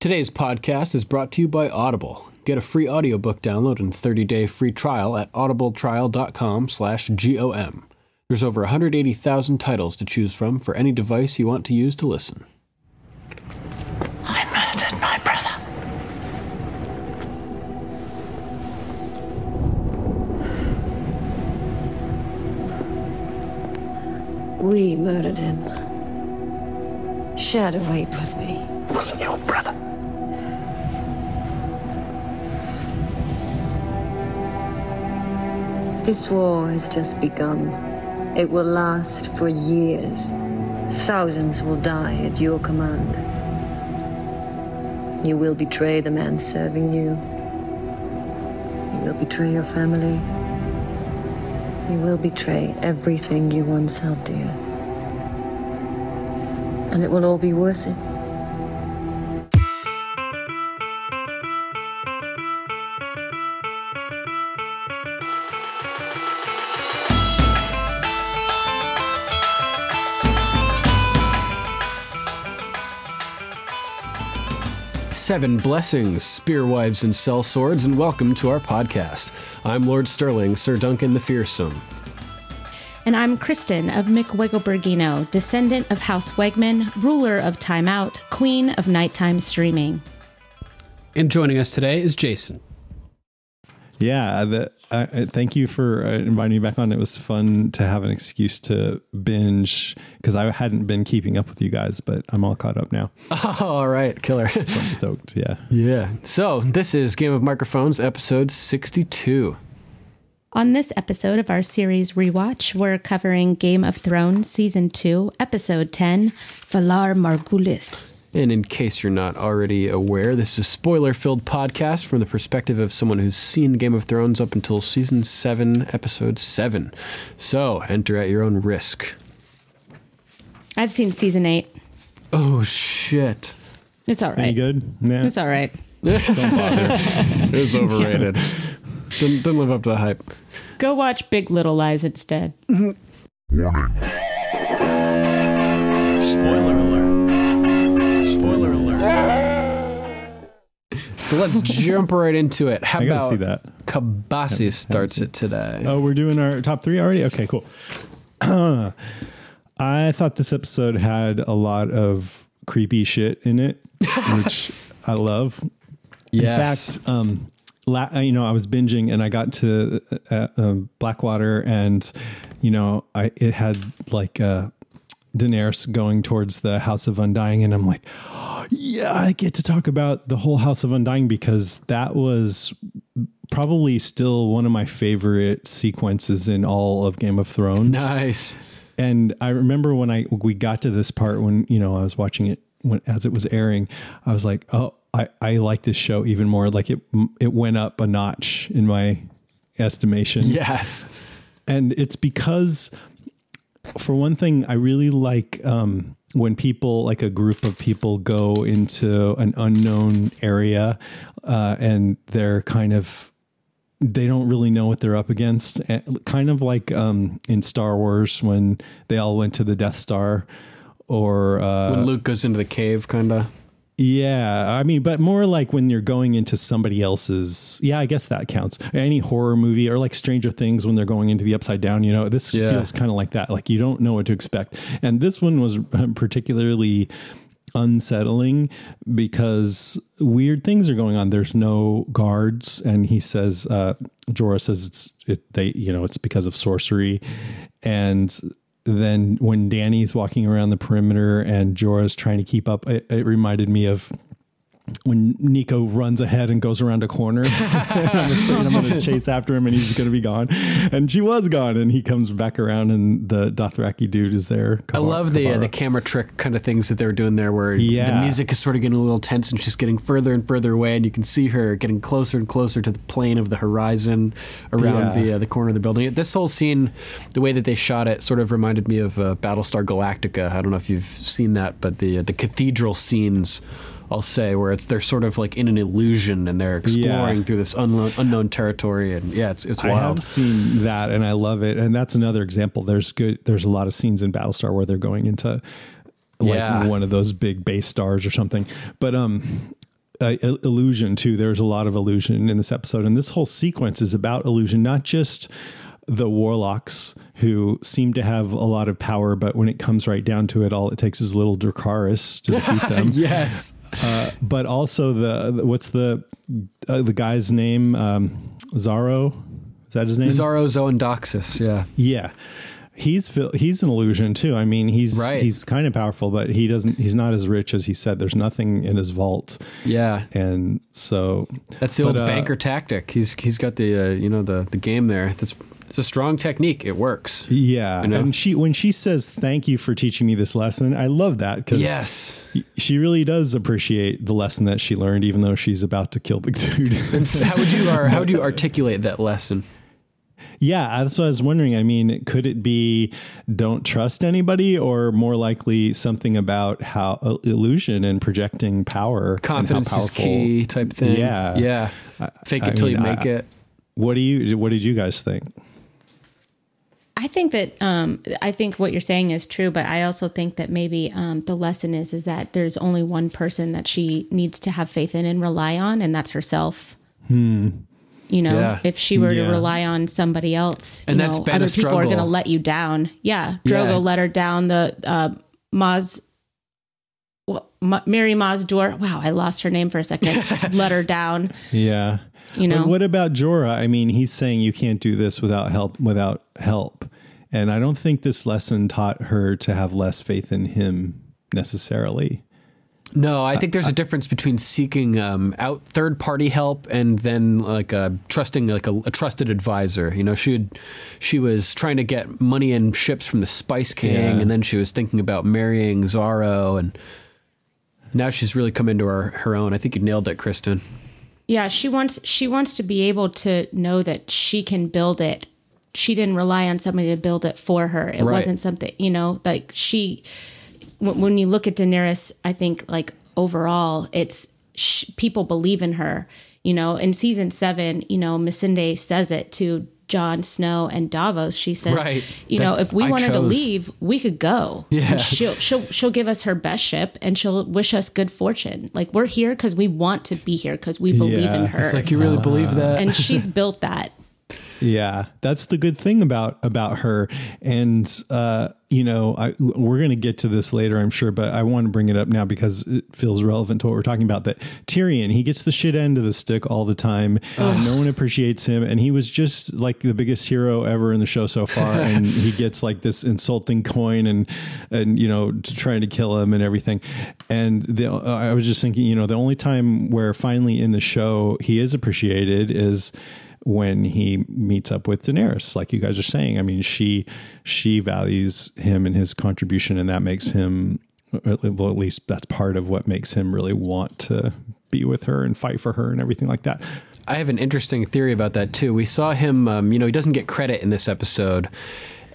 Today's podcast is brought to you by Audible. Get a free audiobook download and 30-day free trial at audibletrial.com/gom. There's over 180,000 titles to choose from for any device you want to use to listen. I murdered my brother. We murdered him. Shared a rape with me. Wasn't your brother. This war has just begun. It will last for years. Thousands will die at your command. You will betray the man serving you. You will betray your family. You will betray everything you once held dear. And it will all be worth it. Seven blessings, spearwives and sellswords, and welcome to our podcast. I'm Lord Sterling, Sir Duncan the Fearsome. And I'm Kristen of McWigglebergino, descendant of House Wegman, ruler of Time Out, queen of nighttime streaming. And joining us today is Jason. Yeah, the, uh, thank you for uh, inviting me back on. It was fun to have an excuse to binge because I hadn't been keeping up with you guys, but I'm all caught up now. Oh, all right, killer. So I'm stoked. Yeah. yeah. So this is Game of Microphones, episode 62. On this episode of our series Rewatch, we're covering Game of Thrones Season 2, Episode 10, Valar Morghulis. And in case you're not already aware, this is a spoiler filled podcast from the perspective of someone who's seen Game of Thrones up until season 7, episode 7. So enter at your own risk. I've seen Season 8. Oh, shit. It's all right. Any good? Yeah. It's all right. Don't bother. It was overrated. didn't, didn't live up to the hype. Go watch Big Little Lies instead. Yeah. Spoiler alert. So let's jump right into it. How I gotta about see that. Kabasi starts it today? Oh, we're doing our top three already? Okay, cool. I thought this episode had a lot of creepy shit in it, which I love. Yes. In fact, um, la- you know, I was binging and I got to uh, uh, Blackwater, and you know, I it had like uh, Daenerys going towards the House of Undying, and I'm like, yeah, I get to talk about the whole House of Undying because that was probably still one of my favorite sequences in all of Game of Thrones. Nice. And I remember when I we got to this part when you know I was watching it when as it was airing, I was like, oh, I I like this show even more. Like it it went up a notch in my estimation. Yes. and it's because for one thing, I really like um, when people, like a group of people, go into an unknown area uh, and they're kind of they don't really know what they're up against. Kind of like um, in Star Wars when they all went to the Death Star, or uh, When Luke goes into the cave, kind of. Yeah, I mean, but more like when you're going into somebody else's. Yeah, I guess that counts. Any horror movie or like Stranger Things when they're going into the upside down. You know, this Yeah. feels kind of like that. Like you don't know what to expect. And this one was um, particularly unsettling because weird things are going on. There's no guards, and he says, uh, Jorah says it's it, they, you know, it's because of sorcery, and then when Dany's walking around the perimeter and Jorah's trying to keep up, it, it reminded me of when Nico runs ahead and goes around a corner. I'm afraid I'm going to chase after him and he's going to be gone. And she was gone, and he comes back around, and the Dothraki dude is there. I love the uh, the camera trick kind of things that they were doing there, where the music is sort of getting a little tense, and she's getting further and further away, and you can see her getting closer and closer to the plane of the horizon around Yeah. the uh, the corner of the building. This whole scene, the way that they shot it, sort of reminded me of uh, Battlestar Galactica. I don't know if you've seen that, but the uh, the cathedral scenes. I'll say where it's they're sort of like in an illusion and they're exploring Yeah. through this unknown, unknown territory and yeah it's it's wild. I have seen that and I love it. And that's another example. There's good there's a lot of scenes in Battlestar where they're going into like Yeah. one of those big base stars or something. But um uh, illusion too. There's a lot of illusion in this episode and this whole sequence is about illusion, not just the warlocks who seem to have a lot of power, but when it comes right down to it, all it takes is little Dracarys to defeat them yes. uh, but also the, the- what's the uh, the guy's name? Um, Xaro, is that his name? Xaro Xhoan Daxos, yeah. Yeah, he's he's an illusion too. I mean, he's Right. he's kind of powerful, but he doesn't. He's not as rich as he said. There's nothing in his vault, Yeah. and so That's the but, old uh, banker tactic. He's he's got the uh, you know the the game there. That's it's a strong technique. It works. Yeah, know? and she when she says thank you for teaching me this lesson, I love that because Yes. she really does appreciate the lesson that she learned, even though she's about to kill the dude. And so how would you how would you articulate that lesson? Yeah, that's what I was wondering. I mean, could it be don't trust anybody, or more likely something about how uh, illusion and projecting power, Confidence is key type thing. Yeah. Yeah. Fake it I till you make I- it. What do you? What did you guys think? I think that um, I think what you're saying is true, but I also think that maybe um, the lesson is is that there's only one person that she needs to have faith in and rely on, and that's herself. You know, Yeah. if she were Yeah. to rely on somebody else, And you that's know, other people are going to let you down. Yeah, Drogo Yeah. let her down. The uh, Maz, well, Ma- Mirri Maz Duur. Wow, I lost her name for a second. let her down. Yeah, You know, But what about Jorah? I mean, he's saying you can't do this without help. Without help, and I don't think this lesson taught her to have less faith in him necessarily. No, I think there's a difference between seeking um, out third party help and then like uh, trusting like a, a trusted advisor. You know, she had, she was trying to get money and ships from the Spice King, Yeah. and then she was thinking about marrying Xaro, and now she's really come into her her own. I think you nailed it, Kristen. Yeah she wants she wants to be able to know that she can build it. She didn't rely on somebody to build it for her. It Right. wasn't something you know like she when, when you look at daenerys i think like overall it's sh- people believe in her you know. In season seven you know Missandei says it to Jon Snow and Davos, she says, Right. you know, if we I wanted to leave, we could go. Yeah. And she'll she'll she'll give us her best ship and she'll wish us good fortune. Like we're here because we want to be here because we believe Yeah. in her. It's like you really believe that. and she's built that. Yeah, that's the good thing about about her. And uh, you know, I, we're going to get to this later, I'm sure, but I want to bring it up now because it feels relevant to what we're talking about. That Tyrion, he gets the shit end of the stick all the time. and no one appreciates him, and he was just like the biggest hero ever in the show so far. and he gets like this insulting coin and and you know trying to kill him and everything. And the, uh, I was just thinking, you know, the only time where finally in the show he is appreciated is when he meets up with Daenerys, like you guys are saying. I mean, she she values him and his contribution, and that makes him well, at least that's part of what makes him really want to be with her and fight for her and everything like that. I have an interesting theory about that too. We saw him, um, you know, he doesn't get credit in this episode.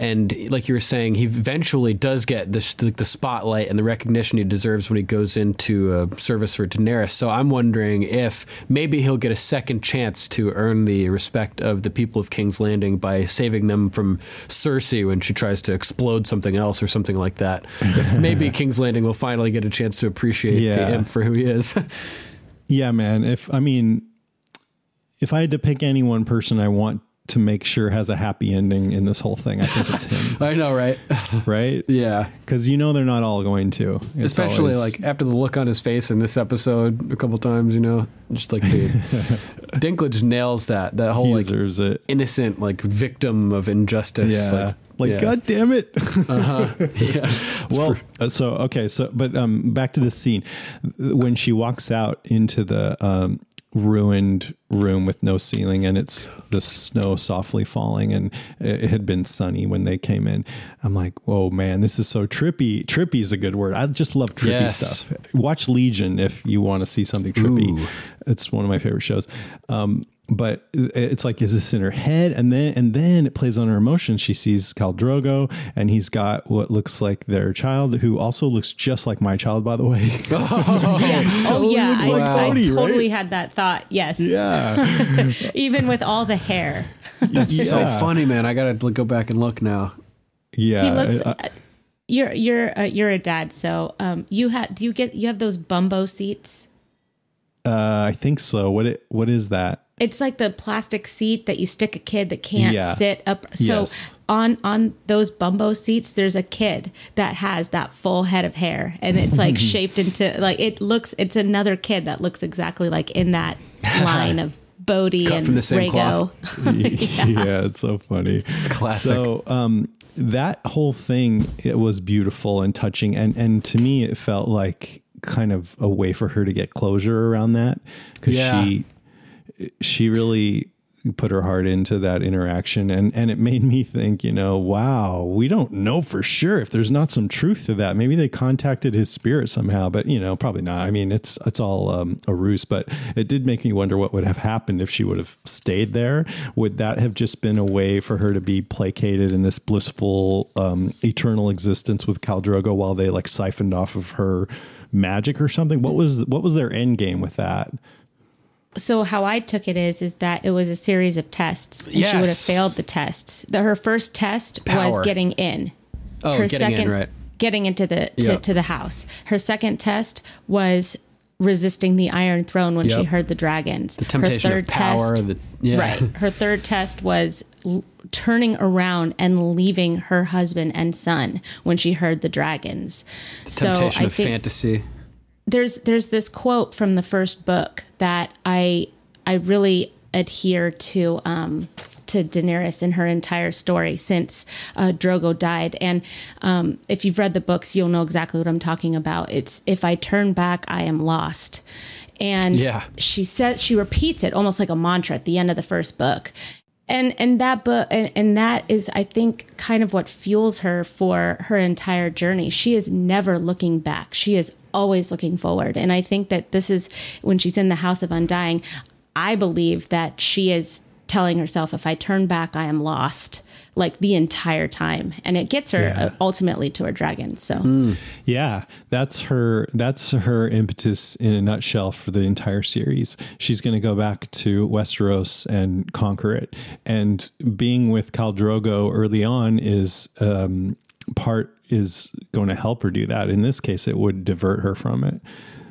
And like you were saying, he eventually does get the the, the spotlight and the recognition he deserves when he goes into service for Daenerys. So I'm wondering if maybe he'll get a second chance to earn the respect of the people of King's Landing by saving them from Cersei when she tries to explode something else or something like that. If maybe King's Landing will finally get a chance to appreciate Yeah. him for who he is. Yeah, man. If I mean, if I had to pick any one person I want to make sure has a happy ending in this whole thing, I think it's him, I know, right? right? Yeah. Because you know they're not all going to. It's Especially always- like after the look on his face in this episode a couple times, you know, just like the Dinklage nails that that whole like it. innocent like victim of injustice. Yeah. Like, yeah. God damn it. Uh-huh. yeah. well, uh, so okay, so but um, back to this scene when she walks out into the um, ruined room with no ceiling and it's the snow softly falling and it had been sunny when they came in. I'm like, whoa, man, this is so trippy. Trippy is a good word. I just love trippy Yes. stuff. Watch Legion if you want to see something trippy. Ooh. It's one of my favorite shows. Um, but it's like, is this in her head? And then, and then it plays on her emotions. She sees Khal Drogo, and he's got what looks like their child, who also looks just like my child, by the way. oh yeah, looks I, like I Bodhi, right? totally had that thought. Yes, yeah, even with all the hair, That's so funny, man. I gotta go back and look now. yeah. he looks. Uh, uh, you're you're uh, you're a dad, so um, you had do you get you have those bumbo seats? uh, I think so. What it? What is that? It's like the plastic seat that you stick a kid that can't Yeah. sit up. So Yes. on on those bumbo seats, there's a kid that has that full head of hair, and it's like shaped into like it looks. It's another kid that looks exactly like in that line of Bodhi Cut and from the same Rhaego. yeah. it's so funny. It's classic. So um, that whole thing it was beautiful and touching, and and to me it felt like kind of a way for her to get closure around that because Yeah. she she really put her heart into that interaction and and it made me think you know wow we don't know for sure if there's not some truth to that. Maybe they contacted his spirit somehow but you know probably not. I mean it's it's all um, a ruse but it did make me wonder what would have happened if she would have stayed there. Would that have just been a way for her to be placated in this blissful um, eternal existence with Khal Drogo while they like siphoned off of her magic or something? What was what was their end game with that so how I took it is is that it was a series of tests, and she would have failed the tests. The, her first test was getting in. Oh, her getting in, second, right. getting into the to, Yep. to the house. Her second test was resisting the Iron Throne when she heard the dragons. The temptation her of third power, Test, the- yeah. Right. Her third test was l- turning around and leaving her husband and son when she heard the dragons. The Temptation so I of think fantasy. There's there's this quote from the first book that I I really adhere to um, to Daenerys in her entire story since uh, Drogo died. And um, if you've read the books, you'll know exactly what I'm talking about. It's if I turn back, I am lost. And Yeah. she says she repeats it almost like a mantra at the end of the first book. And and that book and, and that is I think kind of what fuels her for her entire journey. She is never looking back. She is always looking forward. And I think that this is when she's in the House of Undying, I believe that she is telling herself if I turn back I am lost like the entire time. And it gets her Yeah. uh, ultimately to her dragon. So Yeah, that's her. That's her impetus in a nutshell for the entire series. She's going to go back to Westeros and conquer it. And being with Khal Drogo early on is um, part is going to help her do that. In this case, it would divert her from it.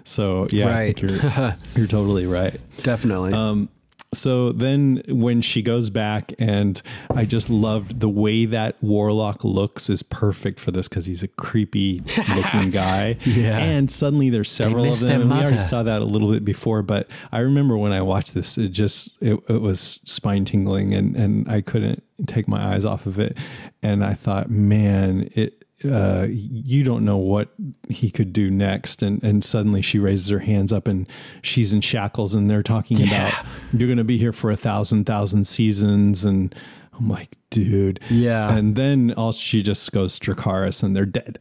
So yeah, think you're you're totally right. Definitely. Um, So then when she goes back and I just loved the way that Warlock looks is perfect for this because he's a creepy looking guy. Yeah. And suddenly there's several of them. And we already saw that a little bit before, but I remember when I watched this, it just it, it was spine tingling and and I couldn't take my eyes off of it. And I thought, man, it uh, you don't know what he could do next. And, and suddenly she raises her hands up and she's in shackles and they're talking about you're going to be here for a thousand, thousand seasons. And I'm like, dude. Yeah. And then all she just goes Dracarys and they're dead.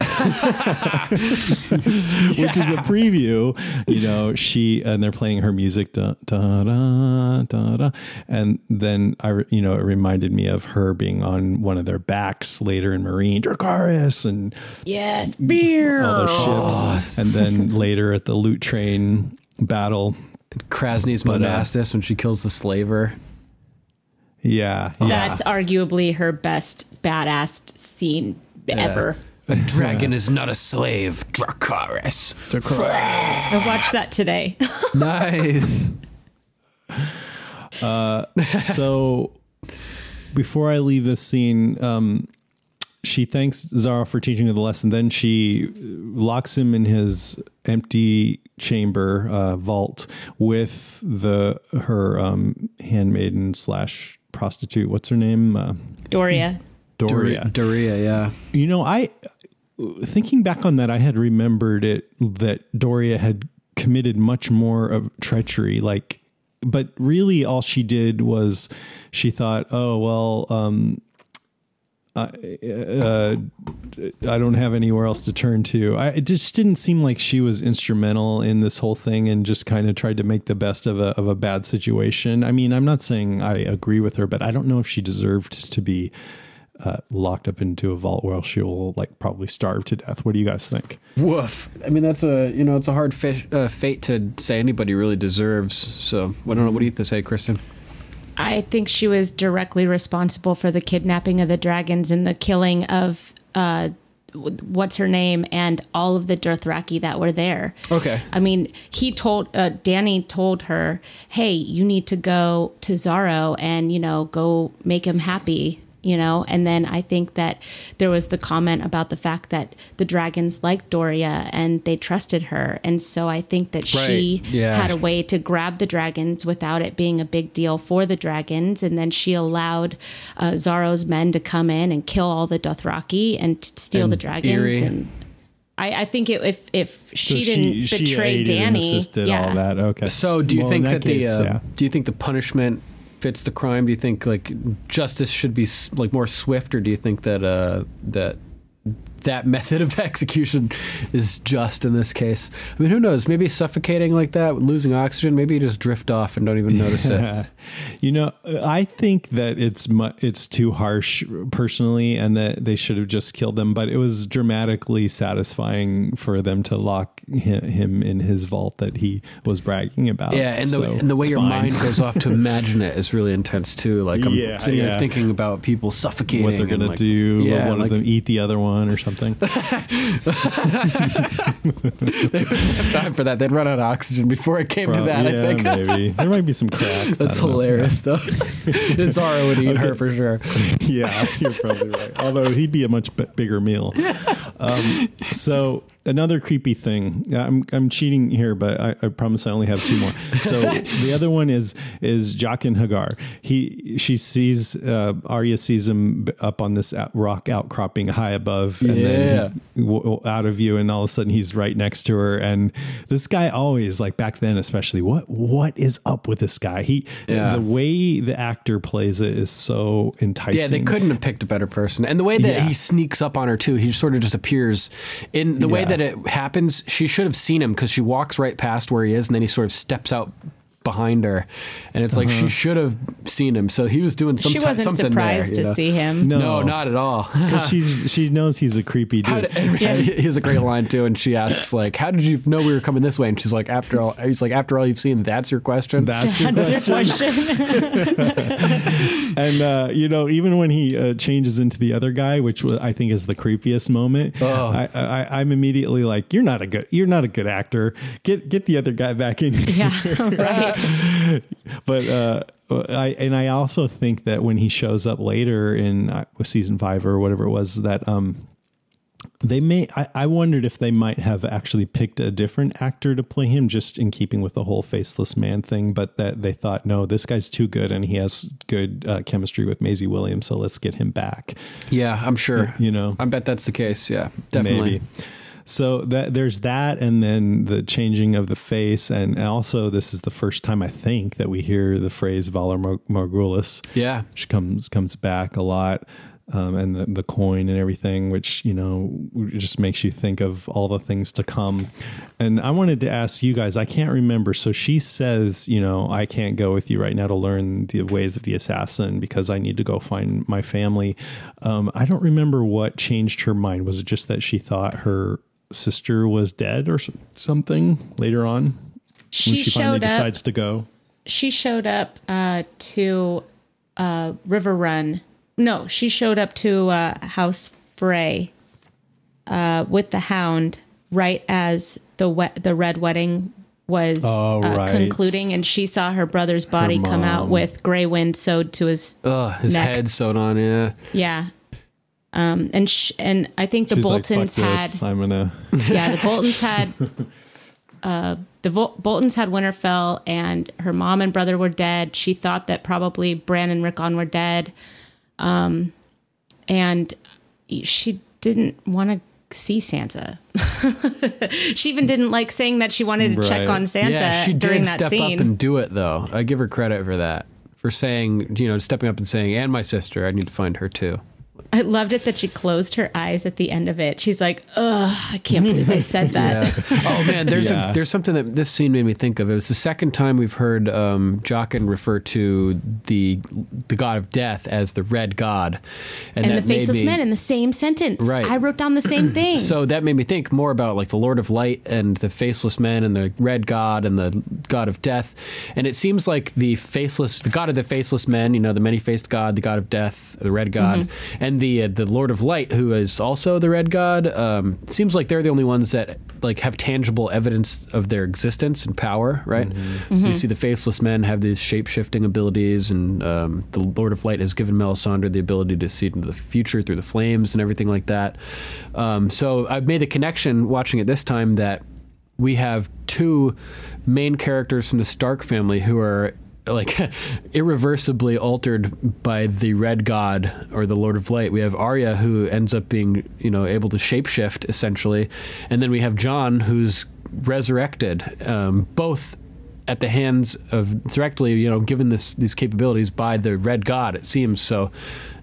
Which is a preview. You know, she and they're playing her music da da da da da. And then I you know, it reminded me of her being on one of their backs later in Meereen, Dracarys and Yes, beer. all those ships. And then later at the loot train battle. Krasny's But, uh, Monastis when she kills the slaver. Yeah. Yeah. That's arguably her best badass scene ever. A dragon is not a slave, Dracarys. I watched that today. nice. so before I leave this scene, um, she thanks Zara for teaching her the lesson. Then she locks him in his empty chamber uh, vault with the her um, handmaiden slash prostitute. What's her name? Uh, Doreah. Doreah. Doreah, yeah. You know, I thinking back on that, I had remembered it that Doreah had committed much more of treachery, like, but really all she did was she thought, oh well, um, I, uh, I don't have anywhere else to turn to. I, it just didn't seem like she was instrumental in this whole thing and just kind of tried to make the best of a, of a bad situation. I mean, I'm not saying I agree with her, but I don't know if she deserved to be uh, locked up into a vault where she will like probably starve to death. What do you guys think? Woof. I mean, that's a you know it's a hard fish, uh, fate to say anybody really deserves. So I don't know. What do you have to say, Kristen? I think she was directly responsible for the kidnapping of the dragons and the killing of uh, what's her name and all of the Dothraki that were there. Okay. I mean, he told uh, Dany told her, "Hey, you need to go to Xaro and you know go make him happy." You know, and then I think that there was the comment about the fact that the dragons liked Doreah and they trusted her. And so I think that she Yeah. had a way to grab the dragons without it being a big deal for the dragons. And then she allowed uh, Xaro's men to come in and kill all the Dothraki and t- steal And the dragons. Eerie. And I, I think it, if if she So didn't she betray aided and Dany, assisted yeah, all that. Okay. So do you Well, think that, the case, uh, yeah. do you think the punishment fits the crime? Do you think like justice should be like more swift, or do you think that uh, that that method of execution is just in this case? I mean, who knows? Maybe suffocating like that, losing oxygen. Maybe you just drift off and don't even notice it. you know, I think that it's mu- it's too harsh personally, and that they should have just killed them. But it was dramatically satisfying for them to lock him, in his vault that he was bragging about. Yeah, and the and the way your fine. mind goes off to imagine it is really intense too. Like I'm Yeah, sitting there thinking about people suffocating. what they're and, gonna do, Yeah, one like, of them eat the other one or something. Have time for that. They'd run out of oxygen before it came to that. yeah, I think maybe there might be some cracks. That's don't know. hilarious though. Zara would eat her for sure. yeah, you're probably right. Although he'd be a much b- bigger meal. Um, so another creepy thing. I'm I'm cheating here, but I, I promise I only have two more. So the other one is is Jaqen H'ghar. He she sees uh, Arya sees him up on this rock outcropping high above, and then he, w- out of view, and all of a sudden he's right next to her. And this guy always like back then, especially what what is up with this guy? He Yeah. the way the actor plays it is so enticing. Yeah, they couldn't have picked a better person. And the way that Yeah. he sneaks up on her too, he sort of just appears in the way Yeah. That it happens. She should have seen him because she walks right past where he is, and then he sort of steps out behind her, and it's like she should have seen him. So he was doing some she ti- wasn't something surprised there, you to know? see him. No. No, not at all. she's she knows he's a creepy dude. did, and he has a great line too, and she asks like, "How did you know we were coming this way?" And she's like, "After all," he's like, "After all you've seen, that's your question." That's your That's your question. question. And uh, you know, even when he uh, changes into the other guy, which wa- I think is the creepiest moment, Oh. I, I, I'm immediately like, "You're not a good, you're not a good actor. Get get the other guy back in." here." yeah, right. but uh, I and I also think that when he shows up later in uh, season five or whatever it was, that um, they may. I, I wondered if they might have actually picked a different actor to play him, just in keeping with the whole faceless man thing. But that they thought, no, this guy's too good, and he has good uh, chemistry with Maisie Williams, so let's get him back. yeah, I'm sure. You know. I bet that's the case. Yeah, definitely. Maybe. So that there's that, and then the changing of the face, and also this is the first time I think that we hear the phrase "Valar Mor- Morghulis." Yeah. which comes comes back a lot, um, and the, the coin and everything, which you know just makes you think of all the things to come. And I wanted to ask you guys, I can't remember. So she says, you know, I can't go with you right now to learn the ways of the assassin because I need to go find my family. Um, I don't remember what changed her mind. Was it just that she thought her sister was dead or something later on She, when she finally up. decides to go? she showed up uh, to uh, Riverrun. No, she showed up to uh, House Frey uh, with the Hound right as the wet the Red Wedding was Oh, uh, right. concluding, and she saw her brother's body come out with Grey Wind sewed to his Ugh, his Neck. head sewed on. Yeah. yeah. Um, and sh- and I think the She's like, Boltons "Fuck had this. I'm gonna. yeah, the Boltons had uh, the Vol- Boltons had Winterfell, and her mom and brother were dead. She thought that probably Bran and Rickon were dead, um, and she didn't want to see Sansa. she even didn't like saying that she wanted to check on Sansa yeah, she during did that step scene. up and do it though. I give her credit for that. For saying, you know, stepping up and saying, and my sister, I need to find her too. I loved it that she closed her eyes at the end of it. She's like, "Ugh, I can't believe I said that." Oh man, there's Yeah. a, there's something that this scene made me think of. It was the second time we've heard um, Jaqen refer to the the god of death as the Red God, And the that made faceless me- men in the same sentence. Right. I wrote down the same thing. So that made me think more about like the Lord of Light and the faceless men and the Red God and the God of Death. And it seems like the faceless, the God of the faceless men, you know, the many-faced God, the God of Death, the Red God, Mm-hmm. and the uh, the Lord of Light, who is also the Red God. Um, seems like they're the only ones that like have tangible evidence of their existence and power, right? Mm-hmm. You see, the faceless men have these shape-shifting abilities, and um, the Lord of Light has given Melisandre the ability to see into the future through the flames and everything like that. Um, so I've made the connection watching it this time that we have two main characters from the Stark family who are like irreversibly altered by the red god or the lord of light. We have arya who ends up being you know able to shapeshift essentially. And then we have Jon who's resurrected um, both at the hands of directly you know given this these capabilities by the red god it seems. So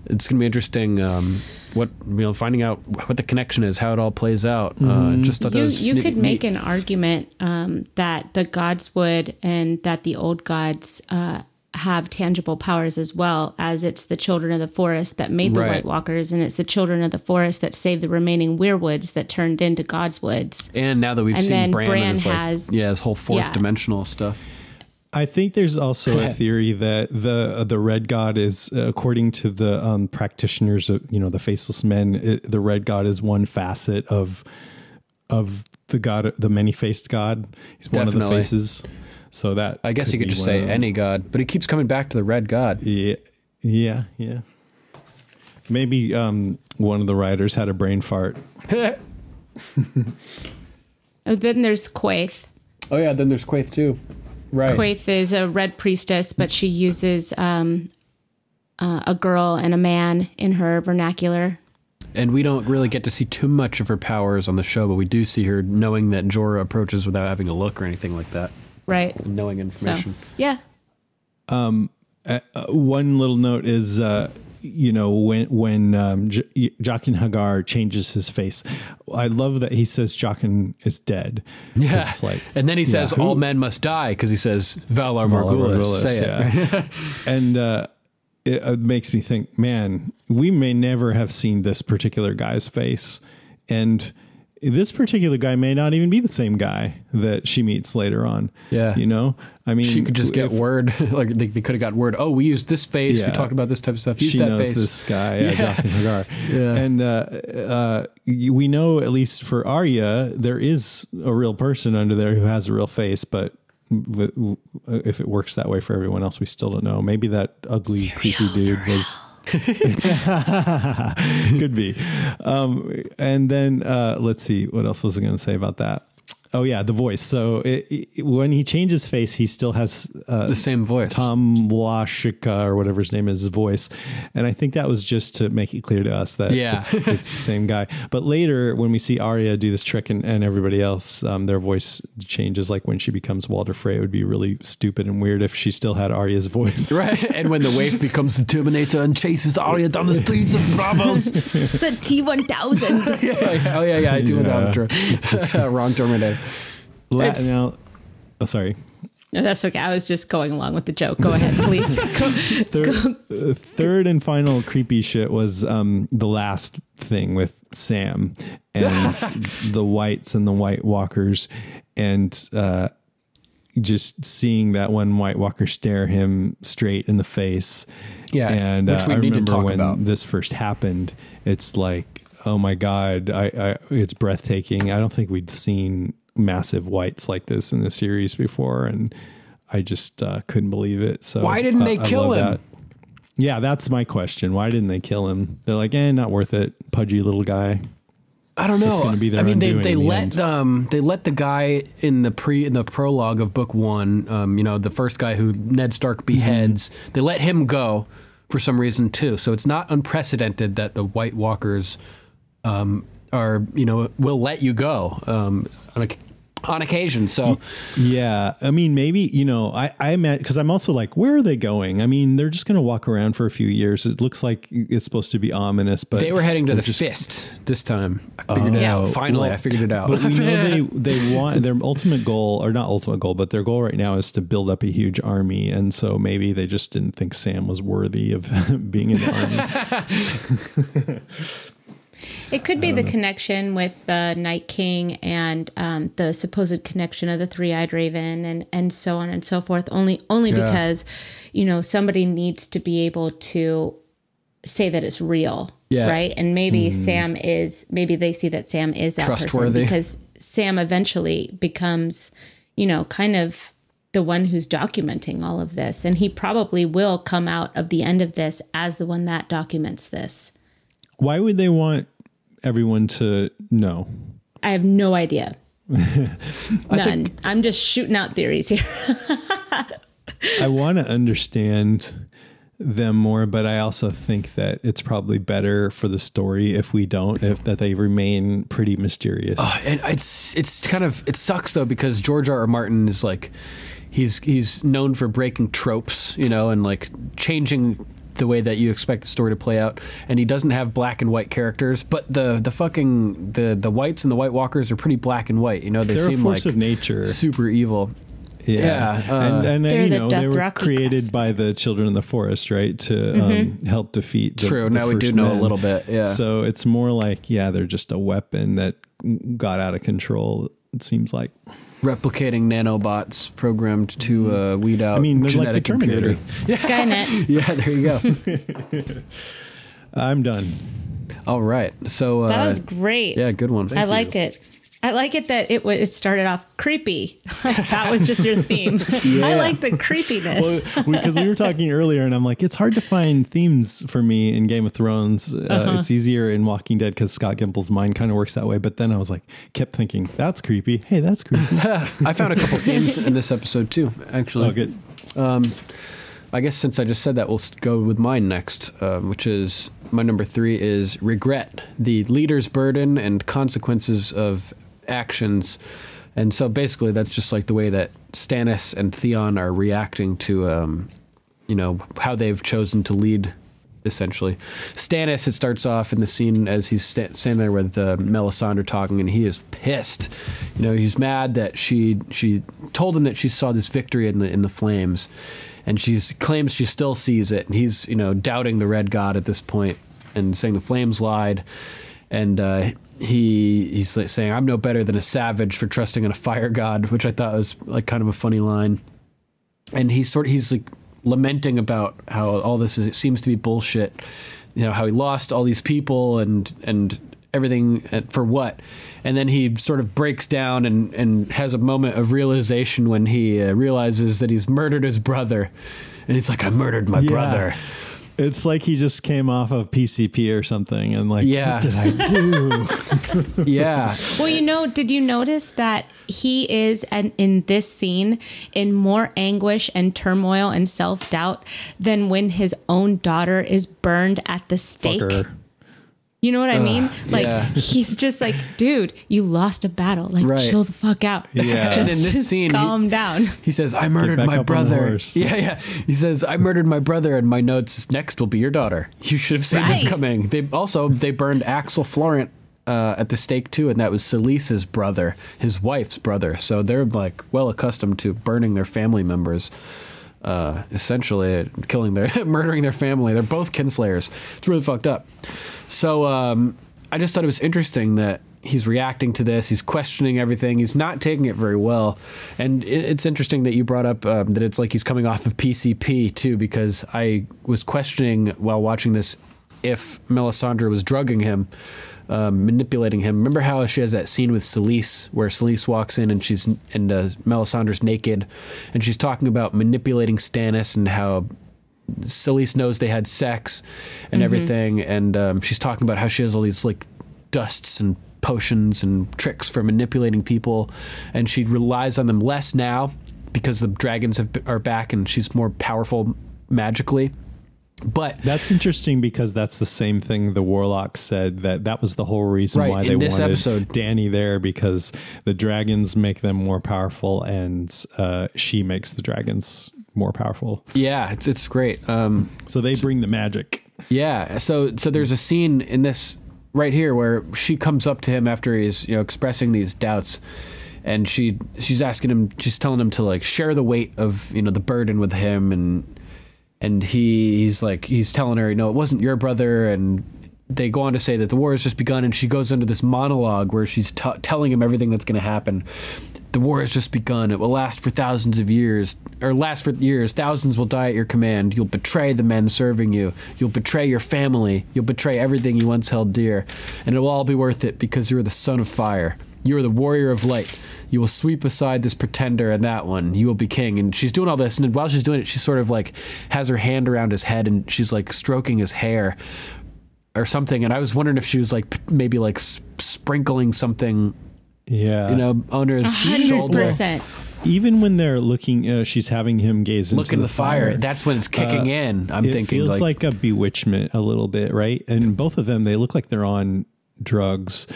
it's going to be interesting um, what you know finding out what the connection is how it all plays out uh, just that you, was you neat- could make neat. an argument um, that the gods would and that the old gods uh, have tangible powers as well as it's the children of the forest that made the Right. white walkers and it's the children of the forest that saved the remaining weirwoods that turned into god's woods And now that we've And seen then Bran, Bran and like, has- yeah, his whole fourth yeah. dimensional stuff. I think there's also a theory that the the red god is, uh, according to the um, practitioners of you know the faceless men, it, the red god is one facet of of the god, the many faced god. He's one of Definitely. the faces. So that I guess you could just say any god, but he keeps coming back to the red god. Yeah, yeah, yeah. Maybe um, one of the writers had a brain fart. oh, then there's Quaithe Oh yeah, then there's Quaithe too. Right. Quaithe is a red priestess but she uses um, uh, a girl and a man in her vernacular And we don't really get to see too much of her powers on the show, but we do see her knowing that Jorah approaches without having a look or anything like that. right Knowing so information. yeah Uh, one little note is, uh, you know, when when um, J- Jaqen H'ghar changes his face, I love that he says Jaqen is dead. Yeah. it's like, and then he yeah, says who- all men must die because he says Valar. Morghulis, Say it. yeah. and uh, it, it makes me think, man, we may never have seen this particular guy's face, and this particular guy may not even be the same guy that she meets later on. Yeah. you know, I mean, She could just get if word, like they, they could have got word. Oh, we used this face. Yeah. We talked about this type of stuff. Use She that knows face. this guy, yeah, Yeah. Jaqen Yeah. and uh, uh, we know at least for Arya, there is a real person under there who has a real face, but. w- w- If it works that way for everyone else, we still don't know. Maybe that ugly, creepy dude was Could be. Um, and then uh, let's see what else was I going to say about that. Oh yeah, the voice. So it, it, when he changes face, he still has uh, The same voice. Tom Wlaschiha or whatever his name is, his voice, and I think that was just to make it clear to us that Yeah. it's, it's the same guy. But later, when we see Arya do this trick and, and everybody else, um, their voice changes. Like when she becomes Walder Frey, it would be really stupid and weird if she still had Arya's voice. Right, and when the waif becomes the Terminator and chases Arya down the streets of Braavos. the T1000. oh yeah, yeah, I do Yeah. without Wrong Terminator. La- It's- now, oh, sorry. no, that's okay. I was just going along with the joke. Go ahead, please. Go- Third, uh, third and final creepy shit was um, the last thing with Sam and the whites and the White Walkers, and uh, just seeing that one White Walker stare him straight in the face. Yeah, and which uh, we I need to remember talk when about. this first happened. It's like, oh my god, I, I it's breathtaking. I don't think we'd seen massive whites like this in the series before, and I just uh, couldn't believe it. So Why didn't uh, they kill him? that. Yeah, that's my question. Why didn't they kill him? They're like, eh, not worth it. Pudgy little guy. I don't know. It's gonna be their I mean, they they the let end. um they let the guy in the pre in the prologue of book one, um, you know, the first guy who Ned Stark beheads. Mm-hmm. They let him go for some reason too. So it's not unprecedented that the White Walkers um, are you know will let you go um, on, oc- on occasion. So Yeah, I mean, maybe you know, I I met because I'm also like, where are they going? I mean, they're just going to walk around for a few years. It looks like it's supposed to be ominous, but they were heading to the just- fist this time. I oh. figured it Oh, out. Finally, well, I figured it out. But we know they they want their ultimate goal, or not ultimate goal, but their goal right now is to build up a huge army, and so maybe they just didn't think Sam was worthy of being in the army. It could be the connection with the Night King and um, the supposed connection of the Three Eyed Raven and and so on and so forth. Only only Yeah. because you know somebody needs to be able to say that it's real, Yeah. right? And maybe Sam is maybe they see that Sam is that Trustworthy. person because Sam eventually becomes you know kind of the one who's documenting all of this, and he probably will come out of the end of this as the one that documents this. Why would they want everyone to know? I have no idea. None. I'm just shooting out theories here. I want to understand them more, but I also think that it's probably better for the story if we don't, if that they remain pretty mysterious. Uh, and it's it's kind of it sucks though because George R. R. Martin is like he's he's known for breaking tropes, you know, and like changing the way that you expect the story to play out. And he doesn't have black and white characters, but the the fucking the the whites and the White Walkers are pretty black and white. You know, they They're a seem force like of nature. super evil. Yeah, Yeah, uh, and and uh, They're you the know they were Dothraki created class. by the children of the forest, right, to um, help defeat. The, True, the now we do first know a little bit, yeah. So it's more like yeah, they're just a weapon that got out of control. It seems like. Replicating nanobots programmed to uh, weed out. I mean, they're like the genetic computer. Terminator. Skynet. Yeah, there you go. I'm done. All right, so uh, That was great. yeah, good one. I like it. I like it that it was. It started off creepy. that was just your theme. I like the creepiness. Well, because we were talking earlier, and I'm like, it's hard to find themes for me in Game of Thrones. Uh, Uh-huh. It's easier in Walking Dead because Scott Gimple's mind kind of works that way. But then I was like, kept thinking, that's creepy. Hey, that's creepy. I found a couple themes in this episode too. Actually, oh, good. I guess since I just said that, we'll go with mine next, um, which is my number three is regret, the leader's burden and consequences of actions. And so basically, that's just like the way that Stannis and Theon are reacting to, um, you know, how they've chosen to lead. Essentially, Stannis. It starts off in the scene as he's sta- standing there with uh, Melisandre talking, and he is pissed. You know, he's mad that she she told him that she saw this victory in the in the flames, and she claims she still sees it. And he's you know doubting the Red God at this point and saying the flames lied, and uh, he he's like saying I'm no better than a savage for trusting in a fire god, which I thought was like kind of a funny line. And he's sort of he's like lamenting about how all this is it seems to be bullshit. You know how he lost all these people and and everything at- for what and then he sort of breaks down and, and has a moment of realization when he uh, realizes that he's murdered his brother and he's like i murdered my Yeah. brother It's like he just came off of PCP or something, and like, Yeah. what did I do? Yeah. Well, you know, did you notice that he is and in this scene in more anguish and turmoil and self doubt than when his own daughter is burned at the stake? Fucker. You know what I mean? Like yeah. he's just like, dude, you lost a battle. Like Right. chill the fuck out. Yeah. just, And in this just scene, he- calm down. He says, I murdered my up on the brother. Yeah, yeah. He says, I murdered my brother, and my notes next will be your daughter. You should have seen this coming. They also they burned Axel Florent uh, at the stake too, and that was Selyse's brother, his wife's brother. So they're like well accustomed to burning their family members. Uh, essentially killing their murdering their family. They're both kinslayers. It's really fucked up. So um, I just thought it was interesting that he's reacting to this. He's questioning everything. He's not taking it very well. And it, it's interesting that you brought up um, that it's like he's coming off of PCP too, because I was questioning while watching this if Melisandre was drugging him. Um, manipulating him. Remember how she has that scene with Selyse, where Selyse walks in and she's and uh, Melisandre's naked, and she's talking about manipulating Stannis and how Selyse knows they had sex and everything, and um, she's talking about how she has all these like dusts and potions and tricks for manipulating people, and she relies on them less now because the dragons have, are back and she's more powerful magically. But That's interesting because that's the same thing the warlock said that that was the whole reason Right, why they wanted episode- Dany there because the dragons make them more powerful and uh, she makes the dragons more powerful. yeah, it's it's great. Um, So they bring the magic. Yeah. So so there's a scene in this right here where she comes up to him after he's you know expressing these doubts, and she she's asking him, she's telling him to like share the weight of you know the burden with him, and and he he's like he's telling her, no, it wasn't your brother, and they go on to say that the war has just begun, and she goes into this monologue where she's t- telling him everything that's going to happen. The war has just begun. It will last for thousands of years, or last for years. Thousands will die at your command. You'll betray the men serving you. You'll betray your family. You'll betray everything you once held dear. And it will all be worth it because you're the son of fire. You are the warrior of light. You will sweep aside this pretender and that one. You will be king. And she's doing all this. And while she's doing it, she sort of like has her hand around his head and she's like stroking his hair or something. And I was wondering if she was like maybe like sprinkling something, Yeah. you know, under his Hundred shoulder. even when they're looking, uh, she's having him gaze into Look in the, fire. That's when it's kicking in. I'm it thinking it feels like, like, a bewitchment a little bit, right? And both of them, they look like they're on drugs,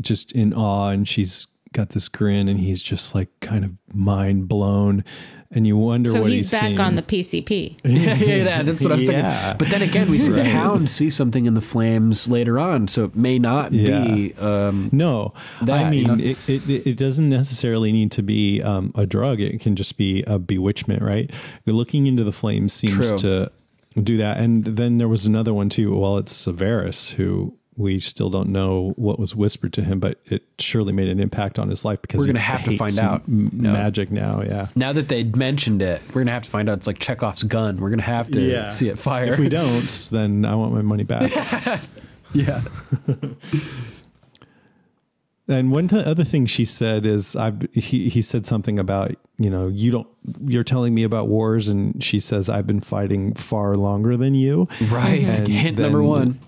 just in awe. And she's got this grin, and he's just like kind of mind blown. And you wonder So what he's he's, back seeing. on the PCP. yeah, yeah, yeah, that's what I was Yeah. thinking. But then again, we see the Right. hound see something in the flames later on, so it may not be. Um, No, that, I you mean know? it, it. It doesn't necessarily need to be um, a drug. It can just be a bewitchment, right? Looking into the flames seems True. to do that. And then there was another one too. Well, it's Severus who we still don't know what was whispered to him, but it surely made an impact on his life because We're gonna have to find out, m- know? magic now. Yeah. now that they mentioned it, we're gonna have to find out. It's like Chekhov's gun. We're gonna have to see it fire. If we don't, then I want my money back. yeah, And one th- other thing she said is, I he he said something about you know you don't you're telling me about wars, and she says I've been fighting far longer than you. right. And Hint number one.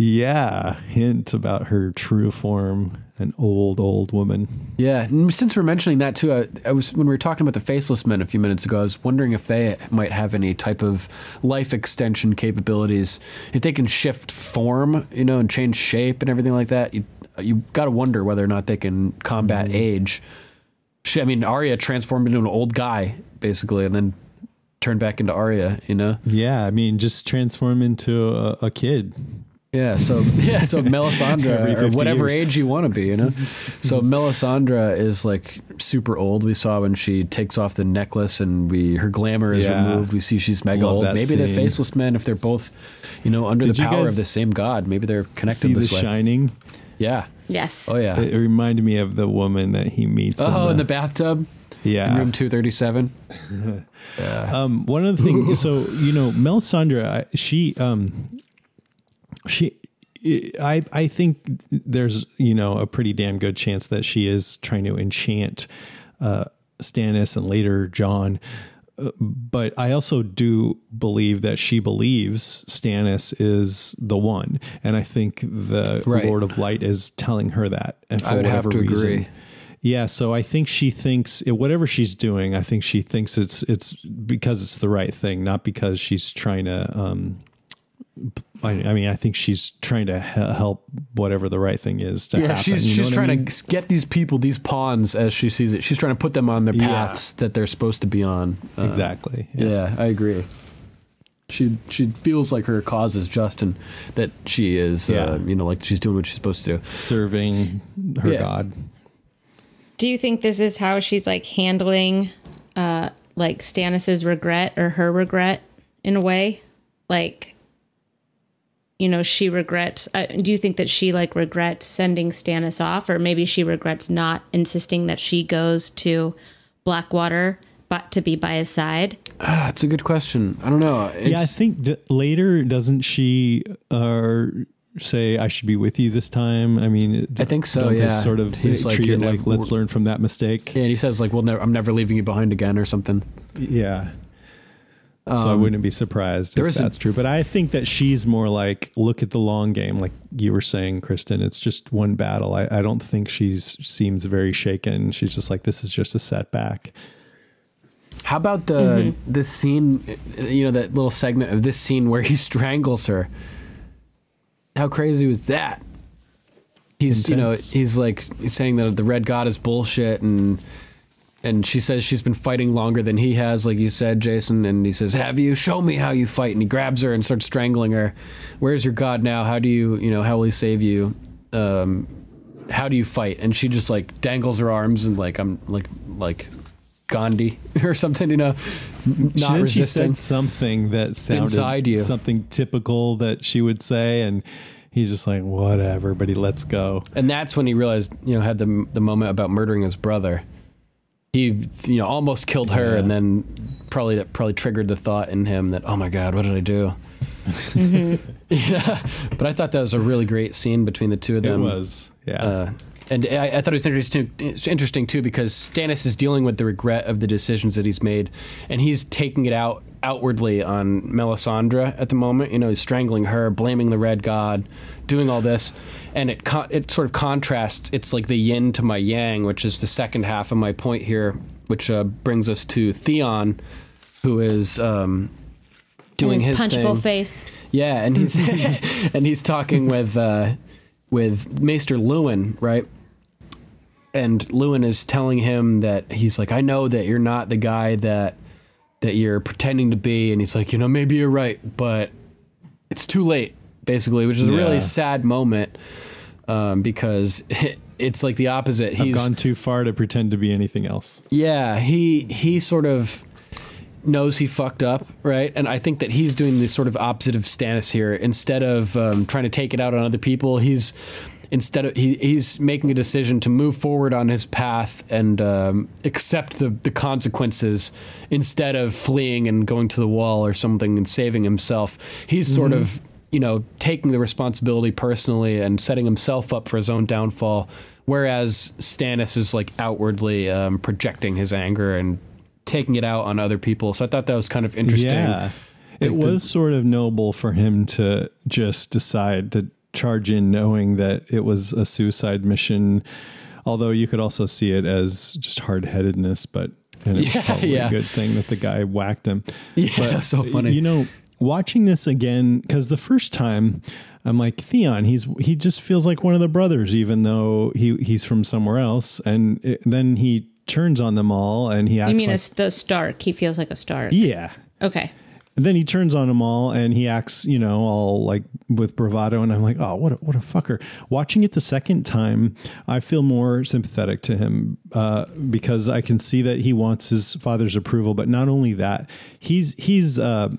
Yeah, hint about her true form, an old old woman. Yeah, and since we're mentioning that too, I, I was when we were talking about the faceless men a few minutes ago. I was wondering if they might have any type of life extension capabilities. If they can shift form, you know, and change shape and everything like that, you you got to wonder whether or not they can combat Mm-hmm. age. She, I mean, Arya transformed into an old guy basically, and then turned back into Arya. You know. Yeah, I mean, just transform into a, a kid. Yeah, so yeah, so Melisandre or whatever years. age you want to be, you know. So Melisandre is like super old. We saw when she takes off the necklace and we her glamour is Yeah. removed. We see she's mega Love old. that Maybe the faceless men, if they're both, you know, under Did the power of the same god, maybe they're connected See the way. shining. Yeah. Yes. Oh yeah. It reminded me of the woman that he meets. oh, in the bathtub. yeah, In room two thirty seven. Um, one of the things, so you know, Melisandre, she, um, she, I, I think there's you know a pretty damn good chance that she is trying to enchant uh, Stannis and later Jon but I also do believe that she believes Stannis is the one, and I think the Right. Lord of Light is telling her that. And for I would have whatever to reason, agree. yeah. So I think she thinks whatever she's doing, I think she thinks it's it's because it's the right thing, not because she's trying to. Um, I, I mean, I think she's trying to help whatever the right thing is to Yeah, happen. she's you know she's what I trying mean? to get these people, these pawns, as she sees it. She's trying to put them on their Yeah. paths that they're supposed to be on. Uh, exactly. Yeah. Yeah, I agree. She she feels like her cause is just and that she is, Yeah. uh, you know, like she's doing what she's supposed to do. Serving her Yeah. God. Do you think this is how she's like handling uh like Stannis's regret or her regret in a way? Like you know, she regrets uh, do you think that she like regrets sending Stannis off or maybe she regrets not insisting that she goes to Blackwater but to be by his side? That's a good question. I don't know. It's, yeah, I think d- later doesn't she uh, say I should be with you this time? I mean, I think so, yeah. sort of He's like, "You're like never- let's learn from that mistake. Yeah, and he says like, "Well, never, I'm never leaving you behind again" or something. Yeah. So I um, wouldn't be surprised there if that's true. But I think that she's more like look at the long game, like you were saying, Kristen. It's just one battle. I, I don't think she seems very shaken. She's just like this is just a setback. How about the mm-hmm. this scene? You know, that little segment of this scene where he strangles her. How crazy was that? He's Intense. you know he's like saying that the red god is bullshit and and she says she's been fighting longer than he has, like you said, Jason. And he says, "Have you? Show me how you fight." And he grabs her and starts strangling her. Where's your god now? How do you you know how will he save you? Um, how do you fight? And she just like dangles her arms and like I'm like like Gandhi or something, you know, not then she resisting. said something that sounded Inside you. something typical that she would say, and he's just like whatever. But he lets go. And that's when he realized, you know, had the the moment about murdering his brother. He, you know, almost killed her, Yeah. and then probably that probably triggered the thought in him that, oh my god, what did I do? yeah, but I thought that was a really great scene between the two of them. It was yeah. Uh, and I, I thought it was interesting, interesting too because Stannis is dealing with the regret of the decisions that he's made, and he's taking it out outwardly on Melisandre at the moment. You know, he's strangling her, blaming the Red God, doing all this, and it con- it sort of contrasts. It's like the yin to my yang, which is the second half of my point here, which uh, brings us to Theon, who is. Um, Doing his, his punchable thing. face. Yeah, and he's and he's talking with uh, with Maester Luwin, right? And Luwin is telling him that he's like, I know that you're not the guy that that you're pretending to be, and he's like, you know, maybe you're right, but it's too late, basically, which is a really Yeah. sad moment um, because it's like the opposite. He's gone too far to pretend to be anything else. yeah, he he sort of knows he fucked up, right? And I think that he's doing the sort of opposite of Stannis here. Instead of um, trying to take it out on other people, he's instead of he, he's making a decision to move forward on his path and um, accept the the consequences instead of fleeing and going to the wall or something and saving himself. He's sort of you know taking the responsibility personally and setting himself up for his own downfall. Whereas Stannis is like outwardly um, projecting his anger and taking it out on other people. So I thought that was kind of interesting. Yeah. It Like the- was sort of noble for him to just decide to charge in knowing that it was a suicide mission. Although you could also see it as just hard headedness, but and it's Yeah, probably yeah. a good thing that the guy whacked him. Yeah, so funny. You know, watching this again, because the first time I'm like, Theon, he's he just feels like one of the brothers, even though he he's from somewhere else. And it, then he turns on them all and he acts You mean like, the Stark? He feels like a Stark. yeah. Okay. And then he turns on them all and he acts, you know, all like with bravado. And I'm like, oh, what a, what a fucker. Watching it the second time, I feel more sympathetic to him uh, because I can see that he wants his father's approval. But not only that, he's he's uh,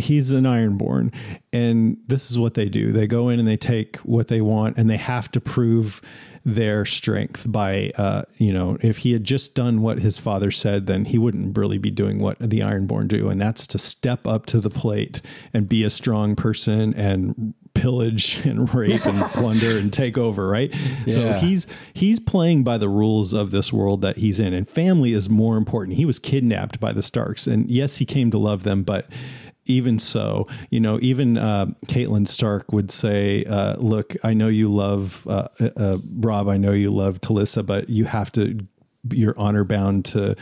he's an ironborn and this is what they do they go in and they take what they want and they have to prove their strength by uh you know if he had just done what his father said then he wouldn't really be doing what the ironborn do and that's to step up to the plate and be a strong person and pillage and rape and plunder and take over, right? So he's he's playing by the rules of this world that he's in, and family is more important. He was kidnapped by the Starks, and yes, he came to love them, but even so, you know, even uh, Catelyn Stark would say, uh, "Look, I know you love uh, uh, Robb. I know you love Talisa, but you have to." You're honor bound to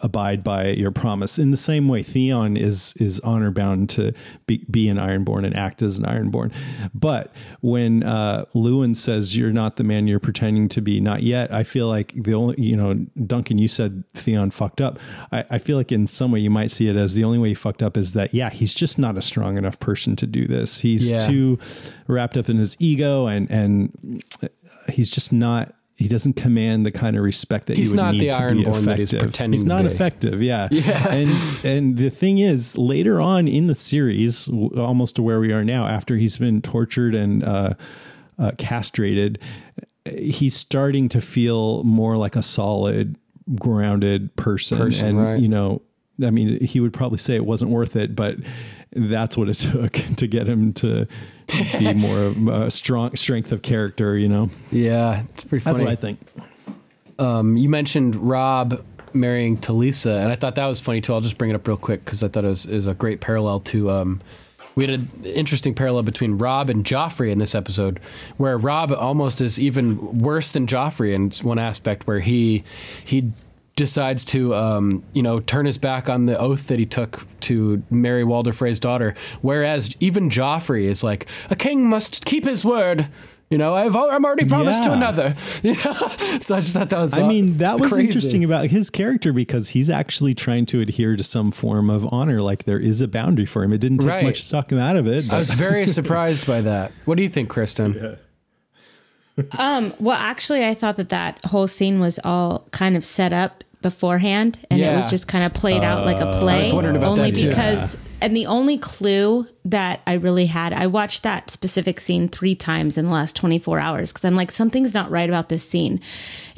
abide by your promise. In the same way, Theon is is honor bound to be, be an Ironborn and act as an Ironborn. But when uh, Luwin says you're not the man you're pretending to be, not yet, I feel like the only you know, Duncan, you said Theon fucked up. I, I feel like in some way you might see it as the only way he fucked up is that yeah, he's just not a strong enough person to do this. He's Yeah. too wrapped up in his ego and and he's just not. He doesn't command the kind of respect that He's you would not need the Ironborn that he's pretending He's to not be. effective. Yeah. And and the thing is, later on in the series, almost to where we are now, after he's been tortured and uh, uh, castrated, he's starting to feel more like a solid, grounded person. Person, and right. you know, I mean, he would probably say it wasn't worth it, but that's what it took to get him to be more of a strong strength of character. You know, Yeah, it's pretty that's funny. what I think. Um, you mentioned Robb marrying Talisa, and I thought that was funny too. I'll just bring it up real quick because I thought it was, is a great parallel to. Um, we had an interesting parallel between Robb and Joffrey in this episode, where Robb almost is even worse than Joffrey in one aspect, where he he decides to um, you know turn his back on the oath that he took to marry Walder Frey's daughter, whereas even Joffrey is like a king must keep his word. You know, I've I'm already promised to another. You know? so I just thought that was. I uh, mean, that was crazy. interesting about his character because he's actually trying to adhere to some form of honor. Like there is a boundary for him. It didn't take Right. much to talk him out of it. I was very surprised by that. What do you think, Kristen? Well, actually, I thought that that whole scene was all kind of set up beforehand, and it was just kind of played out like a uh, play. was wondering about only because, and the only clue that I really had, I watched that specific scene three times in the last twenty four hours because I'm like, something's not right about this scene,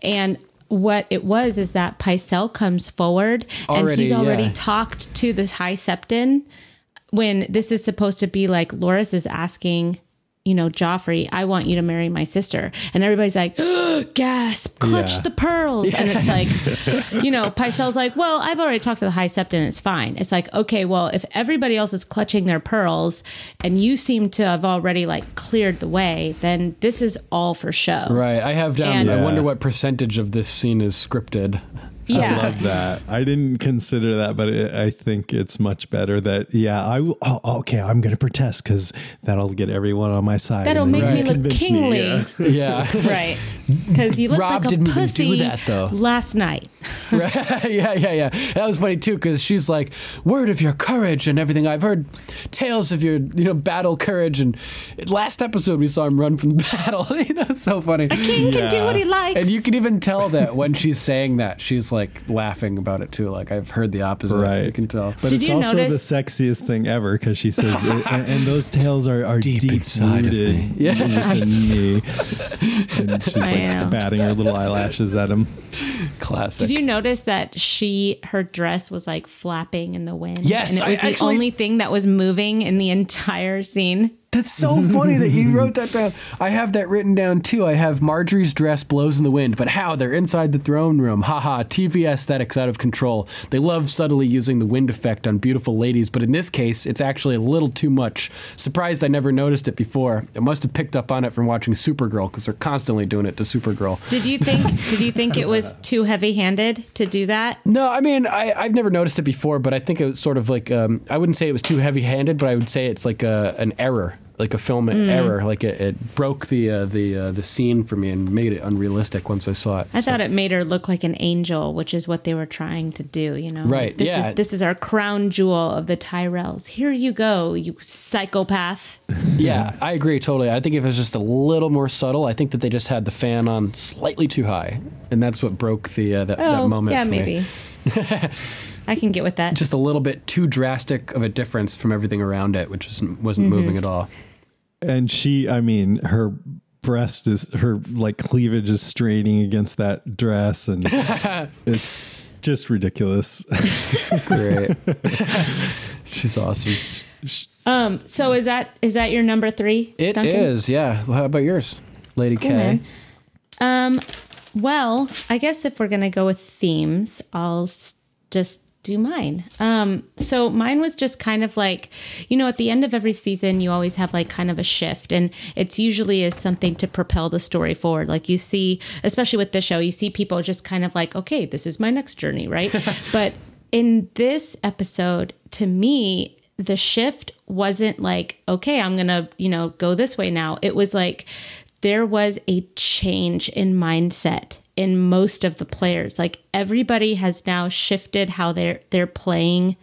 and. What it was is that Pycelle comes forward and he's already yeah. talked to this High Septon when this is supposed to be like Loras is asking, you know, Joffrey, I want you to marry my sister. And everybody's like, gasp, clutch Yeah. the pearls. And it's like, you know, Pycelle's like, well, I've already talked to the High Septon. It's fine. It's like, okay, well, if everybody else is clutching their pearls and you seem to have already like cleared the way, then this is all for show. Right. I have um, down. And- I wonder what percentage of this scene is scripted. Yeah. I love that. I didn't consider that, but it, I think it's much better that, yeah, I will. Oh, oh, okay, I'm going to protest because that'll get everyone on my side. That'll and make then me look convince kingly. yeah. Yeah. Right. Because you look Robb like a didn't even pussy do that, though. last night. Right. yeah, yeah, yeah. That was funny too because she's like, "Word of your courage and everything." I've heard tales of your, you know, battle courage. And last episode we saw him run from the battle. you know, it's so funny. A King can do what he likes. And you can even tell that when she's saying that, she's like laughing about it too. Like I've heard the opposite. Right. You can tell. But Did it's also notice- the sexiest thing ever because she says, it, and, and those tales are, are Deep deep, inside of me. Yeah. me. And she's I know. Like batting her little eyelashes at him. Classic. Did you notice that she her dress was like flapping in the wind? Yes, and it I was the actually- only thing that was moving in the entire scene. That's so funny that you wrote that down. I have that written down too. I have Margaery's dress blows in the wind, but how? They're inside the throne room. Haha, TV aesthetics out of control. They love subtly using the wind effect on beautiful ladies, but in this case, it's actually a little too much. Surprised I never noticed it before. I must have picked up on it from watching Supergirl because they're constantly doing it to Supergirl. Did you think? did you think it was too heavy handed to do that? No, I mean I, I've never noticed it before, but I think it was sort of like um, I wouldn't say it was too heavy-handed, but I would say it's like a, an error, like a film error. Like it, it broke the uh, the uh, the scene for me and made it unrealistic once I saw it. I thought it made her look like an angel, which is what they were trying to do. You know, Right, This yeah. is this is our crown jewel of the Tyrells. Here you go, you psychopath. yeah, I agree totally. I think if it was just a little more subtle, I think that they just had the fan on slightly too high, and that's what broke the uh, that, that Oh, moment. yeah, for me. maybe. I can get with that. Just a little bit too drastic of a difference from everything around it, which wasn't, wasn't Mm-hmm. moving at all. And she, I mean, her breast is her like cleavage is straining against that dress, and it's just ridiculous. It's great. She's awesome. Um, so is that is that your number three? It is, Duncan? yeah. How about yours, Lady K? man. Um, well, I guess if we're gonna go with themes, I'll just do mine. Um, so mine was just kind of like, you know, at the end of every season, you always have like kind of a shift, and it's usually is something to propel the story forward. Like you see, especially with the show, you see people just kind of like, okay, this is my next journey, right? but in this episode, to me, the shift wasn't like, okay, I'm gonna, you know, go this way now. It was like there was a change in mindset in most of the players. Like everybody has now shifted how they're they're playing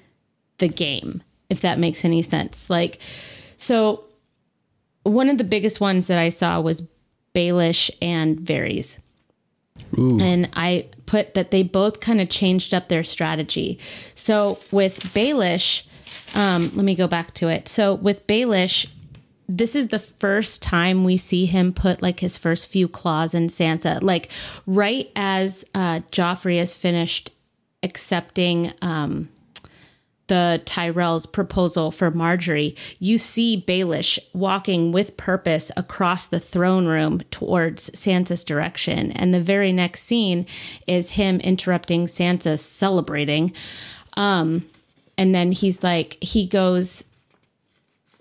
the game, if that makes any sense. Like so one of the biggest ones that I saw was Baelish and Varys. And I put that they both kind of changed up their strategy. So with Baelish, um, let me go back to it. So with Baelish, this is the first time we see him put like his first few claws in Sansa. Like right as uh, Joffrey has finished accepting um, the Tyrell's proposal for Margaery, you see Baelish walking with purpose across the throne room towards Sansa's direction. And the very next scene is him interrupting Sansa celebrating. Um, and then he's like, he goes,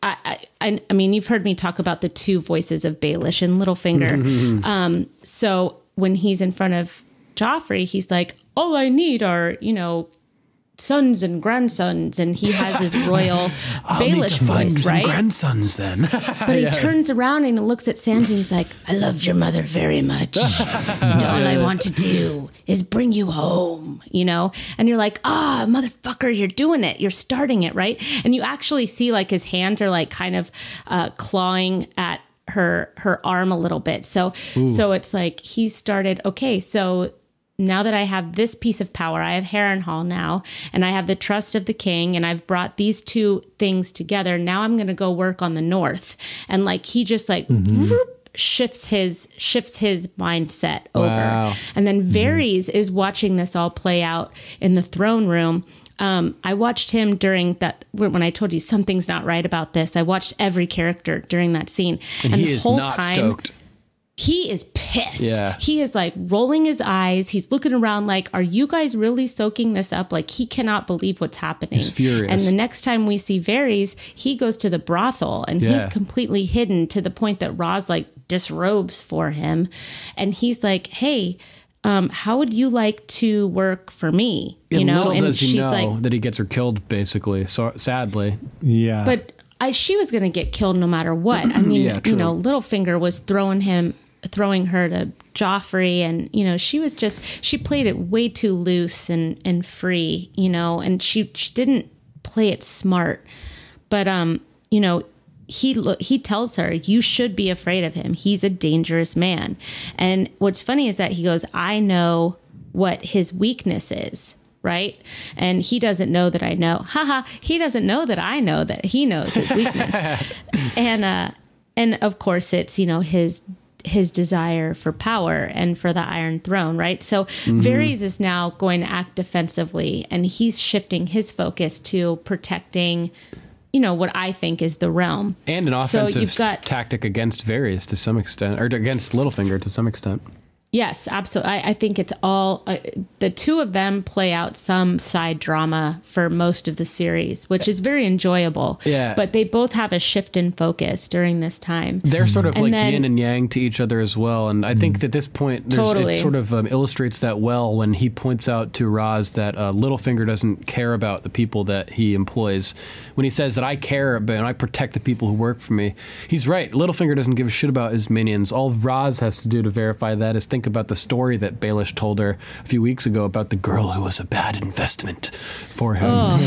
I, I, I mean, you've heard me talk about the two voices of Baelish and Littlefinger. um, so when he's in front of Joffrey, he's like, all I need are, you know, sons and grandsons. And he has his royal Baelish voice, right? grandsons then. But he turns around and he looks at Sansa he's like, I loved your mother very much. and all I want to do is bring you home, you know? And you're like, ah, motherfucker, you're doing it. You're starting it, right? And you actually see like his hands are like kind of uh, clawing at her her arm a little bit. So so it's like he started, okay, so now that I have this piece of power, I have Harrenhal now, and I have the trust of the king, and I've brought these two things together. Now I'm going to go work on the north, and like he just like whoop, shifts his shifts his mindset over, Wow. and then Varys is watching this all play out in the throne room. Um, I watched him during that when I told you something's not right about this. I watched every character during that scene, And, he the is whole not time, stoked. He is pissed. Yeah. He is like rolling his eyes. He's looking around like, are you guys really soaking this up? Like he cannot believe what's happening. He's furious. And the next time we see Varys, he goes to the brothel and he's completely hidden to the point that Ros like disrobes for him. And he's like, Hey, um, how would you like to work for me? You and know, little and does he she's know like, that he gets her killed, basically. So sadly, Yeah. but I, she was going to get killed no matter what. I mean, Yeah, you know, Littlefinger was throwing him, throwing her to Joffrey, and you know, she was just she played it way too loose and and free, you know, and she she didn't play it smart. But um, you know, he he tells her you should be afraid of him. He's a dangerous man. And what's funny is that he goes, I know what his weakness is. Right. And he doesn't know that I know. Haha. He doesn't know that I know that he knows his weakness. and, uh, and of course it's, you know, his, his desire for power and for the Iron Throne, right? So mm-hmm. Varys is now going to act defensively and he's shifting his focus to protecting, you know, what I think is the realm. and an So offensive you've got- tactic against Varys to some extent, or against Littlefinger to some extent. Yes, absolutely. I, I think it's all uh, the two of them play out some side drama for most of the series, which is very enjoyable. Yeah. But they both have a shift in focus during this time. They're sort of And like then- yin and yang to each other as well. And I think that this point, there's, Totally. it sort of um, illustrates that well when he points out to Ros that uh, Littlefinger doesn't care about the people that he employs. When he says that I care about and I protect the people who work for me, he's right. Littlefinger doesn't give a shit about his minions. All Ros has to do to verify that is think about the story that Baelish told her a few weeks ago about the girl who was a bad investment for him.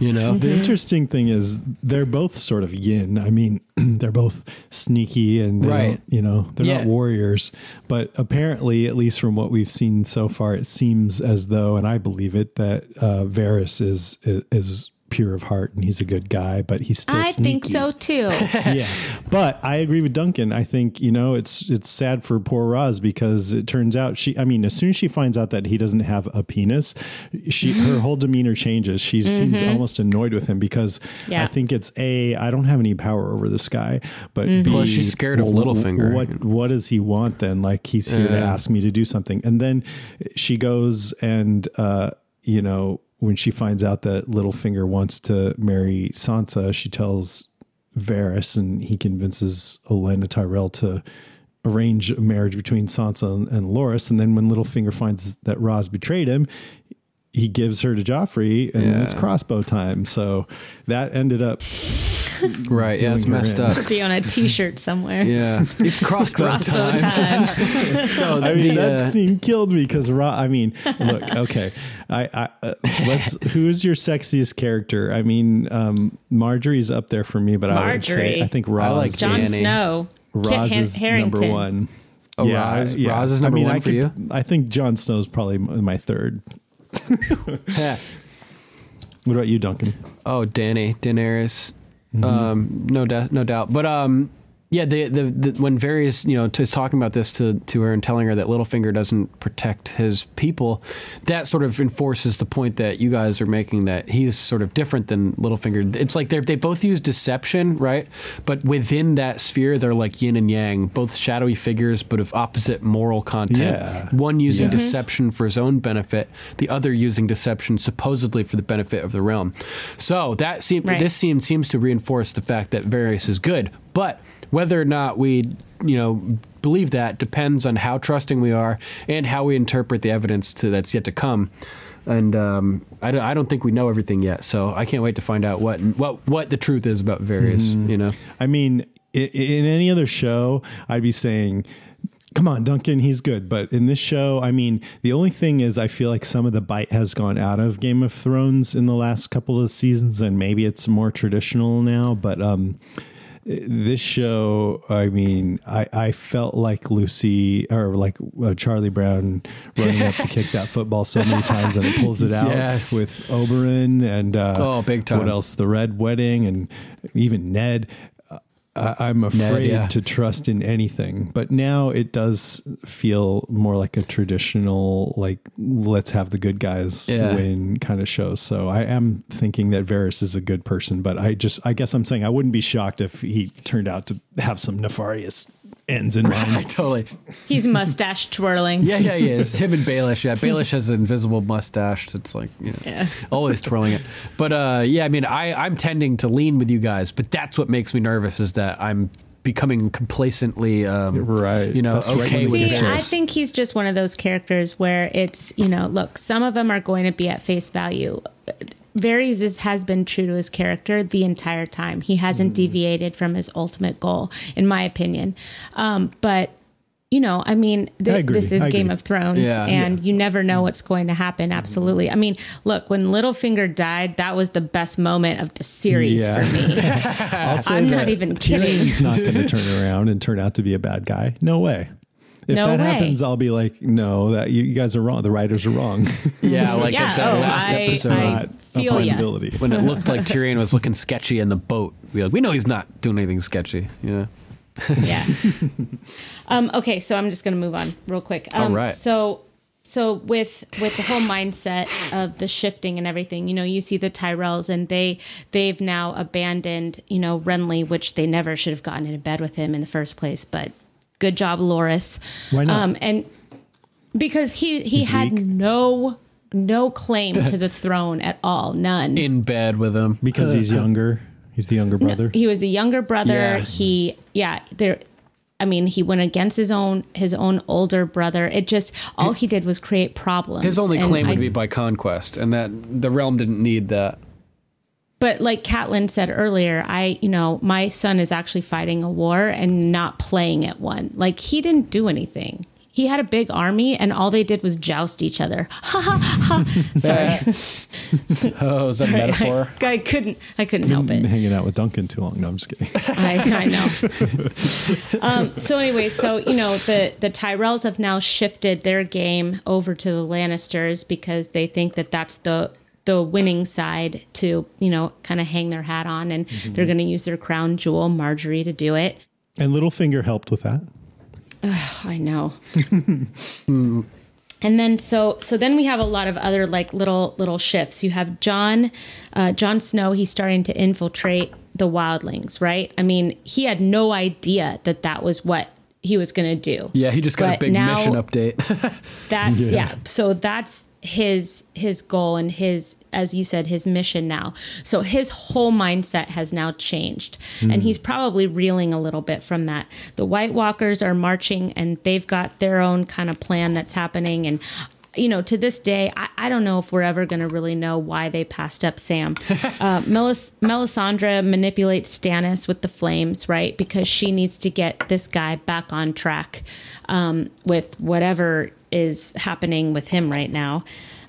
you know? The interesting thing is they're both sort of yin. I mean, they're both sneaky and they right. You know, they're Yeah. not warriors. But apparently, at least from what we've seen so far, it seems as though, and I believe it, that uh, Varys is, is is pure of heart and he's a good guy, but he's still I think so too. yeah, but I agree with Duncan. I think you know it's it's sad for poor Ros because it turns out she. I mean, as soon as she finds out that he doesn't have a penis, she her whole demeanor changes. She seems almost annoyed with him because Mm-hmm. Yeah. I think it's a I don't have any power over this guy, but Mm-hmm. B, Plus, she's scared of well, Littlefinger. What what does he want then? Like he's here to ask me to do something, and then she goes and uh, you know when she finds out that Littlefinger wants to marry Sansa, she tells Varys, and he convinces Olenna Tyrell to arrange a marriage between Sansa and, and Loras. And then when Littlefinger finds that Ros betrayed him, he gives her to Joffrey, and then it's crossbow time. So that ended up Right. Yeah, it's Doing her messed in. up. Be on a T-shirt somewhere. Yeah. It's crossbow, Crossbow time. time. So I mean, the, that uh, scene killed me because Ra. I mean, look, okay, I, I uh, let's. Who's your sexiest character? I mean, um, Margaery's up there for me, but I would say I think Ros. like Jon Snow. Kit Ros Han- is Harington. number one. Oh, Ros- Ros is number I mean, one I for could- you? I think Jon Snow's probably my third. What about you, Duncan? Oh, Dany Daenerys. Mm-hmm. Um, no doubt, no doubt. But um, yeah, the, the the when Varys you know is talking about this to to her and telling her that Littlefinger doesn't protect his people, that sort of enforces the point that you guys are making that he's sort of different than Littlefinger. It's like they they both use deception, right? But within that sphere, they're like yin and yang, both shadowy figures, but of opposite moral content. Yeah. One using Yes. deception for his own benefit, the other using deception supposedly for the benefit of the realm. So that seem, Right. this scene seems to reinforce the fact that Varys is good, but whether or not we, you know, believe that depends on how trusting we are and how we interpret the evidence to, that's yet to come. And um, I, don't, I don't think we know everything yet, so I can't wait to find out what what what the truth is about Varys. Mm-hmm. You know, I mean, in any other show, I'd be saying, come on, Duncan, he's good. But in this show, I mean, the only thing is, I feel like some of the bite has gone out of Game of Thrones in the last couple of seasons, and maybe it's more traditional now. But um, this show, I mean, I, I felt like Lucy or like uh, Charlie Brown running up to kick that football so many times and it pulls it out Yes. with Oberyn and uh, Oh, big time. What else? The Red Wedding and even Ned. I, I'm afraid yeah. to trust in anything, but now it does feel more like a traditional, like let's have the good guys Yeah. win kind of show. So I am thinking that Varys is a good person, but I just, I guess I'm saying I wouldn't be shocked if he turned out to have some nefarious ends in mind. totally. He's mustache twirling. Yeah, yeah, he is. Him and Baelish. Yeah, Baelish has an invisible mustache that's like, you know, Yeah. always twirling it. But uh, yeah, I mean, I, I'm tending to lean with you guys, but that's what makes me nervous is that I'm becoming complacently, um, Right. You know, That's okay when with we See. I think he's just one of those characters where it's, you know, look, some of them are going to be at face value. Varys is, has been true to his character the entire time. He hasn't hmm. deviated from his ultimate goal, in my opinion. Um, but, you know, I mean, th- agree. this is I Game agree. of Thrones, Yeah. and you never know hmm. what's going to happen. Hmm. Absolutely. I mean, look, when Littlefinger died, that was the best moment of the series Yeah. for me. I'll say I'm not even kidding. Tyrion's not going to turn around and turn out to be a bad guy. No way. If No that way. happens, I'll be like, no, that you, you guys are wrong. The writers are wrong. yeah, like Yeah, at that oh, last I- episode. I- not a feel ya. possibility. when it looked like Tyrion was looking sketchy in the boat, we like, we know he's not doing anything sketchy. You know, yeah. um, okay, so I'm just going to move on real quick. Um, All right. So, so with with the whole mindset of the shifting and everything, you know, you see the Tyrells, and they they've now abandoned, you know, Renly, which they never should have gotten into bed with him in the first place. But good job, Loras. Why not? Um, and because he he He's had weak. no no claim to the throne at all, none. in bed with him because he's younger. He's the younger brother. He was the younger brother. Yeah. He, yeah, there. I mean, he went against his own his own older brother. It just all he did was create problems. His only And claim I- would be by conquest, and that the realm didn't need that. But like Catelyn said earlier, I, you know, my son is actually fighting a war and not playing at one. Like he didn't do anything. He had a big army, and all they did was joust each other. Ha ha ha! Sorry, Oh, is that a metaphor? I couldn't. I couldn't help it. hanging out with Duncan too long. No, I'm just kidding. I, I know. um, so anyway, so you know the the Tyrells have now shifted their game over to the Lannisters because they think that that's the the winning side to you know kind of hang their hat on, and Mm-hmm. they're going to use their crown jewel, Margaery, to do it. And Littlefinger helped with that. I know. and then so so then we have a lot of other like little little shifts. You have Jon uh, Jon Snow. He's starting to infiltrate the wildlings, right? I mean, he had no idea that that was what he was going to do. Yeah, he just got a big now- mission update. That's Yeah. yeah. So that's his his goal and his as you said his mission now. So his whole mindset has now changed and he's probably reeling a little bit from that. The White Walkers are marching and they've got their own kind of plan that's happening and you know, to this day, I, I don't know if we're ever going to really know why they passed up Sam. Uh, Melis- Melisandre manipulates Stannis with the flames, right? Because she needs to get this guy back on track um, with whatever is happening with him right now.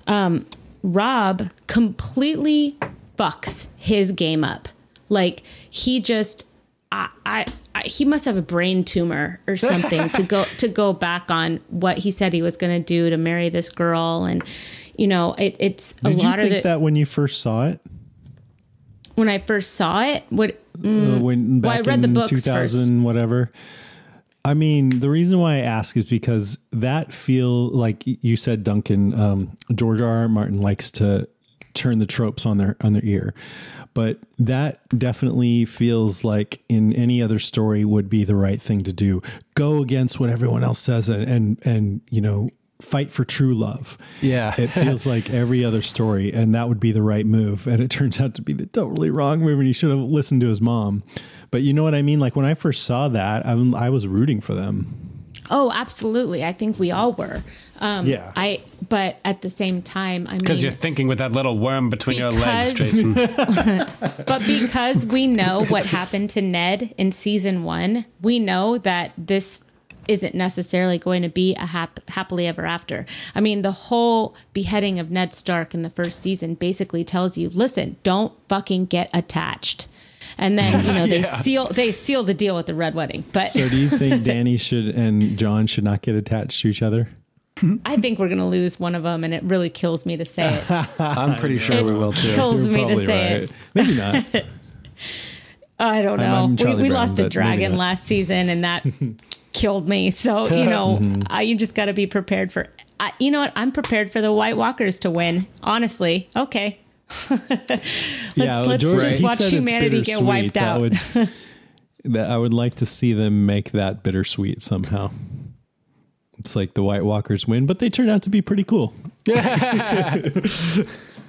Um, Robb completely fucks his game up. Like he just, I, I, I, he must have a brain tumor or something to go to go back on what he said he was going to do to marry this girl, and you know, it, it's a Did you lot of think it. that when you first saw it? when I first saw it, what Uh, when Well, I back read the in books 2000 whatever i mean the reason why i ask is because that feel like you said duncan um, george r. R. martin likes to turn the tropes on their on their ear but that definitely feels like in any other story would be the right thing to do go against what everyone else says and and, and you know fight for true love Yeah. it feels like every other story and that would be the right move and it turns out to be the totally wrong move and he should have listened to his mom but you know what i mean like when i first saw that I'm, i was rooting for them oh, absolutely, I think we all were. Um, Yeah. I but at the same time, I mean, Because you're thinking with that little worm between your legs, Because- Jason. But because we know what happened to Ned in season one, we know that this isn't necessarily going to be a hap- happily ever after. I mean, the whole beheading of Ned Stark in the first season basically tells you, listen, don't fucking get attached. And then you know they seal they seal the deal with the red wedding. But so do you think Dany should and Jon should not get attached to each other I think we're gonna lose one of them, and it really kills me to say it. I'm pretty sure we will too. kills You're me to say right. it. maybe not I don't I'm- know. I'm we we Brown, lost a dragon last season, and that killed me. So you know, Mm-hmm. I, you just got to be prepared for. I, you know what? I'm prepared for the White Walkers to win. Honestly, okay. yeah well, let's george just watch humanity get wiped that out. would that i would like to see them make that bittersweet somehow it's like the white walkers win but they turn out to be pretty cool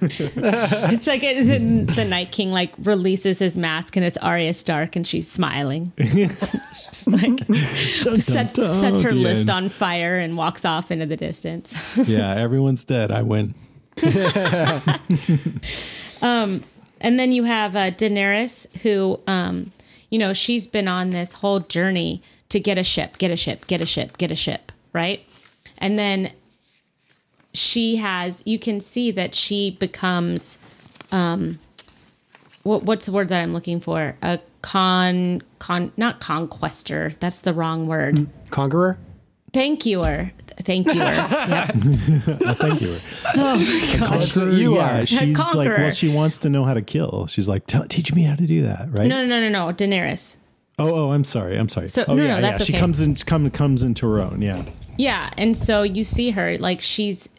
It's like it, the, the Night King like releases his mask, and it's Arya Stark, and she's smiling. She's like sets, dun, sets her list end. on fire and walks off into the distance. yeah everyone's dead i win And then you have uh, Daenerys, who, um, you know, she's been on this whole journey to get a ship, get a ship, get a ship, get a ship, right? And then she has, you can see that she becomes, um, what, what's the word that I'm looking for? A con, con, not conquester. That's the wrong word. Conqueror? Thank you. Thank you. Yep. thank you oh, That's what you yeah, are. she's like, well, she wants to know how to kill. She's like, teach me how to do that, right? No, no, no, no, no. Daenerys. Oh, oh, I'm sorry, I'm sorry. So- oh, no, no, yeah, that's yeah. She okay. comes in, come, comes into her own. Yeah, Yeah, and so you see her like she's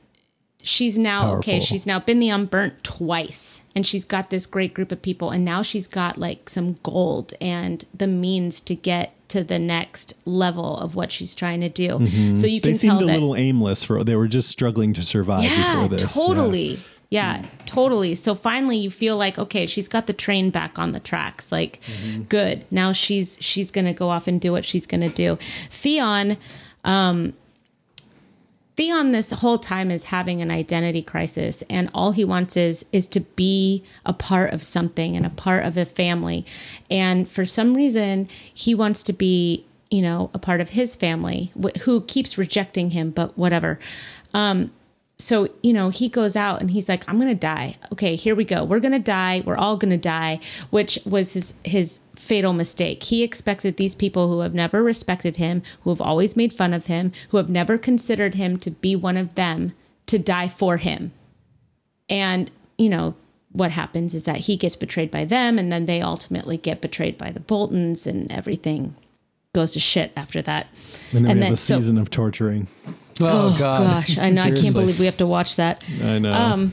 she's now okay, she's now been the unburnt twice and she's got this great group of people and now she's got like some gold and the means to get to the next level of what she's trying to do. So you Mm-hmm. they can seemed a that little aimless for. They were just struggling to survive yeah, before this. totally. Yeah, totally. So finally you feel like okay, she's got the train back on the tracks. Like Mm-hmm. good. Now she's she's going to go off and do what she's going to do. Theon um Theon this whole time is having an identity crisis and all he wants is is to be a part of something and a part of a family. And for some reason, he wants to be, you know, a part of his family wh- who keeps rejecting him, but whatever. Um so you know he goes out and he's like i'm gonna die okay here we go we're gonna die we're all gonna die which was his his fatal mistake he expected these people who have never respected him who have always made fun of him who have never considered him to be one of them to die for him and you know, what happens is that he gets betrayed by them, and then they ultimately get betrayed by the Boltons, and everything goes to shit after that. And then And we then- have a so- season of torturing. Oh, God. Gosh, I know. I can't believe we have to watch that. I know. Um,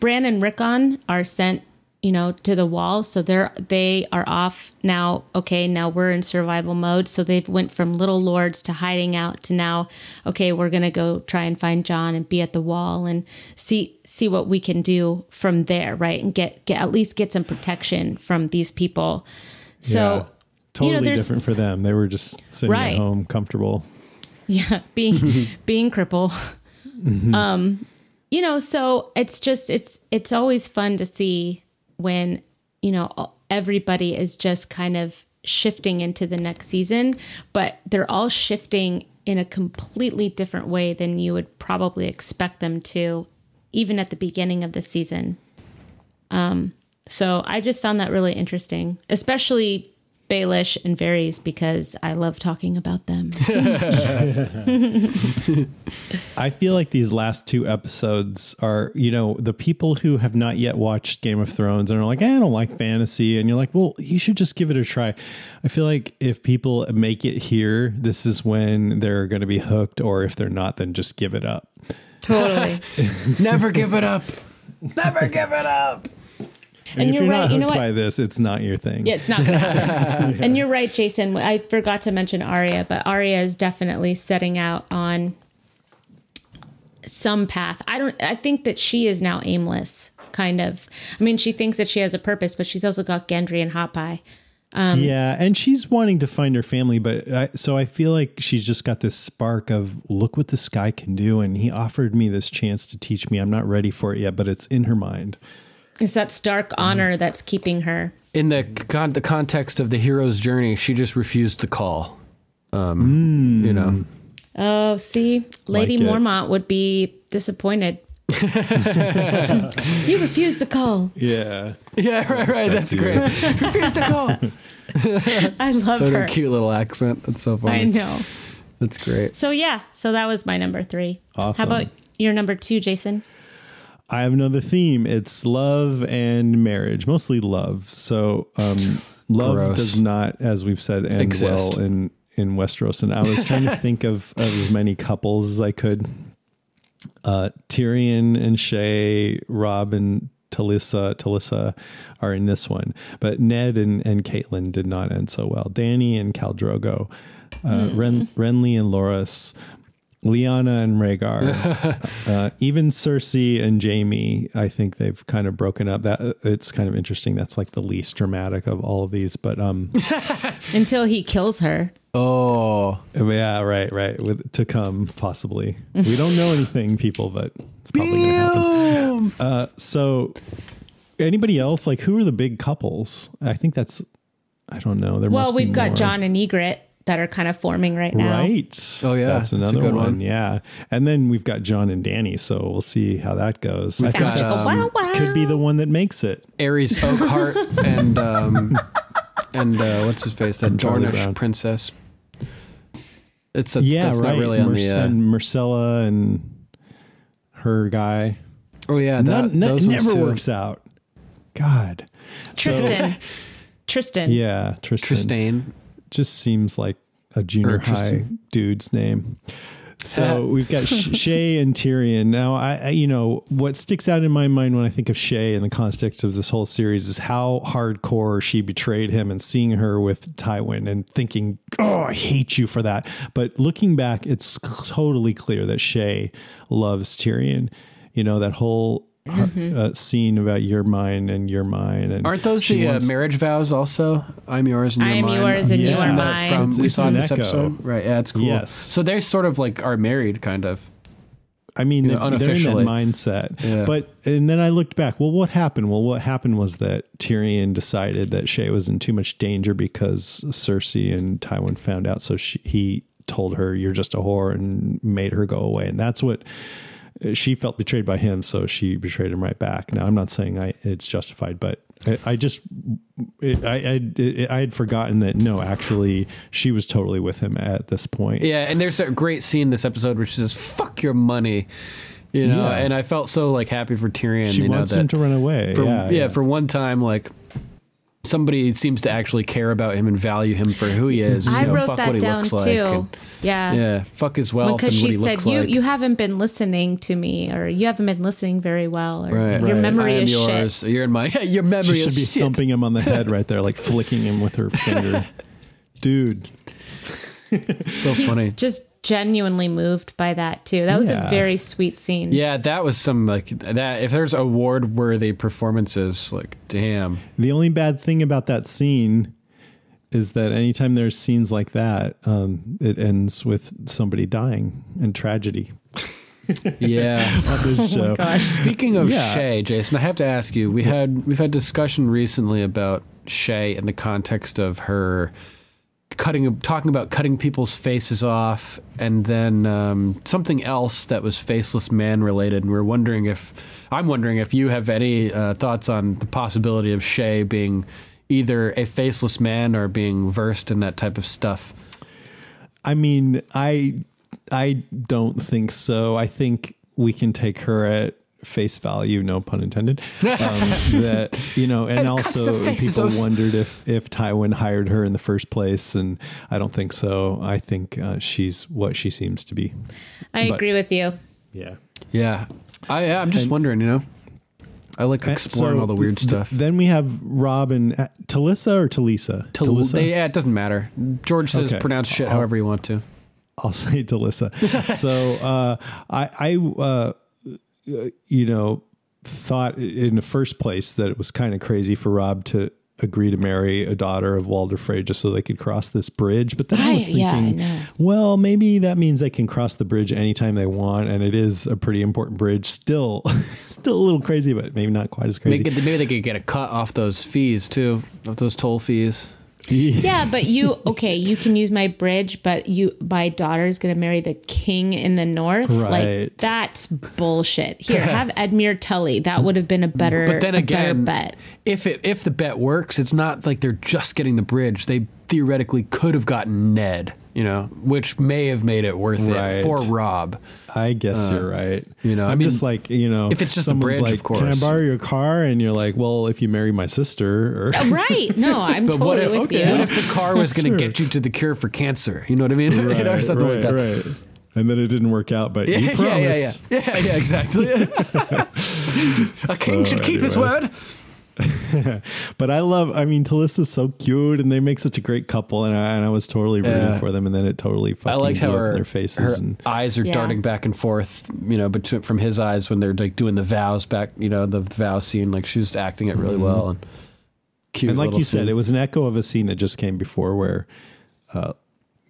Bran and Rickon are sent, you know, to the wall, so they're they are off now. Okay, now we're in survival mode. So they've went from little lords to hiding out to now. Okay, we're gonna go try and find Jon and be at the wall and see see what we can do from there, right? And get get at least get some protection from these people. So. yeah. Totally you know, different for them. They were just sitting Right. at home, comfortable. yeah being being cripple Mm-hmm. um you know so it's just it's it's always fun to see when you know everybody is just kind of shifting into the next season but they're all shifting in a completely different way than you would probably expect them to even at the beginning of the season. Um so i just found that really interesting especially Baelish and Varys because I love talking about them. I feel like these last two episodes are, you know, the people who have not yet watched Game of Thrones and are like, eh, I don't like fantasy. And you're like, well, you should just give it a try. I feel like if people make it here, this is when they're going to be hooked. Or if they're not, then just give it up. totally. Never give it up. Never give it up. And, And if you're you're right, not you know hooked what? by this, it's not your thing. Yeah, it's not going to happen. And you're right, Jason. I forgot to mention Arya, but Arya is definitely setting out on some path. I don't. I think that she is now aimless, kind of. I mean, she thinks that she has a purpose, but she's also got Gendry and Hot Pie. Um, yeah, and she's wanting to find her family, but I, so I feel like she's just got this spark of look what this guy can do, and he offered me this chance to teach me. I'm not ready for it yet, but it's in her mind. It's that stark honor that's keeping her. In the con- the context of the hero's journey, she just refused the call. Um, You know, Oh, see, Lady Like it. Mormont would be disappointed. you refused the call. Yeah, yeah, right, right. That's great. refused the call. I love What her. cute little accent. That's so funny. I know. That's great. So yeah, so that was my number three. Awesome. How about your number two, Jason? I have another theme. It's love and marriage, mostly love. So, um, love Gross. does not, as we've said, end Exist. well in in Westeros. And I was trying to think of, of as many couples as I could. Uh, Tyrion and Shae, Robb and Talissa, Talissa are in this one, but Ned and, and Catelyn did not end so well. Dany and Khal Drogo, uh, Ren, Renly and Loras, Lyanna and Rhaegar, uh, even Cersei and Jaime. I think they've kind of broken up. That it's kind of interesting. That's like the least dramatic of all of these, but um, Until he kills her. Oh, yeah, right, right. With to come possibly. We don't know anything, people, but it's probably going to happen. Uh, so, anybody else? Like, who are the big couples? I think that's. I don't know. There Well, must be we've got more. Jon and Ygritte that are kind of forming right now. Right. Oh, yeah. That's That's a another good one. one. Yeah. And then we've got Jon and Dany. So we'll see how that goes. I We've think got, that's- um, wow, wow. could be the one that makes it. Arys Oakheart and um, and uh, what's his face? That Charlie Dornish princess. It's a, yeah, that's right. not really on Merc- the. Uh, and Myrcella and her guy. oh yeah, that None, none- those ones never too. works out. God. Tristan. Tristan. Yeah, Tristan. Tristane. Just seems like a junior high dude's name. So we've got Sh- Shae and Tyrion. Now, I, I, you know, what sticks out in my mind when I think of Shae in the context of this whole series is how hardcore she betrayed him and seeing her with Tywin and thinking, oh, I hate you for that. But looking back, it's totally clear that Shae loves Tyrion. You know, that whole uh, scene about your mine and your mine. And Aren't those she the uh, marriage vows also? I'm yours and I you're am mine. yours and you are mine. From, It's- we it's saw in this echo. episode, right? Yeah, it's cool. Yes. So they sort of like are married, kind of. I mean, You they- know, they're in that unofficially. mindset. Yeah. But and then I looked back. Well, what happened? Well, what happened was that Tyrion decided that Shae was in too much danger because Cersei and Tywin found out. So she, he told her, "You're just a whore," and made her go away. And that's what Uh, she felt betrayed by him. So she betrayed him right back. Now, I'm not saying I it's justified, but I, I just it, I I, I had forgotten that no, actually, she was totally with him at this point. Yeah, and there's a great scene in this episode where she says, "Fuck your money," You know, Yeah. and I felt so like happy for Tyrion. She you know, wants that him to run away. For, yeah, yeah, for one time, like somebody seems to actually care about him and value him for who he mm-hmm. is. I you know, wrote fuck that what he down looks too. like. and- yeah. yeah, fuck his wealth Because and what she he said looks you like. you haven't been listening to me, or you haven't been listening very well, or right. your Right. memory I am is yours. shit. You're in my. Your memory She should be shit. thumping him on the head right there, like flicking him with her finger. Dude, So He's funny. just genuinely moved by that too. That was Yeah. a very sweet scene. Yeah, that was some like that. If there's award worthy performances, like damn. the only bad thing about that scene is that anytime there's scenes like that, um, it ends with somebody dying and tragedy Yeah. on this show. Gosh. Speaking of Yeah. Shae, Jason, I have to ask you. We had we've had discussion recently about Shae in the context of her cutting, talking about cutting people's faces off, and then um, something else that was faceless man related. And we're wondering if I'm wondering if you have any uh, thoughts on the possibility of Shae being either a faceless man or being versed in that type of stuff. I mean, I I don't think so. I think we can take her at face value, no pun intended. Um, that you know, and, And also people off. wondered if if Tywin hired her in the first place, and I don't think so. I think uh, she's what she seems to be. I But- agree with you. Yeah. Yeah, I, I'm just wondering. You know, I like exploring So all the weird th- stuff. then we have Robb and uh, Talissa or Talisa. Tal- Talisa? they, yeah, it doesn't matter. George says Okay. pronounce shit I'll- however you want to. I'll say Talissa. so uh, I, I uh, Uh, you know, thought in the first place that it was kind of crazy for Robb to agree to marry a daughter of Walder Frey just so they could cross this bridge. But then I, I- was yeah, I thinking, well, maybe that means they can cross the bridge anytime they want, and it is a pretty important bridge. Still, still a little crazy, but maybe not quite as crazy. Maybe, maybe they could get a cut off those fees too, off those toll fees. Yeah, but you okay? You can use my bridge, but you my daughter's gonna marry the king in the north. Right. Like that's bullshit. Here, have Edmure Tully. That would have been a better, But then again, bet. if it if the bet works, it's not like they're just getting the bridge. They theoretically could have gotten Ned, you know, which may have made it worth Right. it for Robb. I guess you're uh, right. you know, I I'm mean, just like, you know, if it's just a someone's bridge, like, of course. Can I borrow your car? And you're like, well, if you marry my sister, or uh, Right? No, I'm But totally what if with you. what if the car was going to Sure. get you to the cure for cancer? You know what I mean? you know, or something right, like that. right. And then it didn't work out, but you Yeah, yeah, yeah, promised. yeah, yeah, yeah, exactly. a king should keep his word. But I love. I mean, Talissa's so cute, and they make such a great couple, and I, and I was totally rooting Yeah. for them, and then it totally I fucking liked how blew up in her, their faces. her and eyes are Yeah. darting back and forth, you know, between, from his eyes when they're like doing the vows back, you know, the vow scene. Like she was acting it really well and cute. Mm-hmm. and like little you said, it was an echo of a scene that just came before, where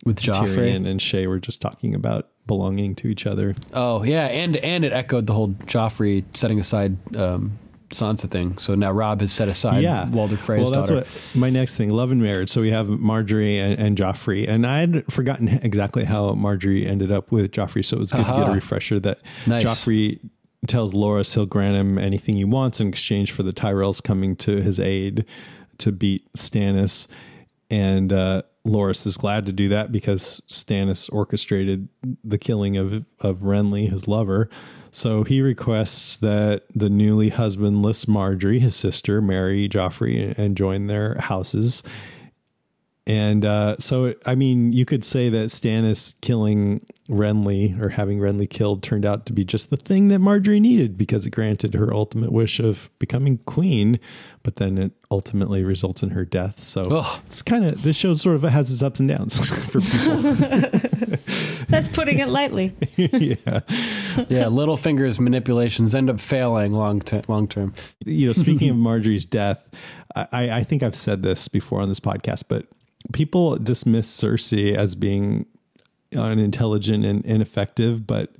with Joffrey. Tyrion and Shae were just talking about belonging to each other. Oh yeah, and and it echoed the whole Joffrey setting aside um, Sansa thing. So now Robb has set aside yeah, Walder Frey's well, that's daughter. what my next thing. Love and marriage. So we have Margaery and, and Joffrey, and I had forgotten exactly how Margaery ended up with Joffrey. So it was good to get a refresher that Nice. Joffrey tells Loras he'll grant him anything he wants in exchange for the Tyrells coming to his aid to beat Stannis, and uh, Loras is glad to do that because Stannis orchestrated the killing of of Renly, his lover. So he requests that the newly husbandless Margaery, his sister, marry Joffrey and join their houses. And uh, so, I mean, you could say that Stannis killing Renly or having Renly killed turned out to be just the thing that Margaery needed because it granted her ultimate wish of becoming queen, but then it ultimately results in her death. So Ugh. it's kind of, this show sort of has its ups and downs for people. That's putting it lightly. yeah. yeah, Littlefinger's manipulations end up failing long t- long term. you know, speaking of Margaery's death, I, I think I've said this before on this podcast, but people dismiss Cersei as being unintelligent and ineffective. But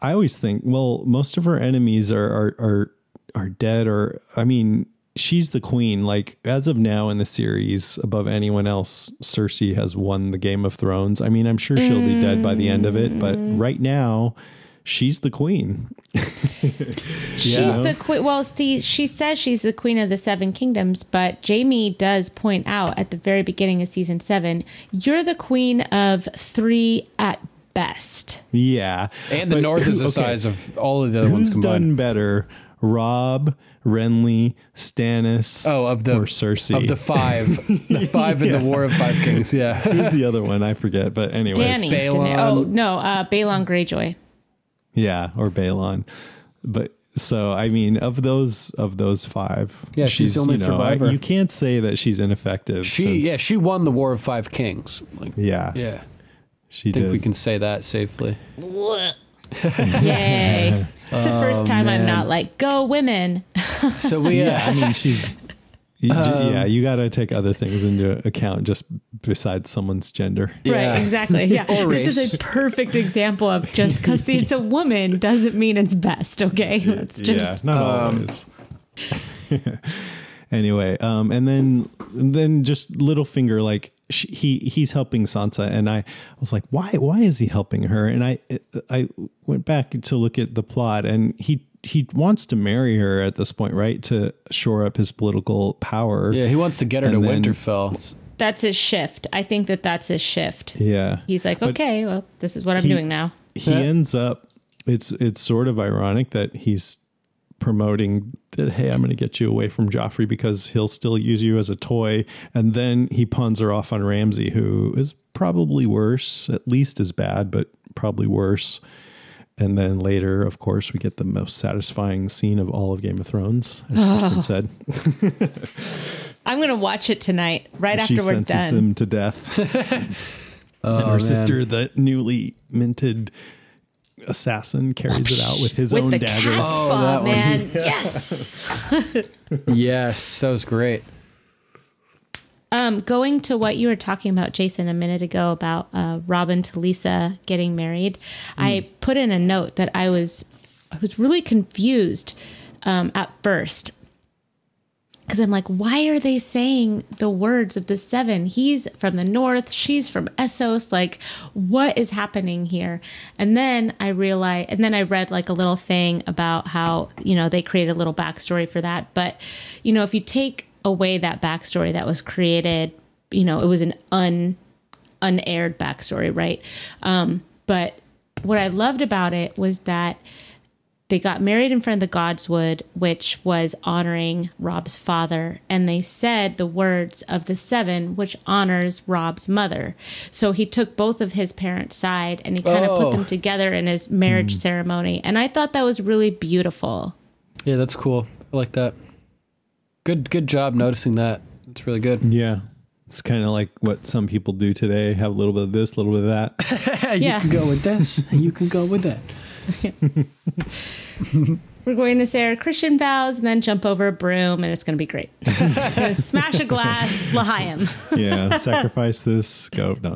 I always think, well, most of her enemies are are are, are dead, or I mean, she's the queen. Like as of now in the series, above anyone else, Cersei has won the Game of Thrones. I mean, I'm sure she'll be dead by the end of it, but mm. right now. She's the queen. She's the queen. Well, see, she says she's the queen of the seven kingdoms, but Jaime does point out at the very beginning of season seven, you're the queen of three at best. Yeah, And the But north is the okay, size of all of the other ones Who's combined. done better, Robb, Renly, Stannis? Oh, of the or Cersei? of the five, the five in the War of Five Kings. Yeah, Who's the other one? I forget. But anyways, Dany. Balon. Oh no, uh, Balon Greyjoy. yeah, or Balon. But so I mean, of those of those five, Yeah, she's the only you know, I- survivor. you can't say that she's ineffective. she since- yeah she won the War of Five Kings. Like, yeah, yeah, she I think did. we can say that safely. Yay! It's the first time I'm not like go women. So we yeah, uh, I mean, she's. you Um, yeah, you got to take other things into account just besides someone's gender. Yeah. Right, exactly. Yeah. Or this is a perfect example of just because it's a woman doesn't mean it's best, okay? It's just yeah, not always. anyway, um, and then then just Littlefinger, like she, he he's helping Sansa, and I was like, why why is he helping her? And I I went back to look at the plot, and he he wants to marry her at this point, right, to shore up his political power. yeah, he wants to get her to then- Winterfell. that's his shift. I think that that's his shift. yeah. He's like, But okay, well, this is what I'm he- doing now. he ends up it's it's sort of ironic that he's promoting that hey i'm going to get you away from joffrey because he'll still use you as a toy. And then he pawns her off on ramsay who is probably worse at least as bad but probably worse. And then later of course we get the most satisfying scene of all of game of thrones as oh. Kristen said. I'm gonna watch it tonight, right she after we're sentences done. him to death. Oh, and her man. sister the newly minted assassin carries it out with his With own the dagger cat's Oh, paw, that one. man. Yes. yes, that was great. Um, going to what you were talking about, Jason, a minute ago about uh, Robb and Talisa getting married, I put in a note that I was I was really confused um, at first because I'm like, why are they saying the words of the seven? He's from the north, she's from Essos. Like, what is happening here? And then I realized, and then I read like a little thing about how, you know, they created a little backstory for that. But, you know, if you take away that backstory that was created, you know, it was an un unaired backstory, right? Um, but what I loved about it was that they got married in front of the Godswood, which was honoring Robb's father, and they said the words of the seven, which honors Robb's mother. So he took both of his parents' side and he kind of Oh. put them oh. together in his marriage hmm. ceremony, and I thought that was really beautiful. Yeah, that's cool. I like that. Good, good job noticing that. It's really good. Yeah. It's kind of like what some people do today have a little bit of this, a little bit of that. You yeah. Can go with this, and you can go with that. We're going to say our Christian vows and then jump over a broom, and it's going to be great. Smash a glass, L'chaim. Yeah. Sacrifice this, go. No.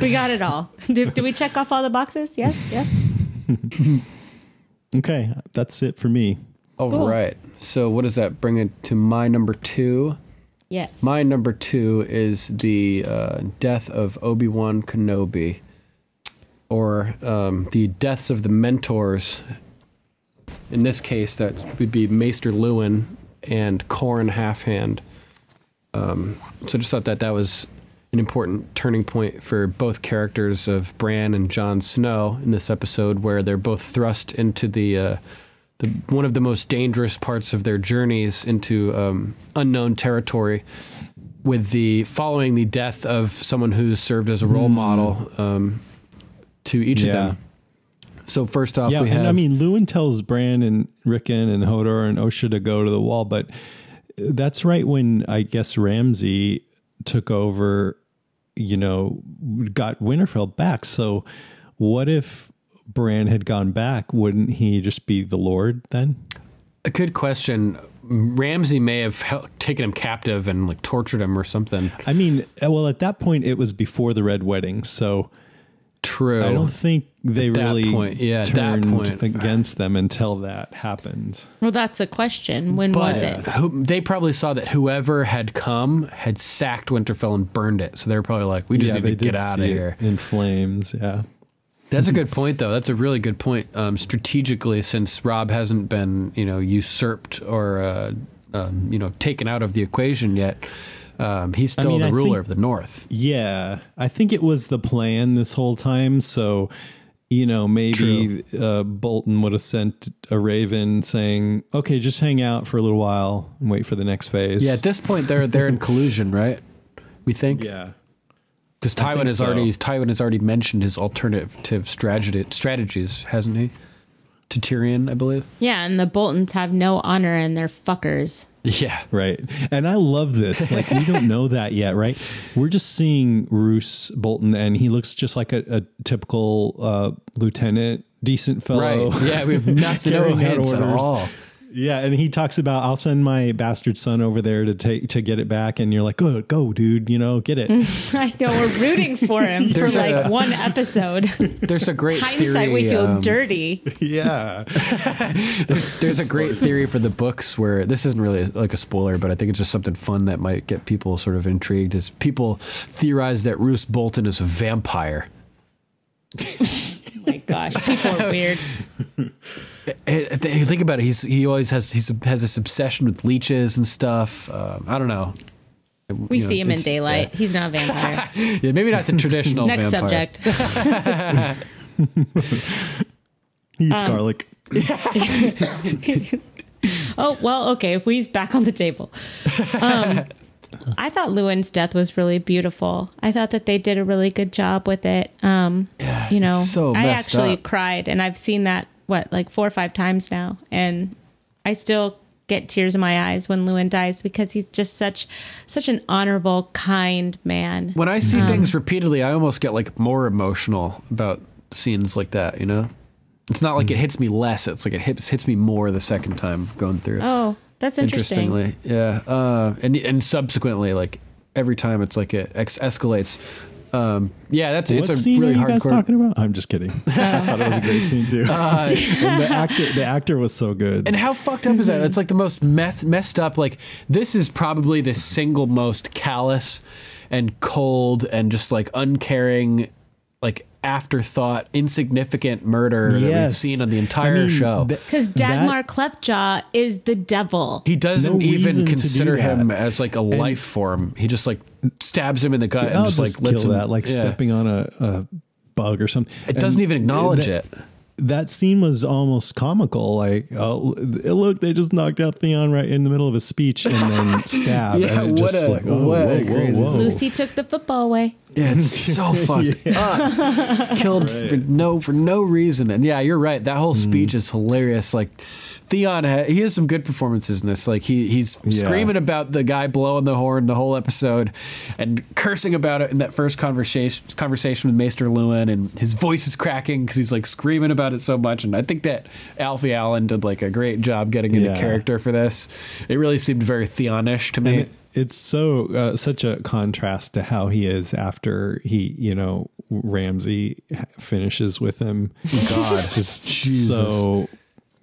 We got it all. Did, did we check off all the boxes? Yes, yes. Okay. That's it for me. All right. So, what does that bring it to my number two? Yes. My number two is the uh, death of Obi Wan Kenobi, or um, the deaths of the mentors. In this case, that would be Maester Luwin and Qhorin Halfhand. Um, so, I just thought that that was an important turning point for both characters of Bran and Jon Snow in this episode, where they're both thrust into the uh, the one of the most dangerous parts of their journeys into um, unknown territory, with the following the death of someone who's served as a role model um, to each of them. So first off, Yeah. we have And I mean, Luwin tells Bran and Rickon and Hodor and Osha to go to the wall, but that's right when I guess Ramsay took over, you know, got Winterfell back. So what if Bran had gone back? Wouldn't he just be the Lord then? a good question. Ramsay may have hel- taken him captive and like tortured him or something. I mean, uh, well, at that point, it was before the Red Wedding. So True. I don't think they At really point, yeah, turned point. against them until that happened. Well, that's the question. When was it? Who, they probably saw that whoever had come had sacked Winterfell and burned it. So they were probably like, "We just yeah, need to get out of here." in flames. Yeah. That's a good point, though. That's a really good point. Um, strategically, since Robb hasn't been, you know, usurped or, uh, um, you know, taken out of the equation yet, Um, he's still mean, the I ruler think- of the North. Yeah, I think it was the plan this whole time. So, you know, maybe uh, Bolton would have sent a raven saying, "Okay, just hang out for a little while and wait for the next phase." Yeah, at this point they're they're in collusion, right? We think. yeah. Because Tywin has so. already Tywin has already mentioned his alternative strategy strategies, hasn't he? To Tyrion, I believe. Yeah, and the Boltons have no honor and they're fuckers. Yeah. Right. And I love this. Like, we don't know that yet, right? We're just seeing Roose Bolton, and he looks just like a, a typical uh, lieutenant, decent fellow. Right. Yeah, we have nothing, no Carrying hints at all. Yeah, and he talks about I'll send my bastard son over there to take to get it back, and you're like, go, go, dude, you know, get it. I know we're rooting for him for There's like a- one episode. There's a great Hindsight, theory. we feel um, dirty. yeah, There's, there's a great theory for the books where this isn't really like a spoiler, but I think it's just something fun that might get people sort of intrigued. Is people theorize that Roose Bolton is a vampire. Oh my gosh, people are weird. Think about it. He's he always has he's has this obsession with leeches and stuff. Um, I don't know. We You know, see him in it's- daylight. He's not a vampire. Yeah, maybe not the traditional Next vampire. subject. he Um, eats garlic. Oh well, okay. He's back on the table. Um, I thought Luwin's death was really beautiful. I thought that they did a really good job with it. Um, Yeah, you know, so I actually up. cried, and I've seen that what like four or five times now, and I still get tears in my eyes when Luwin dies because he's just such such an honorable, kind man. When I see Um, things repeatedly, I almost get like more emotional about scenes like that. You know, it's not like it hits me less. It's like it hits hits me more the second time going through. Oh, that's interesting. Interestingly, yeah, uh, and and subsequently, like every time, it's like it ex- escalates. Um, yeah, that's What it's a scene really are you guys talking about? I'm just kidding. I thought it was a great scene too. Uh, and the actor, the actor was so good. And how fucked up is that? It's like the most meth- messed up. Like this is probably the single most callous and cold and just like uncaring, like afterthought, insignificant murder that we've seen on the entire I mean, show. th- Because Dagmar Cleftjaw is the devil. he doesn't no even reason to do consider him as like a life form. He just like stabs him in the gut and I'll just, just, like lets him. that, like yeah. stepping on a, a bug or something. It doesn't even acknowledge that, it. That scene was almost comical. Like, oh, look, they just knocked out Theon right in the middle of a speech and then stab. Yeah, and what just a- like, oh, what a whoa, whoa, crazy- whoa. Lucy took the football away. Yeah, it's so fucked up. Killed for no for no reason. And yeah, you're right. That whole Mm. speech is hilarious. Like Theon, he has some good performances in this. Like he he's Yeah. screaming about the guy blowing the horn the whole episode, and cursing about it in that first conversation conversation with Maester Luwin, and his voice is cracking because he's like screaming about it so much. And I think that Alfie Allen did like a great job getting into Yeah. character for this. It really seemed very Theonish to me. It's so uh, such a contrast to how he is after he, you know, Ramsay finishes with him. God, just so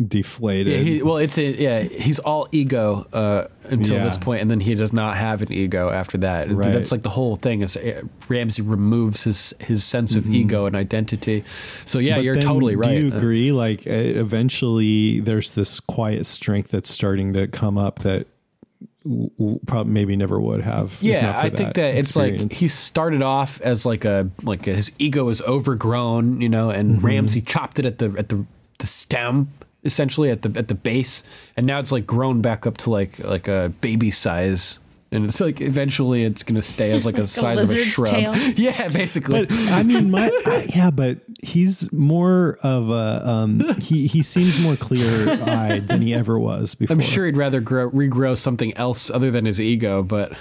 deflated. Yeah, he, well, it's a, yeah. He's all ego uh, until Yeah. this point, and then he does not have an ego after that. Right. That's like the whole thing. Is uh, Ramsay removes his his sense of ego and identity. So yeah, Mm-hmm. But you're totally right. Do you Uh, agree? Like, eventually, there's this quiet strength that's starting to come up that probably maybe never would have. yeah, I think that it's like he started off as like a like his ego is overgrown, you know, and Mm-hmm. Ramsay chopped it at the at the the stem essentially at the at the base, and now it's like grown back up to like like a baby size. And it's like eventually it's gonna stay as like a size of a shrub. tail. Yeah, basically. But I mean, my I, yeah, but he's more of a um, he he seems more clear eyed than he ever was before. I'm sure he'd rather grow, regrow something else other than his ego, but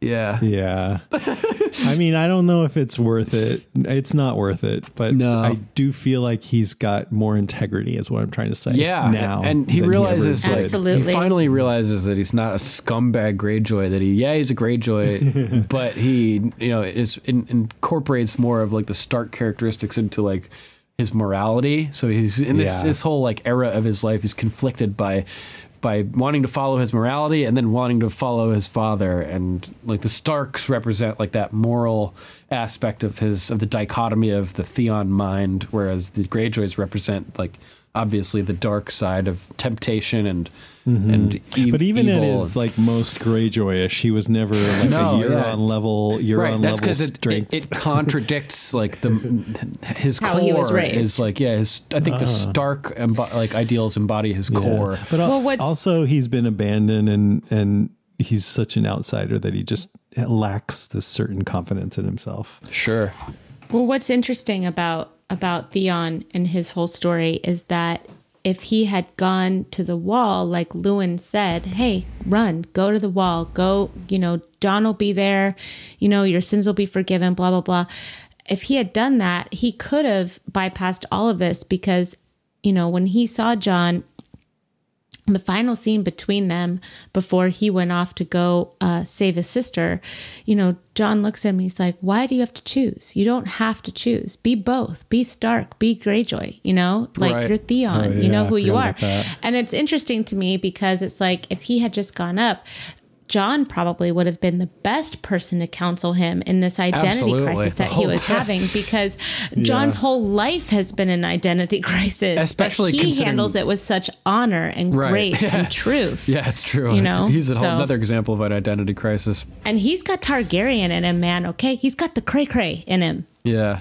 yeah. Yeah. I mean, I don't know if it's worth it. It's not worth it, but No. I do feel like he's got more integrity, is what I'm trying to say. Yeah, Now. and he than realizes, ever like. Absolutely. he finally realizes that he's not a scumbag Greyjoy. That he, yeah, he's a Greyjoy, but he, you know, is in, incorporates more of like the Stark characteristics into like his morality. So he's in this Yeah. this whole like era of his life. He's conflicted by by wanting to follow his morality and then wanting to follow his father. And like the starks represent like that moral aspect of his of the dichotomy of the theon mind whereas the greyjoys represent like obviously the dark side of temptation and and e- Mm-hmm. But even evil. at his like most Greyjoyish, he was never like No, a year yeah. on level, year right on that's level because it, it, strength. it contradicts like the his How core he was raised. is like yeah his i think the stark embo- like ideals embody his Yeah. core But al- Well, what's- also he's been abandoned and and he's such an outsider that he just lacks this certain confidence in himself. sure Well, what's interesting about about Theon and his whole story is that if he had gone to the wall, like Luwin said, "Hey, run, go to the wall, go. You know, Jon will be there. You know, your sins will be forgiven. Blah blah blah." If he had done that, he could have bypassed all of this because, you know, when he saw Jon the final scene between them before he went off to go uh, save his sister, you know, Jon looks at me. He's like, "Why do you have to choose? You don't have to choose. Be both. Be Stark. Be Greyjoy. You know, like Right. you're Theon. Oh, you know who you are." And it's interesting to me because it's like if he had just gone up. Jon probably would have been the best person to counsel him in this identity Absolutely. crisis that he oh, was having because Jon's whole life has been an identity crisis. but Especially he handles it with such honor and Right. grace and truth. yeah it's true You know, he's a whole, so- another example of an identity crisis And he's got Targaryen in him, man. Okay, he's got the cray cray in him. yeah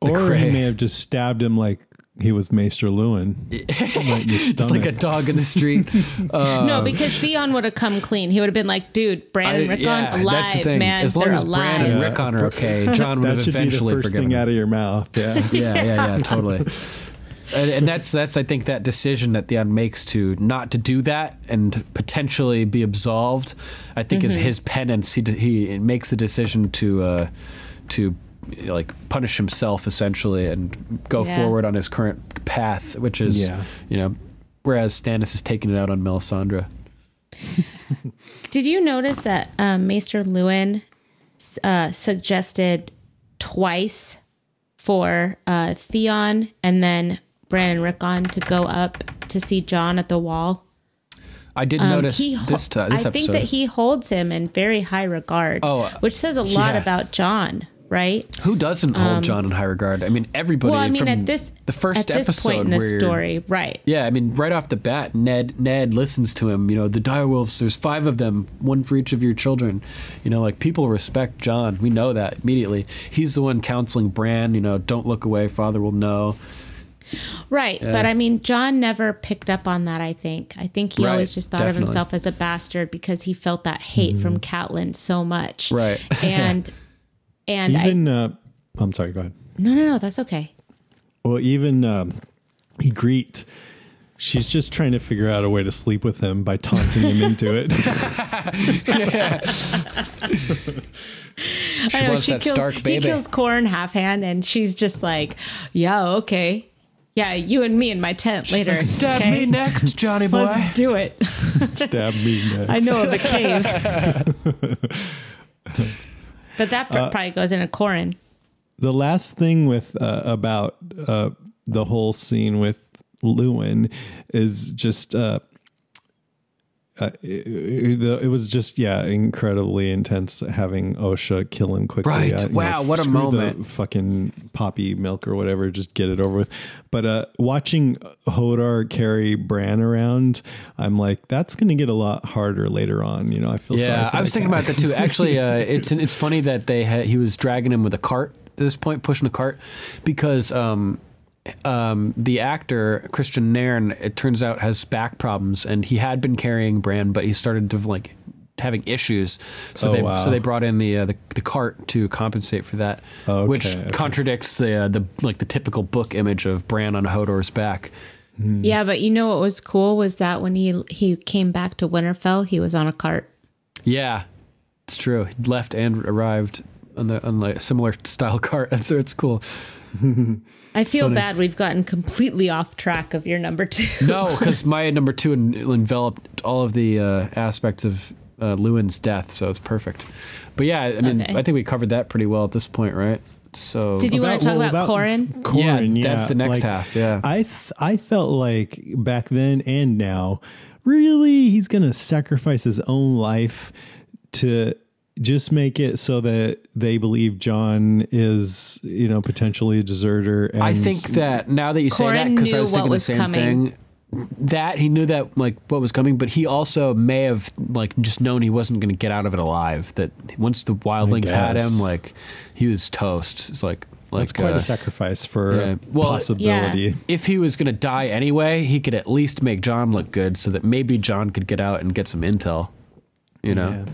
Or cray. he may have just stabbed him like he was Maester Luwin. Right in your just like a dog in the street no, because Theon would have come clean. He would have been like, "Dude, Bran and Rickon yeah, alive, that's the thing. man. As long They're as alive." Bran and Rickon are okay, Jon would have should be the eventually first thing him. out of your mouth. Yeah. yeah, yeah, yeah, totally. And, and that's that's I think that decision that Theon makes to not to do that and potentially be absolved. I think Mm-hmm. is his penance. He he makes the decision to uh, to like punish himself essentially and go Yeah. forward on his current path, which is Yeah. you know, whereas Stannis is taking it out on Melisandre. Did you notice that um, Maester Luwin uh, suggested twice for uh, Theon and then Bran and Rickon to go up to see Jon at the wall? I did Um, notice he ho- this time. This I episode. think that he holds him in very high regard. Oh, which says a lot yeah. about Jon, right? Who doesn't hold Jon in high regard? I mean, everybody. Um, Well, I mean, from at this the first at this episode point in the where- story, right? Yeah, I mean, right off the bat, Ned Ned listens to him. You know, the direwolves. There's five of them, one for each of your children. You know, like people respect Jon. We know that immediately. He's the one counseling Bran. You know, don't look away. Father will know. Right. But I mean, Jon never picked up on that, I think. I think he Right, always just thought definitely. of himself as a bastard because he felt that hate from Catelyn so much. Right. And, and I, Even uh, I'm sorry. Go ahead. no, no, no, that's okay. Well, even um, Ygritte, she's just trying to figure out a way to sleep with him by taunting him into it. She I know, wants that kills, Stark he kills Qhorin half hand and she's just like, yeah, okay. Yeah, you and me in my tent She's later. like, Stab okay? me next, Johnny boy. Let's do it. Stab me next. I know of a cave. But that Uh, probably goes in a Qhorin. the last thing with uh, about uh, the whole scene with Luwin is just uh, it, it was just yeah incredibly intense having Osha kill him quickly. Right. You Wow, what a moment. fucking poppy milk or whatever. Just get it over with. But uh, watching Hodor carry Bran around, I'm like, that's going to get a lot harder later on. You know, I feel Yeah, I was thinking about that too. Actually, uh, it's it's funny that they had, he was dragging him with a cart at this point, pushing a cart, because um, um, the actor Kristian Nairn, it turns out, has back problems, and he had been carrying Bran, but he started to like having issues. So Oh, they wow. so they brought in the, uh, the the cart to compensate for that, Okay, which okay. contradicts the uh, the like the typical book image of Bran on Hodor's back. Yeah, but you know what was cool was that when he he came back to Winterfell, he was on a cart. Yeah, it's true. He left and arrived on the on like a similar style cart. So it's cool. I feel bad we've gotten completely off track of your number two. No, because my number two en- enveloped all of the uh, aspects of uh, Luwin's death, so it's perfect. But yeah, I mean, Okay. I think we covered that pretty well at this point, right? So Did you want to talk well, about, Qhorin? Qhorin, Yeah, yeah, that's the next like, half, yeah. I th- I felt like back then and now, really, he's gonna sacrifice his own life to just make it so that they believe Jon is, you know, potentially a deserter. And I think that now that you say that, because I knew was what thinking the was same coming. thing. That he knew that like what was coming, but he also may have like just known he wasn't going to get out of it alive. That once the wildlings had him, like he was toast. It's like like that's quite uh, a sacrifice for yeah. a Well, possibility. if he was going to die anyway, he could at least make Jon look good, so that maybe Jon could get out and get some intel. You know, Yeah.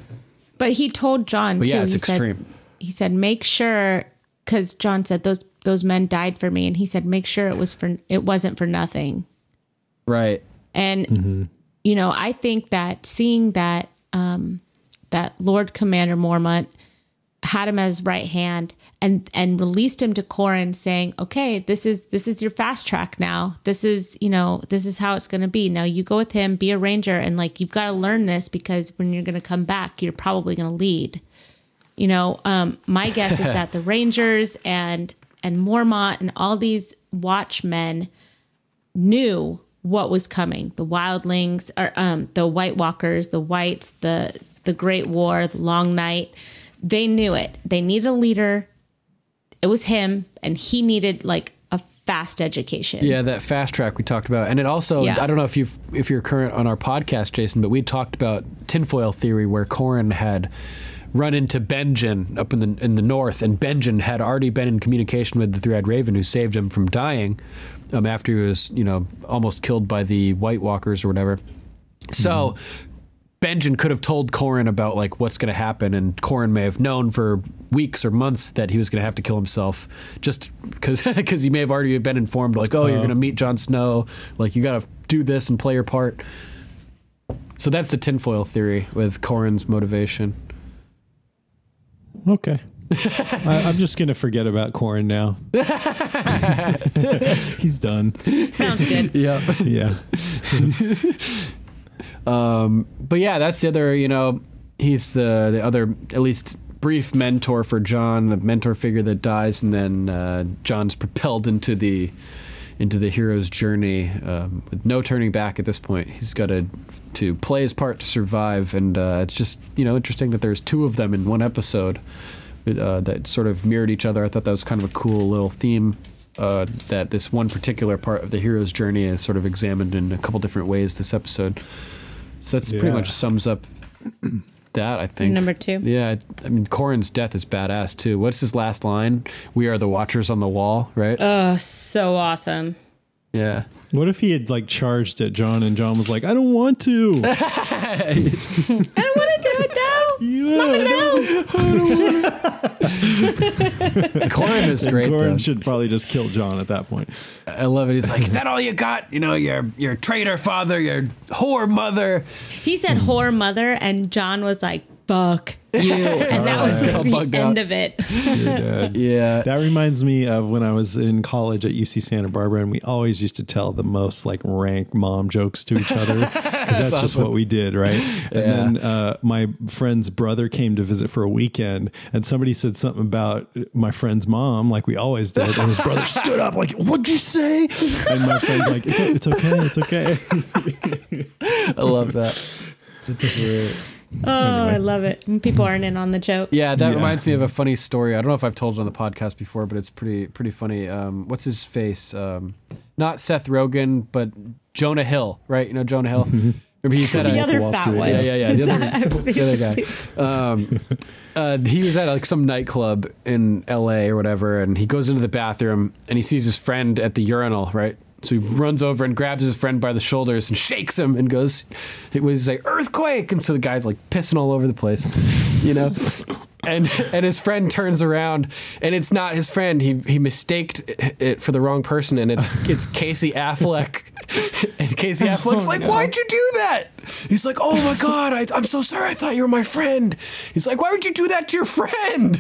But he told Jon But too. yeah, it's he extreme. Said, he said, "Make sure," because Jon said those those men died for me, and he said, "Make sure it was for it wasn't for nothing." right? And you know, I think that seeing that um, that Lord Commander Mormont had him as right hand and and released him to Qhorin, saying, "Okay, this is this is your fast track now. This is you know this is how it's going to be. Now you go with him, be a ranger, and like you've got to learn this because when you're going to come back, you're probably going to lead." You know, um, my guess is that the Rangers and and Mormont and all these watchmen knew what was coming. The wildlings or um the White Walkers, the whites, the the Great War, the Long Night. They knew it. They needed a leader. It was him, and he needed like a fast education. Yeah, that fast track we talked about, and it also Yeah. I don't know if you if you're current on our podcast, Jason, but we talked about tinfoil theory where Qhorin had run into Benjen up in the in the north, and Benjen had already been in communication with the three-eyed raven who saved him from dying um, after he was you know almost killed by the White Walkers or whatever. So. Benjen could have told Qhorin about like what's going to happen, and Qhorin may have known for weeks or months that he was going to have to kill himself, just because because he may have already been informed like, oh, you're uh-huh. going to meet Jon Snow, like you got to do this and play your part. So that's the tinfoil theory with Qhorin's motivation. Okay. I, I'm just going to forget about Qhorin now. He's done. Sounds good. Yeah. Yeah. But yeah, that's the other. You know, he's the the other at least brief mentor for Jon, the mentor figure that dies, and then uh, Jon's propelled into the into the hero's journey um, with no turning back at this point. He's got to to play his part to survive, and uh, it's just you know interesting that there's two of them in one episode uh, that sort of mirrored each other. I thought that was kind of a cool little theme. Uh, that this one particular part of the hero's journey is sort of examined in a couple different ways this episode. So that's pretty Yeah. much sums up that I think. Number two. Yeah, it- I mean Qhorin's death is badass too. What's his last line? We are the watchers on the wall, right? Oh, so awesome. yeah. What if he had like charged at Jon and Jon was like, I don't want to. I don't want to do it now. Qhorin is great. Qhorin though. should probably just kill Jon at that point. I love it. He's like, "Is that all you got? You know, your your traitor father, your whore mother." He said whore mother, and Jon was like, fuck you. And that was All the bugged end out. of it. Yeah. That reminds me of when I was in college at UC Santa Barbara, and we always used to tell the most like rank mom jokes to each other because that's, just what we did, right? And then uh, my friend's brother came to visit for a weekend, and somebody said something about my friend's mom, like we always did, and his brother stood up, like, "What'd you say?" And my friend's like, "It's, it's okay, it's okay." I love that. Oh, I love it. When people aren't in on the joke. Yeah, that Yeah. reminds me of a funny story. I don't know if I've told it on the podcast before, but it's pretty pretty funny. Um, what's his face? Um, not Seth Rogen, but Jonah Hill, right? You know Jonah Hill. Remember he said The uh, other Wall fat Street, one. Yeah, yeah, yeah. The other, the other guy. Um, uh, he was at like some nightclub in L.A. or whatever, and he goes into the bathroom and he sees his friend at the urinal, right? So he runs over and grabs his friend by the shoulders and shakes him and goes, "It was like earthquake!" And so the guy's like pissing all over the place, you know. And and his friend turns around and it's not his friend. He he mistaked it for the wrong person, and it's it's Casey Affleck. And Casey oh, Affleck's like, no. "Why'd you do that?" He's like, "Oh my god, I, I'm so sorry. I thought you were my friend." He's like, "Why would you do that to your friend?"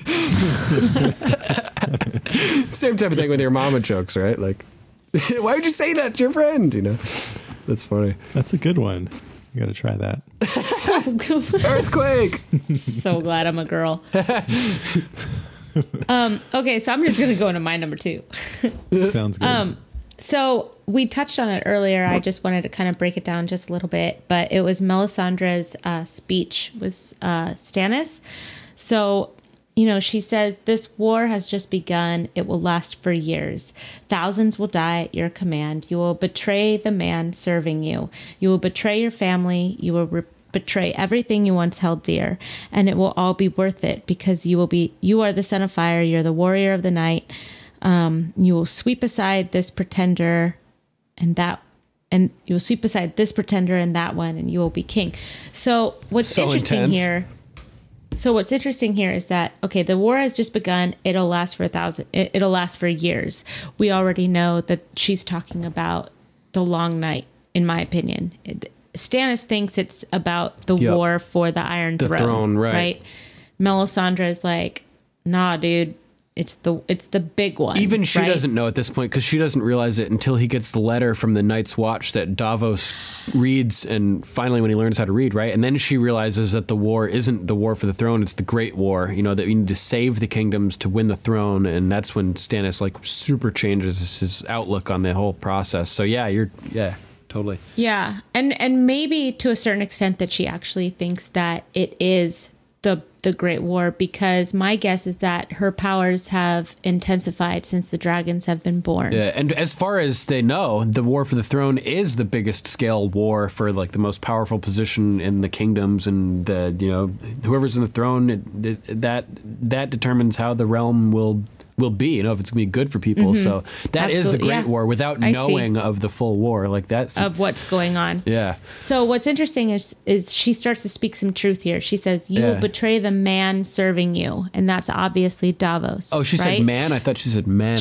Same type of thing with your mama jokes, right? Like, why would you say that to your friend? You know, that's funny. That's a good one. You got to try that. Earthquake. so glad I'm a girl. um, okay, so I'm just gonna go into my number two. Sounds good. Um, So we touched on it earlier. I just wanted to kind of break it down just a little bit, but it was Melisandre's uh, speech was uh, Stannis. So you know, she says, This war has just begun. It will last for years. Thousands will die at your command. You will betray the man serving you. You will betray your family. You will re- betray everything you once held dear. And it will all be worth it because you will be, you are the son of fire. You're the warrior of the night. Um, you will sweep aside this pretender and that and you will sweep aside this pretender and that one and you will be king so what's So interesting intense. here so what's interesting here is that okay, the war has just begun. It'll last for a thousand. It, it'll last for years. We already know that she's talking about the long night. In my opinion, It- Stannis thinks it's about the Yep. war for the Iron The Throne. throne, right. Right. Melisandre is like, nah, dude. It's the it's the big one. Even she right? doesn't know at this point because she doesn't realize it until he gets the letter from the Night's Watch that Davos reads, and finally when he learns how to read, right? And then she realizes that the war isn't the war for the throne; it's the Great War. You know that we need to save the kingdoms to win the throne, and that's when Stannis like super changes his outlook on the whole process. So yeah, you're yeah, totally. Yeah, and and maybe to a certain extent that she actually thinks that it is the the Great War because my guess is that her powers have intensified since the dragons have been born. Yeah, and as far as they know, the war for the throne is the biggest scale war for like the most powerful position in the kingdoms, and the you know whoever's in the throne it, it, that that determines how the realm will will be. You know if it's gonna be good for people. Mm-hmm. So that is the Absolutely, Great yeah. War without I see. knowing of the full war. Like that's Of what's going on. yeah. So what's interesting is is she starts to speak some truth here. She says, "You Yeah. will betray the man serving you," and that's obviously Davos. Oh, she right? said man. I thought she said men.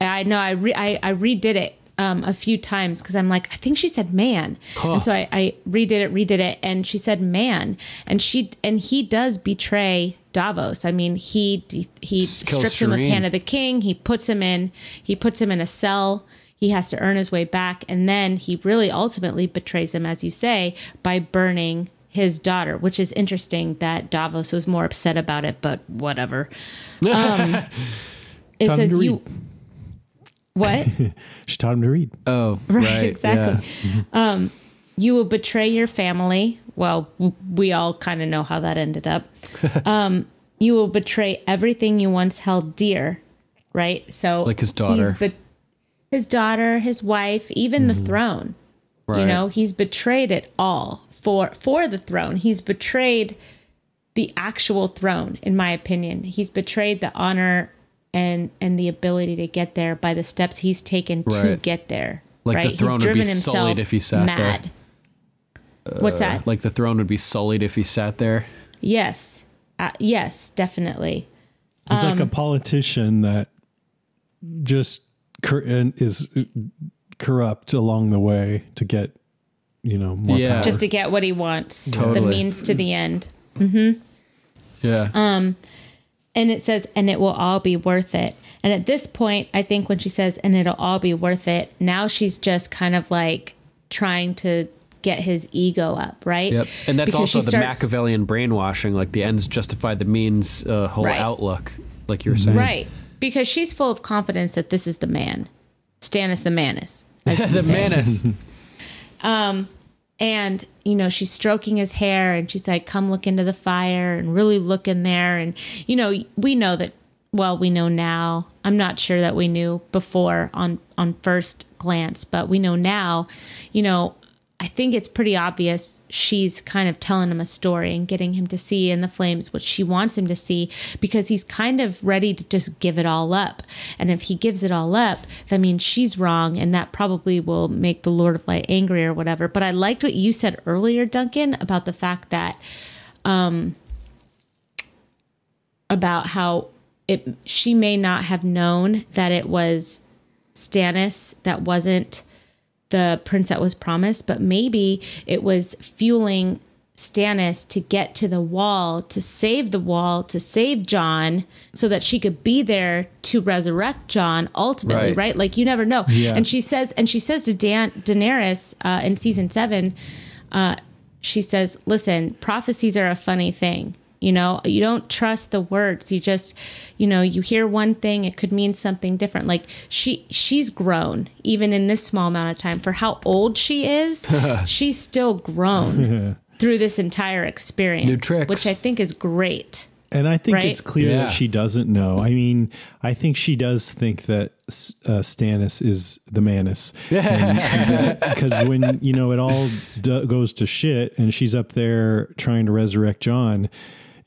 I know. I re- I, I redid it um, a few times because I'm like, I think she said man, and so I, I redid it, redid it, and she said man, and she and he does betray Davos. I mean, he he kills strips him of Shireen. hand of the king. He puts him in. He puts him in a cell. He has to earn his way back, and then he really ultimately betrays him, as you say, by burning his daughter, which is interesting that Davos was more upset about it, but whatever. Um, it him says you. Read. What? She taught him to read. oh, Right, right, exactly. Um, you will betray your family. Well, we all kind of know how that ended up. um, you will betray everything you once held dear, right? So, Like his daughter. he's be- his daughter, his wife, even the throne. You know, he's betrayed it all for for the throne. He's betrayed the actual throne, in my opinion. He's betrayed the honor and and the ability to get there by the steps he's taken to get there. Like the right? throne would he's be driven sullied himself if he sat there. mad. What's that? Like the throne would be sullied if he sat there. yes, uh, yes, definitely. It's like a Um, politician that just cor- and is corrupt along the way to get, you know, more Yeah. power. Just to get what he wants, Totally. the means to the end. Yeah. Um, And it says, and it will all be worth it. And at this point, I think when she says, and it'll all be worth it, now she's just kind of like trying to get his ego up, right? Yep. And that's Because also the starts- Machiavellian brainwashing, like the ends justify the means uh, whole Right. outlook, like you were saying. Right. Because she's full of confidence that this is the man. Stannis the Manus. the say. menace. and you know she's stroking his hair and she's like come look into the fire and really look in there. And you know we know that well we know now. I'm not sure that we knew before on on first glance but we know now you know i think it's pretty obvious she's kind of telling him a story and getting him to see in the flames what she wants him to see because he's kind of ready to just give it all up. And if he gives it all up that means she's wrong and that probably will make the lord of light angry or whatever. But i liked what you said earlier duncan about the fact that um about how it she may not have known that it was stannis that wasn't the prince that was promised, but maybe it was fueling Stannis to get to the wall, to save the wall, to save Jon, so that she could be there to resurrect Jon ultimately, Right. right? Like you never know. Yeah. And she says, and she says to Dan, Daenerys uh, in season seven, uh, she says, "Listen, prophecies are a funny thing." You know, you don't trust the words. You just, you know, you hear one thing, it could mean something different. Like she she's grown even in this small amount of time for how old she is. she's still grown through this entire experience, New tricks. which I think is great. And I think Right? it's clear Yeah. that she doesn't know. I mean, I think she does think that uh, Stannis is the Manus. Because when, you know, it all d- goes to shit and she's up there trying to resurrect Jon,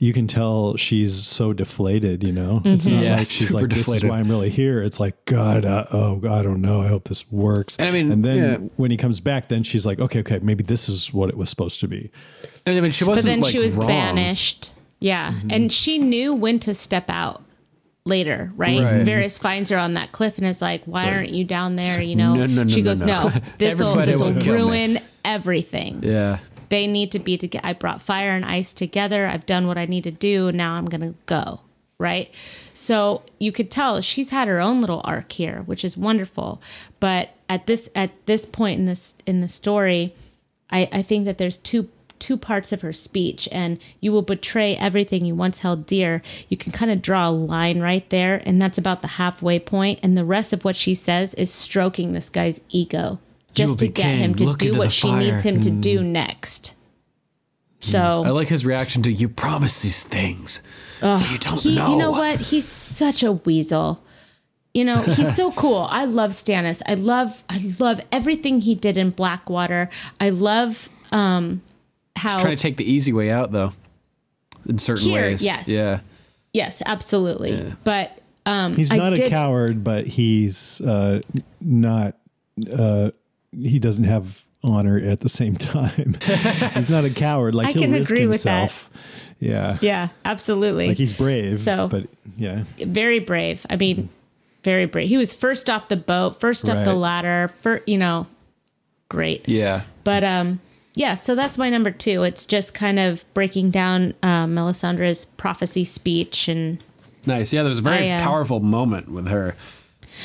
you can tell she's so deflated, you know? It's mm-hmm. not Yeah, like she's super like, this deflated. is why I'm really here. It's like, God, uh, oh, I don't know. I hope this works. And I mean, and then yeah. when he comes back, then she's like, okay, okay, maybe this is what it was supposed to be. And I mean, she wasn't. But then like, she was wrong. banished. Yeah. Mm-hmm. And she knew when to step out later, right? Right. Mm-hmm. Varys finds her on that cliff and is like, Why like- aren't you down there? You know? No, no, no, she goes, no. No, this will this will will me." ruin everything. Yeah. They need to be together. I brought fire and ice together. I've done what I need to do. Now I'm gonna go. Right. So you could tell she's had her own little arc here, which is wonderful. But at this at this point in this in the story, I, I think that there's two two parts of her speech and you will betray everything you once held dear you can kind of draw a line right there and that's about the halfway point and the rest of what she says is stroking this guy's ego just to get him to Look do what she needs him to do next so I like his reaction to you promise these things, but you don't he, know. you know what? He's such a weasel. You know, he's so cool. I love Stannis. I love, I love everything he did in Blackwater. I love um how He's trying to take the easy way out, though. In certain Here, ways, yes. Yeah. yes, absolutely. But um, He's I not a did- coward, but he's uh, not. Uh, he doesn't have honor at the same time. he's not a coward. Like I he'll can risk agree with that. himself. Yeah, Yeah, absolutely. like he's brave. So- but yeah, very brave. I mean, very brave. He was first off the boat, first up the ladder. For you know, great. Yeah. But um, yeah. So that's my number two. It's just kind of breaking down um, Melisandre's prophecy speech, and Nice. Yeah, there was a very I, uh, powerful moment with her.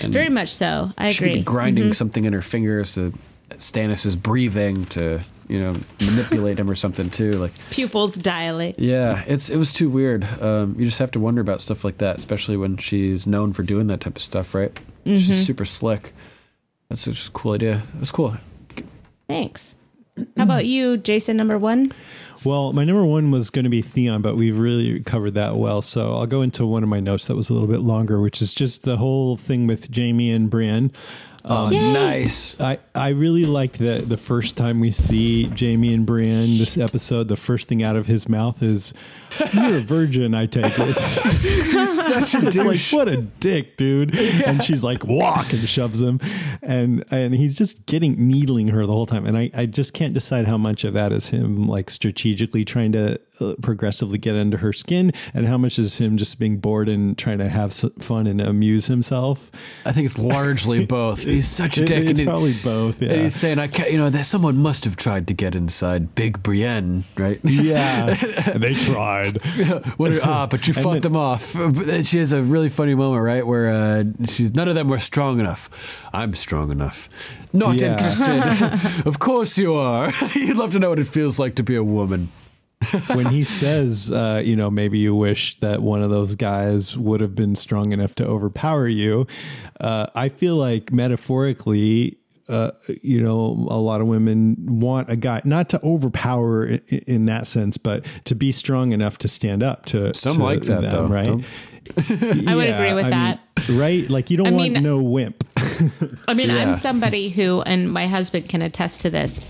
And very much so. I she could agree. be grinding something in her fingers. To, Stannis is breathing to, you know, manipulate him or something too. Like, Pupils dilate. yeah, it's it was too weird. Um, you just have to wonder about stuff like that, especially when she's known for doing that type of stuff, right? Mm-hmm. She's super slick. That's just a cool idea. That's cool. Thanks. How about you, Jason? Number one. Well, my number one was going to be Theon, but we've really covered that well. So I'll go into one of my notes that was a little bit longer, which is just the whole thing with Jaime and Brienne. Oh, um, nice. I, I really liked that the first time we see Jaime and Brienne this episode, the first thing out of his mouth is, You're a virgin, I take it. He's such a it's like, what a dick, dude. And she's like, walk and shoves him. And and he's just getting needling her the whole time. And I, I just can't decide how much of that is him like strategically trying to uh, progressively get under her skin and how much is him just being bored and trying to have fun and amuse himself. I think it's largely both. He's such a It- dick. it's and probably both. Yeah. He's saying, "I can't." You know, that someone must have tried to get inside Big Brienne, right? yeah. they tried. what? are- Ah, but you fought then- them off. She has a really funny moment, right, where uh, she's none of them were strong enough. I'm strong enough. Not Yeah. interested. of course you are. You'd love to know what it feels like to be a woman. when he says, uh, you know, maybe you wish that one of those guys would have been strong enough to overpower you. Uh, I feel like metaphorically, uh, you know, a lot of women want a guy not to overpower in, in that sense, but to be strong enough to stand up to Some to like that, them, though. right? Don't- I would agree with I that. mean, right? Like you don't I want mean- no wimp. I mean, I'm somebody who, and my husband can attest to this,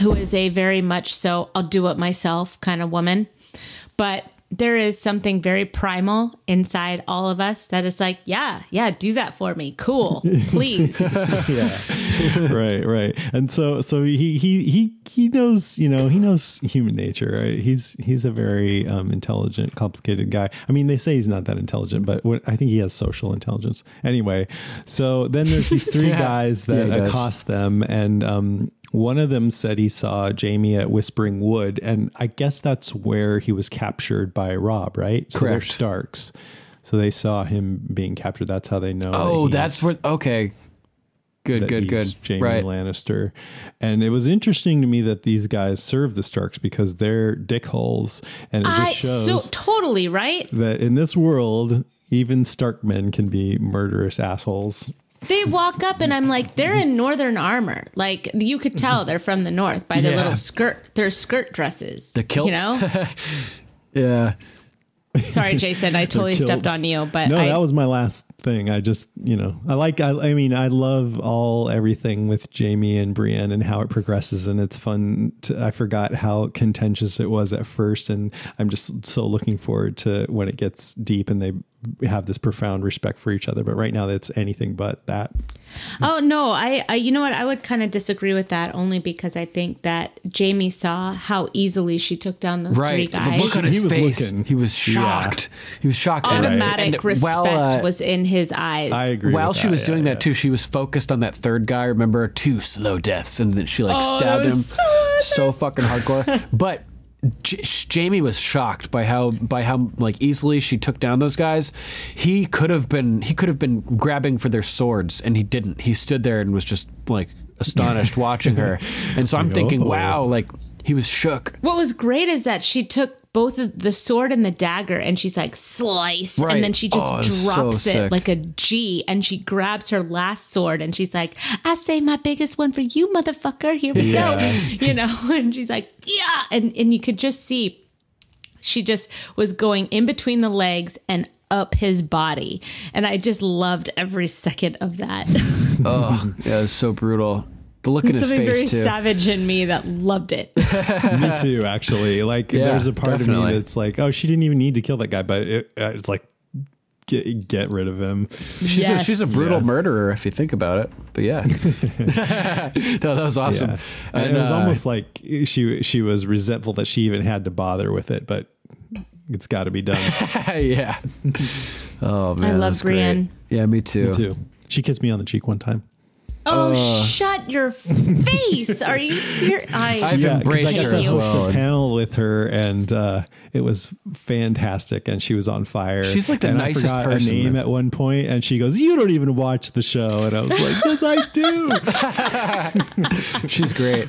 who is a very much so I'll do it myself kind of woman. But there is something very primal inside all of us that is like, yeah, yeah, do that for me. Cool. Please. yeah right right and so so he he he he knows you know he knows human nature right he's he's a very um, intelligent complicated guy i mean they say he's not that intelligent but what, i think he has social intelligence anyway so then there's these three Yeah. guys that Yeah, he does. accost them and um one of them said he saw Jaime at Whispering Wood, and I guess that's where he was captured by Robb, right? So they're Correct. Starks. So they saw him being captured. That's how they know. Oh, he's- that's where. Okay, Good, that good, he's good. Jaime Right. Lannister. And it was interesting to me that these guys serve the Starks because they're dickholes, and it I just uh, shows so totally right. that in this world, even Stark men can be murderous assholes. They walk up and I'm like, they're in northern armor. Like you could tell they're from the north by their Yeah. little skirt, their skirt dresses. The kilts. You know? Yeah. Sorry, Jason, I totally stepped on you, but no, I, that was my last thing. I just, you know, I like, I, I mean, I love all everything with Jaime and Brienne and how it progresses, and it's fun. To, I forgot how contentious it was at first, and I'm just so looking forward to when it gets deep and they have this profound respect for each other. But right now, it's anything but that. Oh no, I, I you know what? I would kind of disagree with that only because I think that Jaime saw how easily she took down those three Right. The guys. look on He his was face. looking- He was Yeah. shocked. He was shocked. Automatic and respect while, uh, was in his eyes. I agree. While with she that, was yeah, doing yeah. that too, she was focused on that third guy. Remember, two slow deaths, and then she like Oh, stabbed him so so fucking hardcore. but J- Jaime was shocked by how by how like easily she took down those guys. He could have been he could have been grabbing for their swords, and he didn't. He stood there and was just like astonished watching her. And so I'm thinking, Oh. wow, like he was shook. What was great is that she took both the sword and the dagger and she's like slice Right. and then she just Oh, it's so drops sick. it like a G and she grabs her last sword and she's like, I say my biggest one for you, motherfucker. Here we Yeah. go. You know, and she's like, yeah. And and you could just see she just was going in between the legs and up his body. And I just loved every second of that. Oh, yeah, it was so brutal. The look in his Something face very too. savage in me that loved it. me too actually like Yeah, there's a part of me that's like oh she didn't even need to kill that guy but it, uh, it's like get, get rid of him She's Yes. a, she's a brutal Yeah. murderer if you think about it. But yeah, no, that was awesome. yeah and it was uh, almost like she she was resentful that she even had to bother with it but it's got to be done yeah. Oh man, I love was great. Brienne. Yeah, me too. Me too she kissed me on the cheek one time Oh, Uh. shut your face! Are you serious? I, I've yeah, 'cause embraced I her got to host well. a panel with her, and uh, it was fantastic. And she was on fire. She's like the and nicest I forgot person. Her name at one point, and she goes, "You don't even watch the show," and I was like, "Yes, I do." She's great.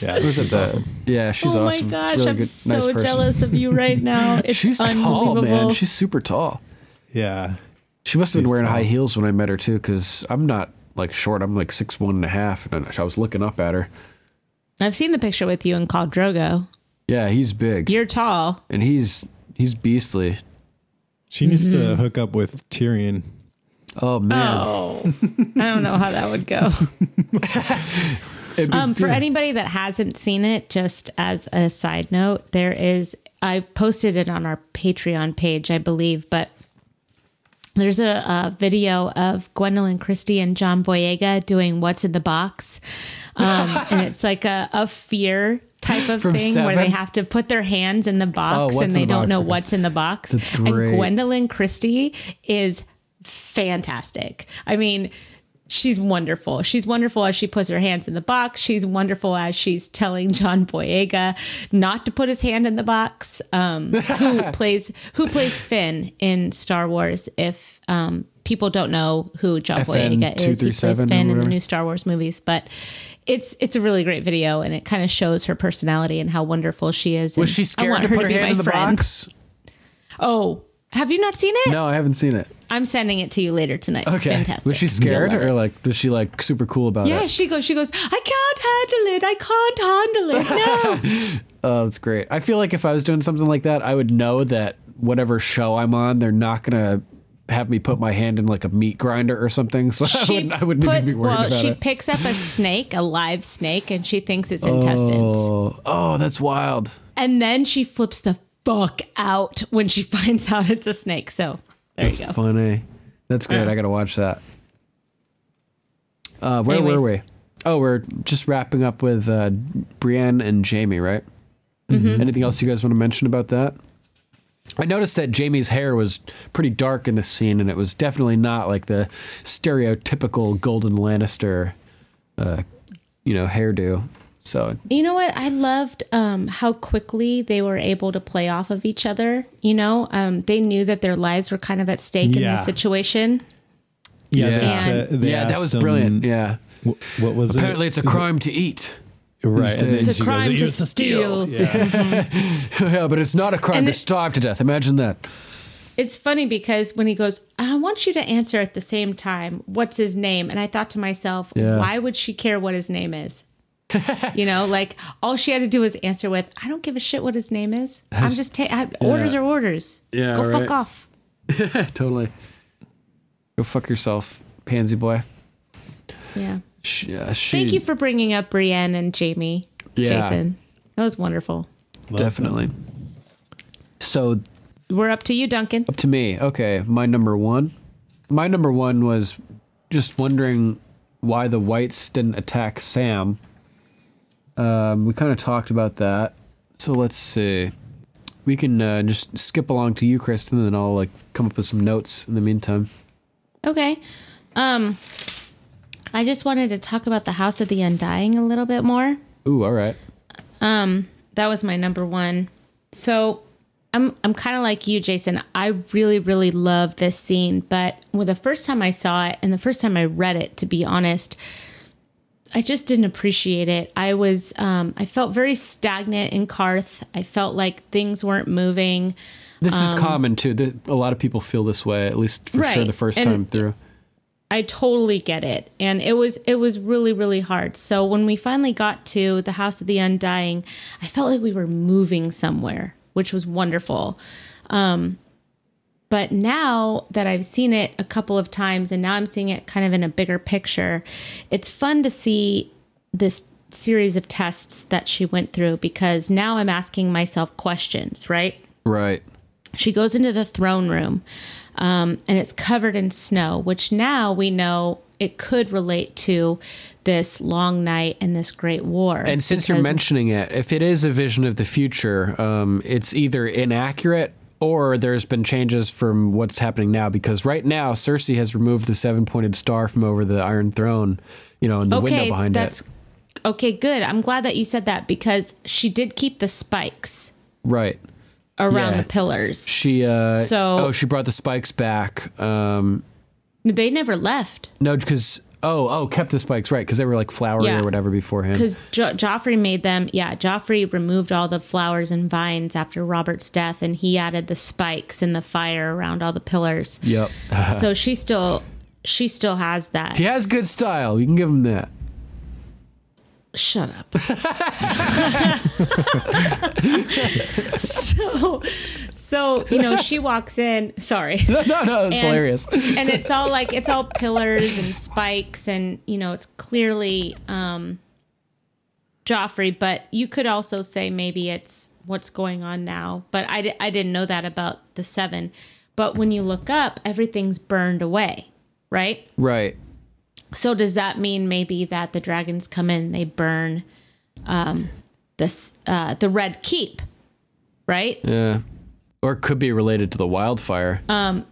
Yeah, Who's it? she's The, awesome. Yeah, she's oh awesome. my gosh, Really I'm good, so nice jealous of you right now. It's She's tall, man. She's super tall. Yeah, She must have been wearing tall. high heels when I met her too, because I'm not like short. I'm like six one and a half, and I was looking up at her. I've seen the picture with you and Khal Drogo. Yeah, he's big, You're tall. and he's he's beastly. she needs Mm-hmm. to hook up with Tyrion. Oh man, Oh, I don't know how that would go. Be- Um, for yeah. anybody that hasn't seen it, just as a side note, there is I posted it on our Patreon page, I believe, but there's a, a video of Gwendoline Christie and John Boyega doing "What's in the Box," um, and it's like a, a fear type of From thing where they have to put their hands in the box Oh, and they the don't box? know what's in the box. That's And. Gwendoline Christie is fantastic. I mean, she's wonderful. She's wonderful as she puts her hands in the box. She's wonderful as she's telling John Boyega not to put his hand in the box. Um, who plays who plays Finn in Star Wars? If um, people don't know who John FN Boyega is, he plays Finn in the new Star Wars movies. But it's it's a really great video, and it kind of shows her personality and how wonderful she is. was she scared to put her hand in the friend. box? Oh, have you not seen it? No, I haven't seen it. I'm sending it to you later tonight. It's Okay, fantastic. was she scared You'll love or it. like was she like super cool about it? Yeah, it? she goes. She goes. I can't handle it. I can't handle it. No. Oh, that's great. I feel like if I was doing something like that, I would know that whatever show I'm on, they're not gonna have me put my hand in like a meat grinder or something. So I wouldn't, I wouldn't even puts- be worried about it. well, about she it. picks up a snake, a live snake, and she thinks it's intestines. Oh, oh, that's wild. And then she flips the fuck out when she finds out it's a snake. So there That's you go. funny. That's great. Yeah. I gotta watch that. Uh, where Anyways. were we? Oh, we're just wrapping up with uh, Brienne and Jaime, right? Mm-hmm. Anything else you guys want to mention about that? I noticed that Jaime's hair was pretty dark in this scene, and it was definitely not like the stereotypical Golden Lannister, uh, you know, hairdo. So You know what? I loved um, how quickly they were able to play off of each other. You know, um, they knew that their lives were kind of at stake in this situation. Yeah, they Yeah. said- they yeah, that was him, brilliant. Yeah. wh- What was it? Apparently, it? it's a crime to eat. right? And then It's a crime goes, to "It's a steal." Yeah. yeah, but it's not a crime And to it- starve to death. Imagine that. It's funny because when he goes, I want you to answer at the same time, what's his name? And I thought to myself, Yeah. why would she care what his name is? You know, like all she had to do was answer with, I don't give a shit what his name is. I'm just taking orders are orders. Yeah, Go right. fuck off. totally. Go fuck yourself, pansy boy. Yeah. She, uh, she, Thank you for bringing up Brienne and Jaime, Yeah. Jason. That was wonderful. definitely. So We're up to you, Duncan. up to me. Okay, my number one. My number one was just wondering why the whites didn't attack Sam. Um, we kind of talked about that. So let's see. We can uh, just skip along to you, Kristen, and then I'll like come up with some notes in the meantime. Okay. Um I just wanted to talk about the House of the Undying a little bit more. Ooh, all right. Um, that was my number one. So I'm I'm kind of like you, Jason. I really really love this scene, but when the first time I saw it and the first time I read it, to be honest, I just didn't appreciate it. I was um, I felt very stagnant in Qarth. I felt like things weren't moving. This is common too. The, a lot of people feel this way, at least for sure the first and- time through. I totally get it. And it was it was really really hard. So when we finally got to the House of the Undying, I felt like we were moving somewhere, which was wonderful. Um but now that I've seen it a couple of times and now I'm seeing it kind of in a bigger picture, it's fun to see this series of tests that she went through because now I'm asking myself questions, right? Right. she goes into the throne room um, and it's covered in snow which now we know it could relate to this long night and this great war And since you're mentioning it, if it is a vision of the future, um, it's either inaccurate or there's been changes from what's happening now. Because right now, Cersei has removed the seven pointed star from over the Iron Throne, you know, and the window behind that's it. okay good i'm glad that you said that because she did keep the spikes Right. around Yeah. the pillars She, uh, So- oh, she brought the spikes back. Um, they never left no, because, oh, oh, kept the spikes, right. Because they were like flowery Yeah. or whatever beforehand. because jo- Joffrey made them. Yeah, Joffrey removed all the flowers and vines after Robert's death, and he added the spikes and the fire around all the pillars. Yep. so she still, she still has that. he has good style. You can give him that. Shut up. so, so you know, she walks in. Sorry. No, no, no, it's And- hilarious. and it's all like it's all pillars and spikes and you know it's clearly um Joffrey but you could also say maybe it's what's going on now but I, I didn't know that about the seven but when you look up everything's burned away right right. so does that mean maybe that the dragons come in they burn um this uh the red keep right Yeah. Or it could be related to the wildfire.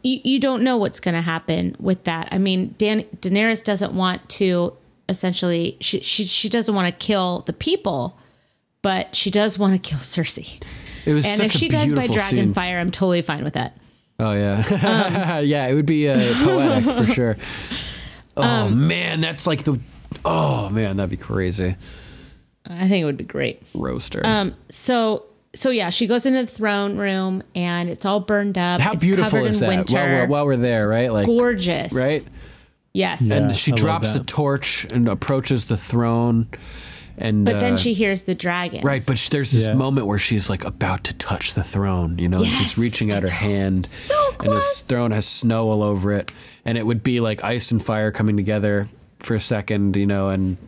you, you don't know what's going to happen with that. I mean, Dan, Daenerys doesn't want to essentially she, she she doesn't want to kill the people, but she does want to kill Cersei. it was And if she a does by dragon fire, I'm totally fine with that. Oh yeah, Um, yeah. It would be uh, poetic for sure. Oh Um, man, that's like the. Oh man, that'd be crazy. I think it would be great. Roaster. Um, so so yeah, she goes into the throne room and it's all burned up. How it's beautiful covered is in that? winter. While we're, while we're there, right? Like Gorgeous, right? Yes. Yeah. And she I drops the torch and approaches the throne. And But then uh, she hears the dragons. Right, but sh- there's this Yeah. moment where she's like about to touch the throne, you know, and she's reaching out her hand, So and the throne has snow all over it, and it would be like ice and fire coming together for a second, you know, and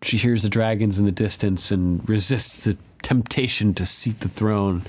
she hears the dragons in the distance and resists the temptation to seat the throne.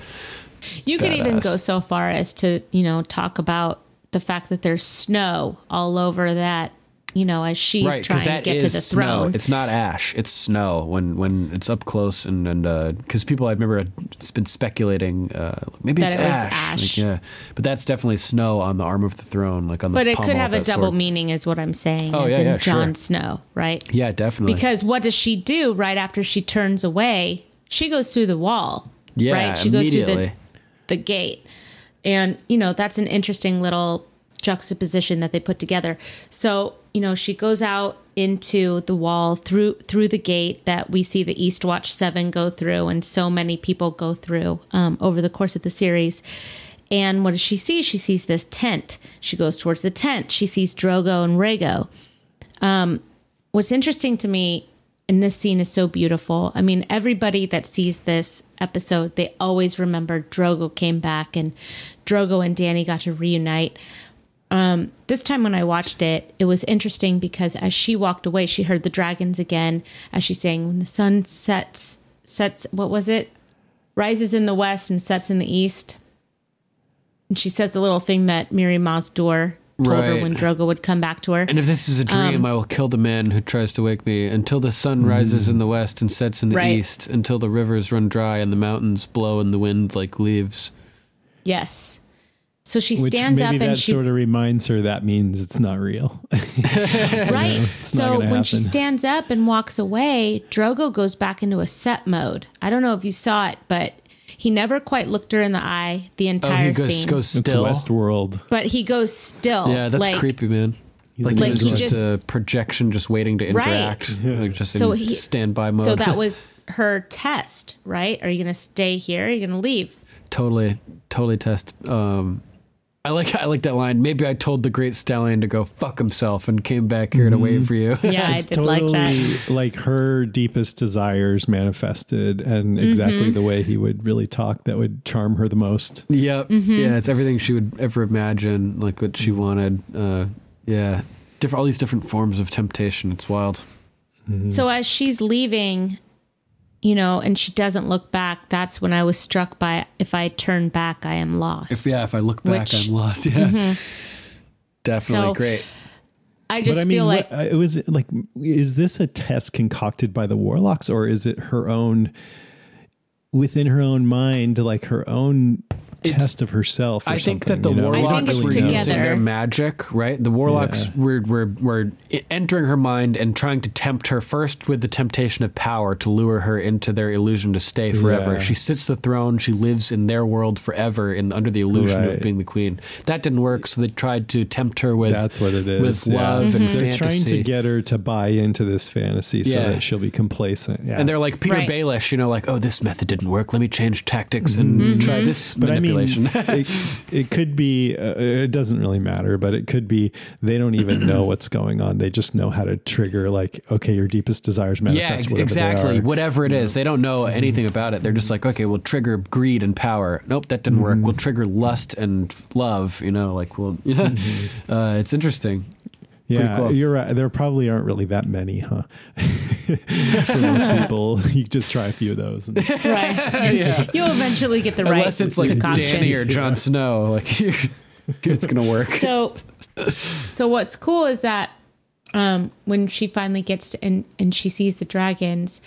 You could even go so far as to, you know, talk about the fact that there's snow all over that, you know, as she's right, trying to get to the snow. throne. It's not ash; it's snow when when it's up close and and because people I remember it's been speculating uh, maybe That it's it ash, ash. Like, yeah, but that's definitely snow on the arm of the throne, like on the. but it could have a double sword. meaning, is what I'm saying, Oh, yeah, in yeah, sure. Jon Snow, right? Yeah, definitely. Because what does she do right after she turns away? She goes through the wall. Yeah, right? She goes through the the gate. And, you know, that's an interesting little juxtaposition that they put together. So, you know, she goes out into the wall through through the gate that we see the Eastwatch Seven go through, and so many people go through um, over the course of the series. And what does she see? She sees this tent. She goes towards the tent. She sees Drogo and Rhaego. Um, what's interesting to me and this scene is so beautiful. I mean, everybody that sees this episode, they always remember Drogo came back and Drogo and Dany got to reunite. Um, this time when I watched it, it was interesting because as she walked away, she heard the dragons again as she's saying, "When the sun sets, sets, what was it? Rises in the west and sets in the east." And she says the little thing that Mirri Maz Duur told her Right. when Drogo would come back to her. And if this is a dream, Um, I will kill the man who tries to wake me until the sun rises in the west and sets in the Right. east, until the rivers run dry and the mountains blow in the wind like leaves. yes. So she Which stands maybe up that and she sort of reminds her that means it's not real. right. not so gonna when she stands up and walks away, Drogo goes back into a set mode. I don't know if you saw it, but he never quite looked her in the eye the entire Oh, entire he goes, scene. goes it's still. Westworld. but he goes still. Yeah, that's like, creepy, man. He's like an Like, he just, just- a projection, just waiting to Right. interact, like just So in he- standby mode. So that was her test, right? Are you going to stay here? Are you going to leave? totally, totally test. Um, I like, I like that line. Maybe I told the great stallion to go fuck himself and came back here to wait for you. Yeah, I it's did totally like that. like her deepest desires manifested and Mm-hmm. exactly the way he would really talk that would charm her the most. Yep. Mm-hmm. Yeah, it's everything she would ever imagine, like what she wanted. Uh, yeah, different, all these different forms of temptation. It's wild. So as she's leaving, you know, and she doesn't look back, that's when I was struck by if I turn back, I am lost. If yeah, if I look back, Which- Mm-hmm. I'm lost. Yeah, definitely So- great. I just but I mean, feel like what- it was like, is this a test concocted by the warlocks, or is it her own within her own mind, like her own test of herself? Or I think that the you know? Warlocks were together. using their magic, right? The warlocks Yeah. were, were were entering her mind and trying to tempt her first with the temptation of power to lure her into their illusion to stay forever. Yeah. She sits the throne. She lives in their world forever, in under the illusion of being the queen. That didn't work, so they tried to tempt her with That's what it is. with yeah. love and Mm-hmm. They're fantasy. trying to get her to buy into this fantasy so Yeah. that she'll be complacent. Yeah. and they're like Peter Right. Baelish, you know, like, oh, this method didn't work. Let me change tactics and Mm-hmm. try this but manipulation. I mean, it, it could be. Uh, it doesn't really matter, but it could be they don't even know what's going on. They just know how to trigger, like, okay, your deepest desires yeah, manifest. ex- whatever exactly. Whatever it is, they don't know anything about it. They're just like, okay, we'll trigger greed and power. Nope, that didn't work. We'll trigger lust and love. You know, like we'll. You know, uh, it's interesting. Yeah, cool. you're right. There probably aren't really that many, huh? For most people, you just try a few of those. And, right. You'll eventually get the right Unless it's like concoction. Dany or Jon Snow, like it's gonna work. so so what's cool is that um when she finally gets to and and she sees the dragons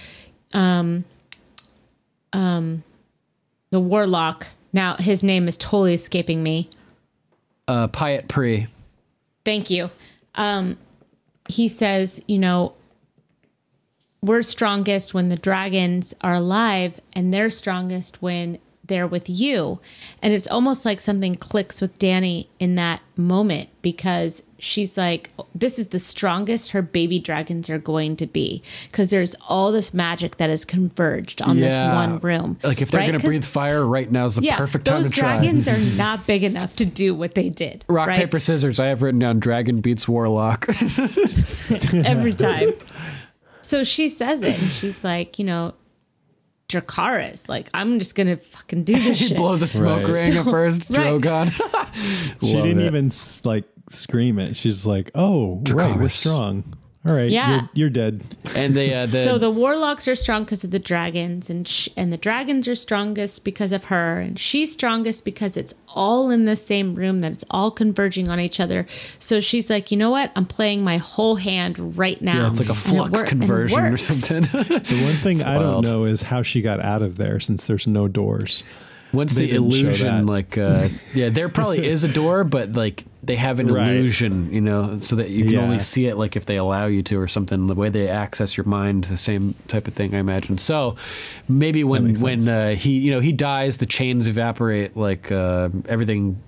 um um the warlock now his name is totally escaping me Uh, Pyat Pree. thank you um he says you know we're strongest when the dragons are alive and they're strongest when they're with you and it's almost like something clicks with Dany in that moment because she's like this is the strongest her baby dragons are going to be because there's all this magic that is converged on this one room Like if they're right? going to breathe fire, right now is the yeah, perfect time those to try. dragons are not big enough to do what they did Rock right? paper scissors. I have written down dragon beats warlock. every time. So she says it, and she's like, you know, Dracarys, like, I'm just gonna fucking do this he shit. blows a smoke Right. ring at first. Right. Drogon. she Love didn't it. even s- like scream it. She's like, "Oh, right, we're Dracarys. strong. All right, Yeah. you're, you're dead." And they uh, the, so the warlocks are strong because of the dragons, and sh- and the dragons are strongest because of her, and she's strongest because it's all in the same room, that it's all converging on each other. So she's like, you know what? I'm playing my whole hand right now. yeah, it's like a flux wor- conversion or something. The one thing I wild. don't know is how she got out of there since there's no doors. Once They the illusion, like, uh, yeah, there probably is a door, but like they have an Right. illusion, you know, so that you can Yeah. only see it like if they allow you to or something. The way they access your mind, the same type of thing, I imagine. So maybe when when uh, he, you know, he dies, the chains evaporate, like uh, everything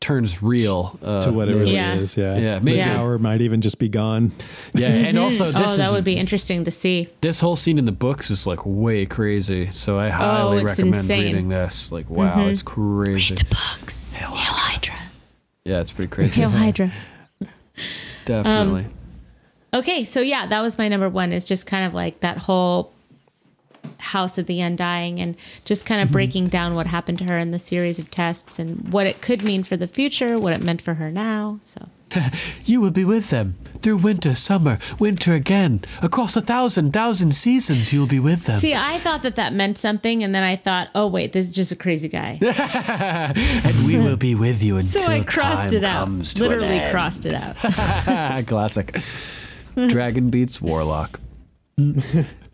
turns real uh, to what it really Yeah. is. Yeah, Yeah, the maybe. tower might even just be gone. Yeah, and also this oh, that is would be interesting to see. this whole scene in the books is like way crazy. So I highly Oh, recommend insane. reading this. Like, wow, it's crazy. The books. Hail Hydra. Yeah, it's pretty crazy. Hail Hydra. Definitely. Okay, so yeah, that was my number one. Is just kind of like that whole house of the undying, and just kind of mm-hmm. breaking down what happened to her in the series of tests and what it could mean for the future, what it meant for her now. So You will be with them through winter, summer, winter again. Across a thousand, thousand seasons, you'll be with them. see, I thought that that meant something, and then I thought, oh wait, this is just a crazy guy. and we will be with you until So I crossed time it out. comes to an Literally end. crossed it out. Classic. Dragon beats Warlock.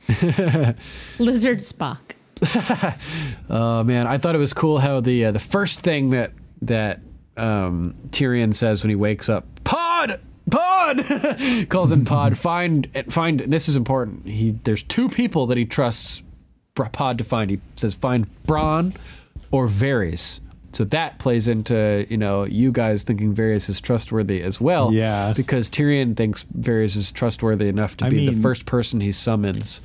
Lizard Spock. Oh man, I thought it was cool how the uh, the first thing that that um, Tyrion says when he wakes up, Pod, Pod, calls him Pod. Find find. This is important. He there's two people that he trusts Pod to find. He says find Bronn or Varys. So that plays into you know you guys thinking Varys is trustworthy as well. Yeah. because Tyrion thinks Varys is trustworthy enough to I be the first person he summons.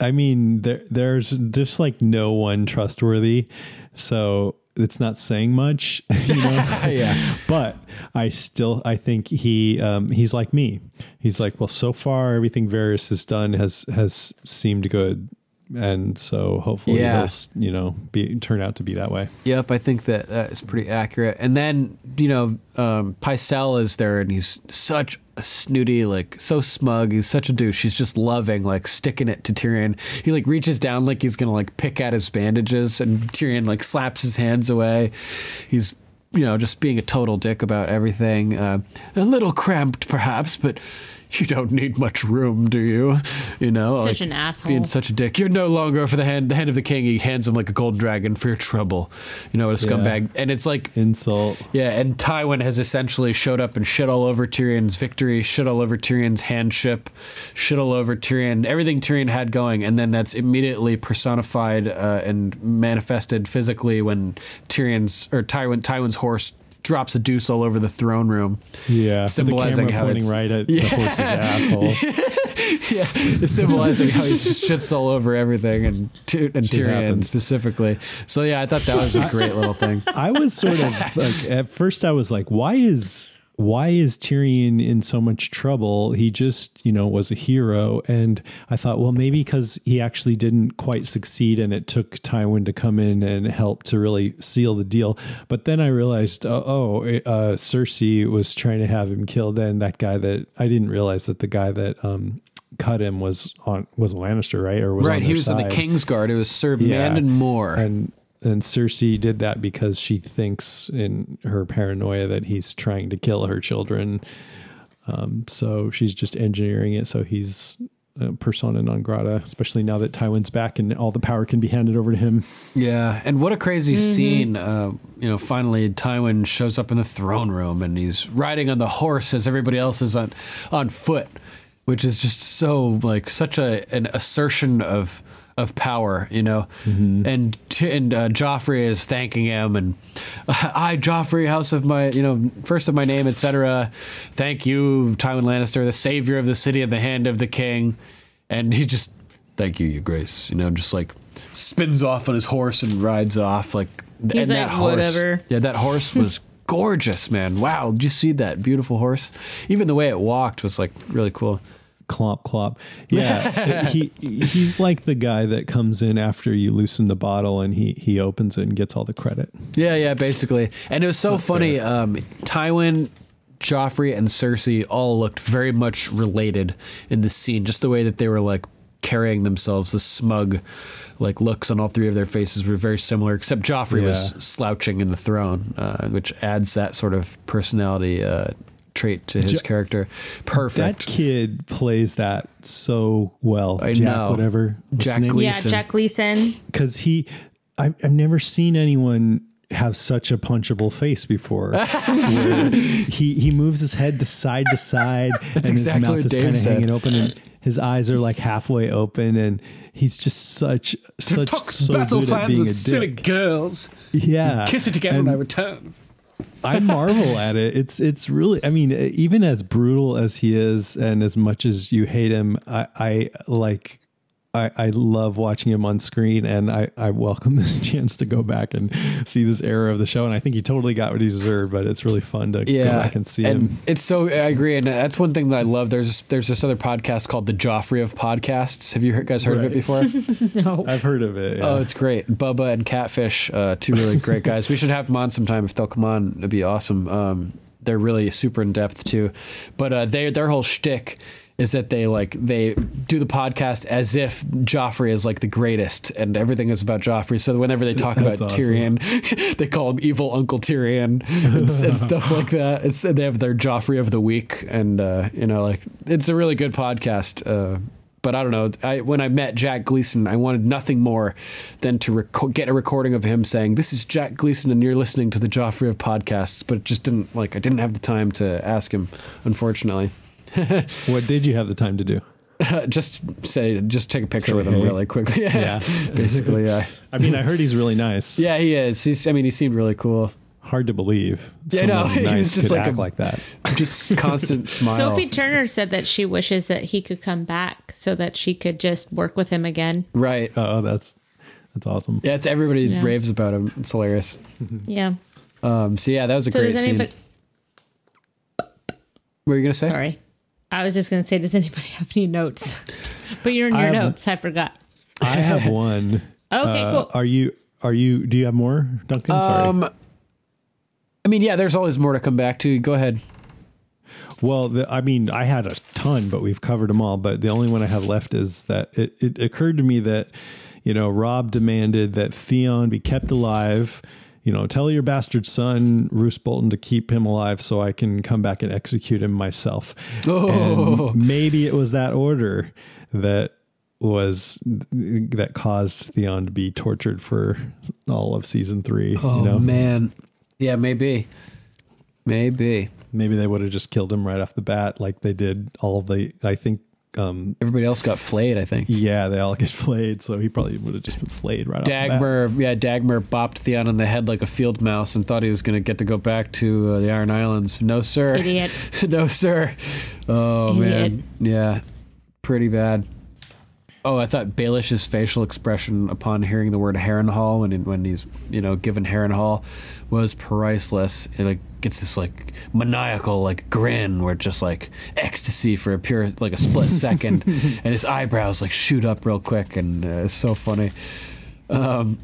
I mean, there, there's just like no one trustworthy, so it's not saying much, you know. Yeah. But I still, I think he, um, he's like me. He's like, well, so far everything Varys has done has has seemed good, and so hopefully Yeah. he'll, you know, be turn out to be that way. Yep, I think that that is pretty accurate. And then you know, um, Pycelle is there, and he's such snooty, like so smug. He's such a douche. He's just loving, like sticking it to Tyrion. He like reaches down like he's gonna like pick at his bandages, and Tyrion like slaps his hands away. He's you know just being a total dick about everything. Uh, a little cramped, perhaps, but. You don't need much room, do you? You know, Such like, an asshole. Being such a dick. You're no longer for the hand the hand of the king. He hands him like a golden dragon for your trouble. You know, what a scumbag. And it's like Insult. yeah, and Tywin has essentially showed up and shit all over Tyrion's victory, shit all over Tyrion's handship, shit all over Tyrion, everything Tyrion had going, and then that's immediately personified uh, and manifested physically when Tyrion's or Tywin Tywin's horse drops a deuce all over the throne room. Yeah, Symbolizing how pointing it's- right at the horse's asshole. yeah, symbolizing how he just shits all over everything and and Shit Tyrion happens. specifically. So yeah, I thought that was a great little thing. I was sort of like at first I was like, why is why is Tyrion in so much trouble? He just, you know, was a hero. And I thought, well, maybe because he actually didn't quite succeed and it took Tywin to come in and help to really seal the deal. But then I realized, oh, oh uh, Cersei was trying to have him killed. And that guy that I didn't realize that the guy that um, cut him was on was a Lannister, right? Or was Right, he was in the side. King's Guard. It was Sir Yeah. Mandon Moore. And and Cersei did that because she thinks in her paranoia that he's trying to kill her children. Um, so she's just engineering it so he's uh, persona non grata, especially now that Tywin's back and all the power can be handed over to him. Yeah, and what a crazy scene! Uh, you know, finally Tywin shows up in the throne room, and he's riding on the horse as everybody else is on on foot, which is just so like such a an assertion of of power, you know. And t- and uh, Joffrey is thanking him, and I, Joffrey, house of my, you know, first of my name, etc. Thank you, Tywin Lannister, the savior of the city at the hand of the king. And he just, thank you, your grace, you know, just like spins off on his horse and rides off like. He's and like, horse, "Whatever." Yeah, that horse was gorgeous, man. Wow, did you see that beautiful horse? Even the way it walked was like really cool. Clomp clomp. Yeah. he he's like the guy that comes in after you loosen the bottle and he he opens it and gets all the credit. Yeah, yeah, basically. And it was so funny. Um, Tywin, Joffrey, and Cersei all looked very much related in this scene. Just the way that they were like carrying themselves, the smug like looks on all three of their faces were very similar. Except Joffrey was slouching in the throne, uh, which adds that sort of personality uh, trait to his Jo- character. That Perfect. kid plays that so well. I Jack, know. whatever. What's Jack his? Gleeson. Yeah, Jack Gleeson. because he I've, I've never seen anyone have such a punchable face before he he moves his head to side to side and exactly his mouth is Dave kind of said. hanging open and his eyes are like halfway open and he's just such such Talk so battle good at being with a silly dick girls. yeah Kiss it together and, when I return. I marvel at it. It's it's really. I mean, even as brutal as he is, and as much as you hate him, I, I like. I, I love watching him on screen, and I, I welcome this chance to go back and see this era of the show. And I think he totally got what he deserved. But it's really fun to yeah, go back and see him. It's so I agree, and that's one thing that I love. There's there's this other podcast called the Joffrey of Podcasts. Have you heard, guys heard of it before? no. I've heard of it. yeah. Oh, it's great. Bubba and Catfish, uh, two really great guys. We should have them on sometime if they'll come on. It'd be awesome. Um, they're really super in depth too. But uh, they their whole shtick is that they like they do the podcast as if Joffrey is like the greatest and everything is about Joffrey. So whenever they talk about awesome. Tyrion, they call him evil Uncle Tyrion and, and stuff like that. It's they have their Joffrey of the week, and uh, you know, like it's a really good podcast. Uh, but I don't know. I when I met Jack Gleeson, I wanted nothing more than to reco- get a recording of him saying, "This is Jack Gleeson, and you're listening to the Joffrey of podcasts." But it just didn't like I didn't have the time to ask him, unfortunately. what did you have the time to do? just say, just take a picture Say with him hey. really quickly. Yeah. basically, yeah, I mean, I heard he's really nice. yeah, he is. He's. I mean, he seemed really cool. Hard to believe. Yeah, no, someone he was nice just could like act a- like that. Just constant smile. Sophie Turner said that she wishes that he could come back so that she could just work with him again. right? Oh, that's that's awesome. Yeah, it's everybody Yeah. raves about him. It's hilarious. Yeah. Um, so yeah, that was a So great does scene. anybody? What were you gonna say? Sorry, I was just going to say, does anybody have any notes? But you're in I your have- notes. I forgot. I have one. Okay, Uh, cool. Are you are you do you have more, Duncan? Sorry. Um, I mean, yeah, there's always more to come back to. Go ahead. Well, the, I mean, I had a ton, but we've covered them all. But the only one I have left is that it, it occurred to me that, you know, Robb demanded that Theon be kept alive. You know, tell your bastard son, Roose Bolton, to keep him alive so I can come back and execute him myself. Oh. And maybe it was that order that was that caused Theon to be tortured for all of season three. Oh you know, man, yeah, maybe, maybe maybe they would have just killed him right off the bat, like they did all of the. I think um, everybody else got flayed. I think. Yeah, they all get flayed, so he probably would have just been flayed right off the bat. Dagmer, yeah, Dagmer bopped Theon on the head like a field mouse and thought he was going to get to go back to uh, the Iron Islands. No, sir. Idiot. no, sir. Oh Idiot. man, yeah, pretty bad. Oh, I thought Baelish's facial expression upon hearing the word Harrenhal when he, when he's you know given Harrenhal was priceless. It like gets this like maniacal like grin where it's just like ecstasy for a pure like a split second, and his eyebrows like shoot up real quick, and uh, it's so funny. Um,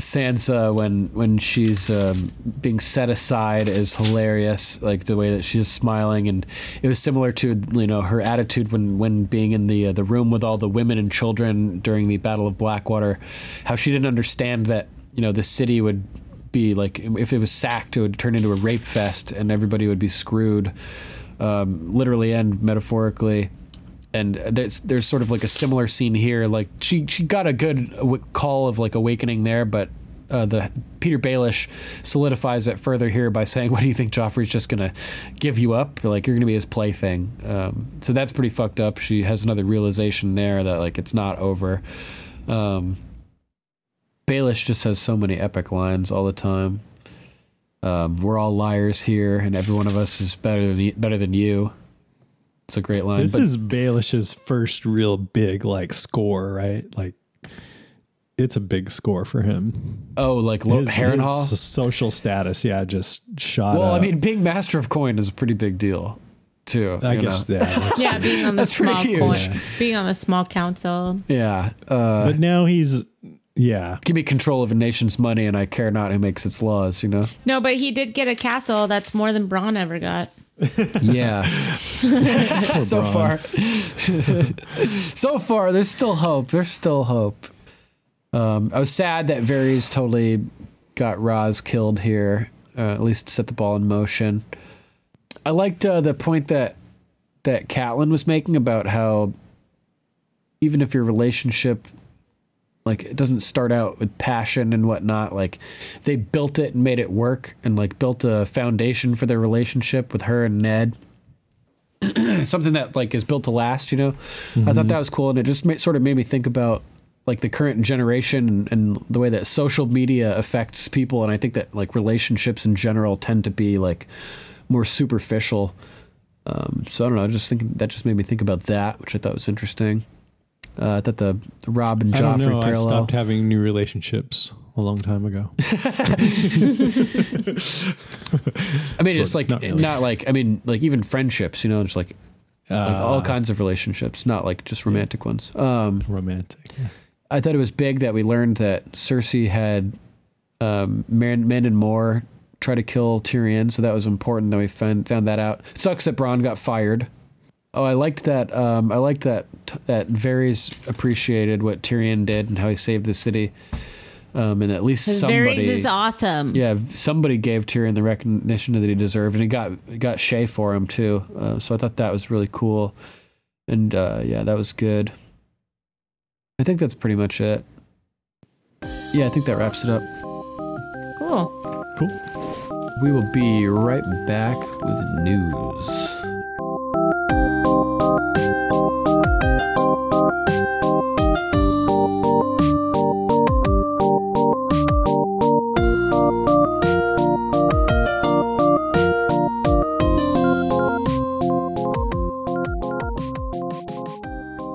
Sansa when when she's um, being set aside is hilarious. Like the way that she's smiling, and it was similar to you know her attitude when when being in the uh, the room with all the women and children during the Battle of Blackwater. How she didn't understand that you know the city would be like if it was sacked, it would turn into a rape fest, and everybody would be screwed, um, literally and metaphorically and there's there's sort of like a similar scene here. Like she she got a good call of like awakening there, but uh, the Petyr Baelish solidifies it further here by saying, "What do you think Joffrey's just gonna give you up? Like you're gonna be his plaything." Um, so that's pretty fucked up. She has another realization there that like it's not over. Um, Baelish just has so many epic lines all the time. Um, we're all liars here, and every one of us is better than y- better than you. It's a great line. This but- is Baelish's first real big like score, right? Like it's a big score for him. Oh, like Lo- His, Harrenhal? his social status, yeah, just shot Well, I mean, being master of coin is a pretty big deal, too. I guess know? that. that's- Yeah, being on the That's pretty small huge. coin, Yeah. being on the small council. Yeah. Uh, but now he's yeah. give me control of a nation's money, and I care not who makes its laws. You know. No, but he did get a castle that's more than Bronn ever got. Yeah. so Bronn. far, so far, there's still hope. There's still hope. Um, I was sad that Varys totally got Ros killed here. Uh, at least set the ball in motion. I liked uh, the point that that Catelyn was making about how even if your relationship like it doesn't start out with passion and whatnot like they built it and made it work and like built a foundation for their relationship with her and ned something that like is built to last you know i thought that was cool and it just sort of made me think about like the current generation and, and the way that social media affects people, and I think that like relationships in general tend to be like more superficial. Um, so I don't know. I just thinking that just made me think about that, which I thought was interesting. Uh, I thought the, the Robb and I don't Joffrey know. I parallel. stopped having new relationships a long time ago. I mean, Sort it's like not not, like I mean, like even friendships, you know, just like, like Uh, all kinds of relationships, not like just romantic ones. Um, romantic. yeah. I thought it was big that we learned that Cersei had um, Man- Mandon Moore try to kill Tyrion, so that was important that we found found that out. It sucks that Bronn got fired. Oh, I liked that. Um, I liked that that Varys appreciated what Tyrion did and how he saved the city. Um, and at least somebody, Varys is awesome. yeah, somebody gave Tyrion the recognition that he deserved, and he got got Shae for him too. Uh, so I thought that was really cool, and uh, yeah, that was good. I think that's pretty much it. Yeah, I think that wraps it up. Cool. Cool. We will be right back with news.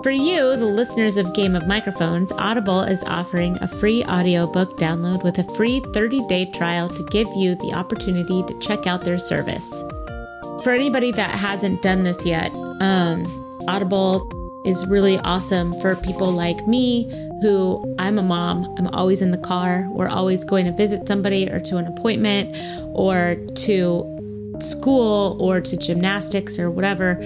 For you, the listeners of Game of Microphones, Audible is offering a free audiobook download with a free 30 day trial to give you the opportunity to check out their service. For anybody that hasn't done this yet, um, Audible is really awesome for people like me who I'm a mom. I'm always in the car. We're always going to visit somebody or to an appointment or to school or to gymnastics or whatever.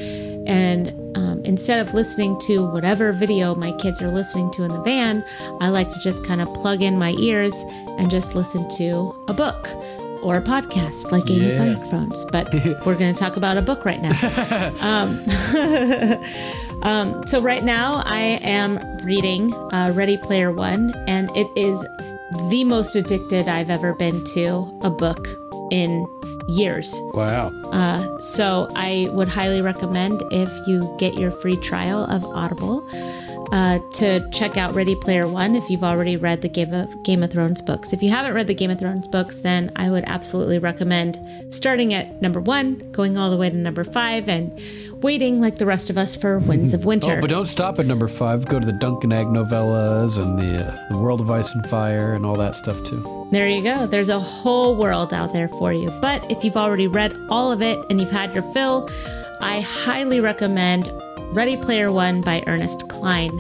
And um, instead of listening to whatever video my kids are listening to in the van, I like to just kind of plug in my ears and just listen to a book or a podcast like Game Yeah. Microphones. But we're going to talk about a book right now. um, um, so, right now, I am reading uh, Ready Player One, and it is the most addicted I've ever been to a book in years. Wow. Uh, so I would highly recommend if you get your free trial of Audible uh, to check out Ready Player One if you've already read the Game of, Game of Thrones books. If you haven't read the Game of Thrones books, then I would absolutely recommend starting at number one, going all the way to number five, and waiting like the rest of us for Winds of Winter. Oh, but don't stop at number five. Go to the Dunk and Egg novellas and the, uh, the World of Ice and Fire and all that stuff too. There you go. There's a whole world out there for you. But if you've already read all of it and you've had your fill, I highly recommend Ready Player One by Ernest Cline.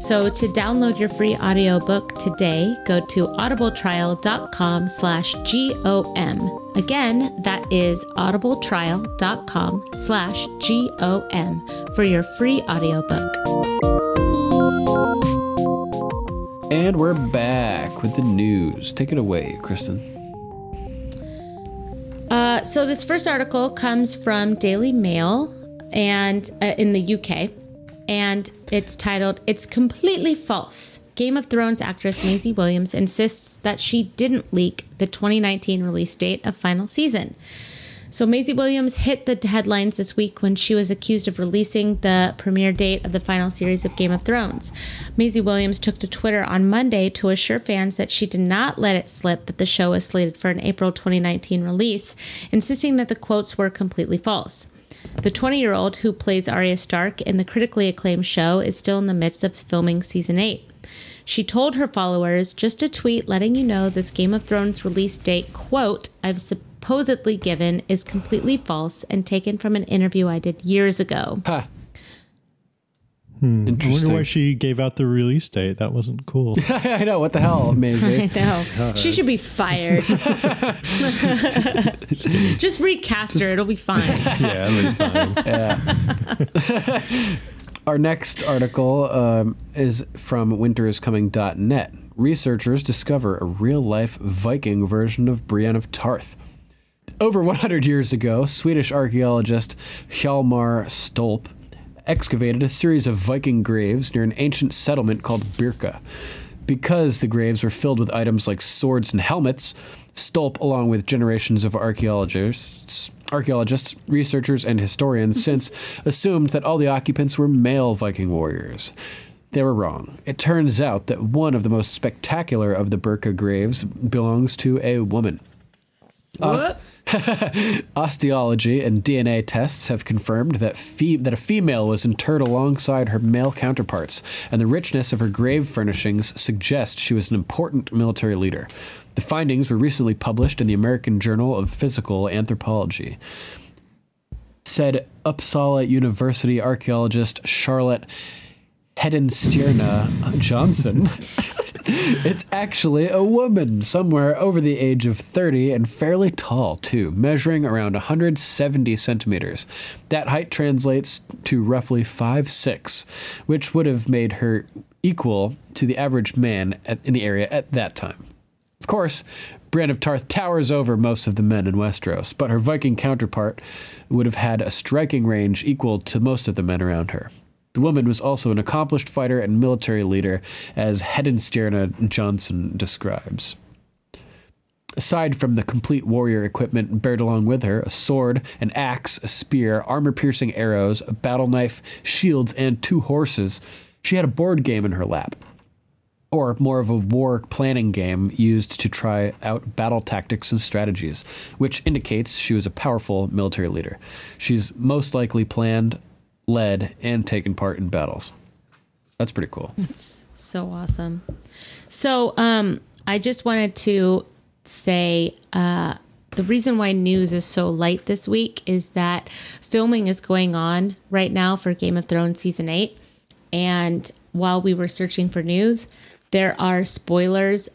So to download your free audiobook today, go to audibletrial.com slash G-O-M. Again, that is audibletrial.com slash G-O-M for your free audiobook. And we're back with the news. Take it away, Kristen. Uh, so this first article comes from Daily Mail and uh, in the UK, and it's titled "It's completely false." Game of Thrones actress Maisie Williams insists that she didn't leak the 2019 release date of final season. So Maisie Williams hit the headlines this week when she was accused of releasing the premiere date of the final series of Game of Thrones. Maisie Williams took to Twitter on Monday to assure fans that she did not let it slip that the show was slated for an April 2019 release, insisting that the quotes were completely false. The 20 year old who plays Arya Stark in the critically acclaimed show is still in the midst of filming season 8. She told her followers, just a tweet letting you know this Game of Thrones release date quote I've supposedly given is completely false and taken from an interview I did years ago. Ha. I wonder why she gave out the release date. That wasn't cool. I know. What the hell, Maisie? I know. She should be fired. Just recast her, it'll be fine. yeah, I mean, fine. Our next article um, is from winteriscoming.net. Researchers discover a real life Viking version of Brienne of Tarth. Over 100 years ago, Swedish archaeologist Hjalmar Stolp excavated a series of Viking graves near an ancient settlement called Birka. Because the graves were filled with items like swords and helmets, Stolp, along with generations of archaeologists, archaeologists, researchers, and historians mm-hmm. since assumed that all the occupants were male Viking warriors. they were wrong. It turns out that one of the most spectacular of the Birka graves belongs to a woman. Uh, what? Osteology and DNA tests have confirmed that fe- that a female was interred alongside her male counterparts, and the richness of her grave furnishings suggests she was an important military leader. The findings were recently published in the American Journal of Physical Anthropology. Said Uppsala University archaeologist Charlotte Hedenstierna Jonson. it's actually a woman, somewhere over the age of 30 and fairly tall, too, measuring around 170 centimeters. That height translates to roughly 5'6, which would have made her equal to the average man at, in the area at that time. Of course, Brienne of Tarth towers over most of the men in Westeros, but her Viking counterpart would have had a striking range equal to most of the men around her. The woman was also an accomplished fighter and military leader, as Hedenstierna Jonson describes. Aside from the complete warrior equipment bared along with her a sword, an axe, a spear, armor piercing arrows, a battle knife, shields, and two horses she had a board game in her lap. Or more of a war planning game used to try out battle tactics and strategies, which indicates she was a powerful military leader. She's most likely planned led, and taken part in battles. That's pretty cool. So awesome. So, um, I just wanted to say uh, the reason why news is so light this week is that filming is going on right now for Game of Thrones season eight. And while we were searching for news, there are spoilers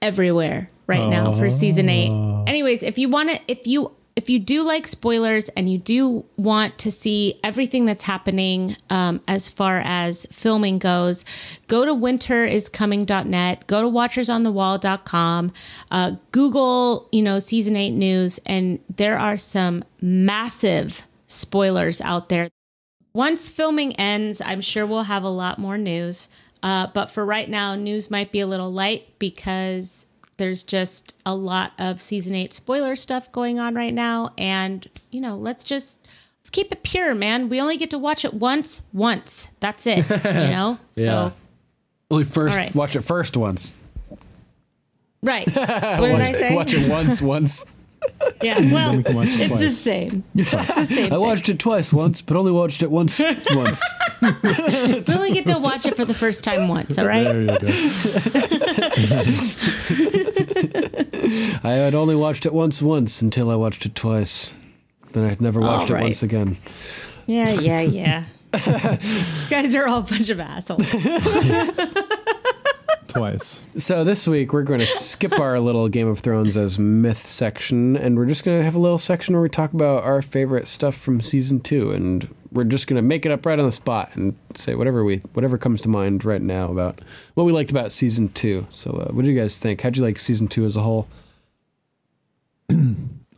everywhere right now for season eight. Anyways, if you want to, if you if you do like spoilers and you do want to see everything that's happening um, as far as filming goes, go to winteriscoming.net, go to watchersonthewall.com, uh, Google, you know, season eight news, and there are some massive spoilers out there. Once filming ends, I'm sure we'll have a lot more news. Uh, but for right now, news might be a little light because there's just a lot of season eight spoiler stuff going on right now. And, you know, let's just let's keep it pure, man. We only get to watch it once, once. That's it. You know? Yeah. So Only first, right. watch it first once. right. What did watch, I say? watch it once, once. Yeah. Well we can watch it it's the twice. same. It's the same. I watched it twice once, but only watched it once, once. We only get to watch it for the first time once, all right? There you go. I had only watched it once, once until I watched it twice. Then I'd never watched All it once again. Yeah, yeah, yeah. You guys are all a bunch of assholes. Twice. So this week we're going to skip our little Game of Thrones as myth section, and we're just going to have a little section where we talk about our favorite stuff from season two, and we're just going to make it up right on the spot and say whatever we whatever comes to mind right now about what we liked about season two. So uh, what do you guys think? How'd you like season two as a whole?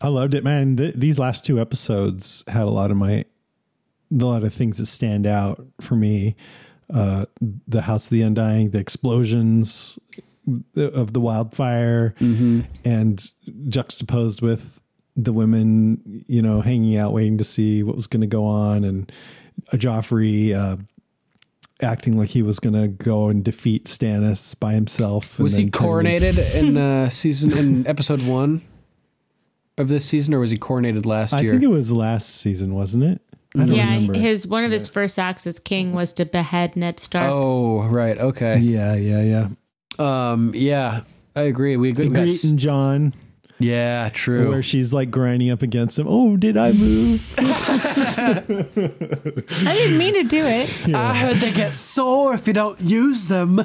I loved it, man. Th- these last two episodes had a lot of my, a lot of things that stand out for me. Uh, the House of the Undying, the explosions of the wildfire, and juxtaposed with the women, you know, hanging out, waiting to see what was going to go on, and Joffrey uh, acting like he was going to go and defeat Stannis by himself. and Was he coronated in uh, season in episode one of this season, or was he coronated last I year? I think it was last season, wasn't it? I don't Yeah, remember. his one of his first acts as king was to behead Ned Stark. oh, right. Okay. yeah, yeah, yeah. Um. Yeah, I agree. We, we got, Ygritte and Jon, yeah, true. where she's like grinding up against him. Oh, did I move? I didn't mean to do it. I heard they get sore if you don't use them. so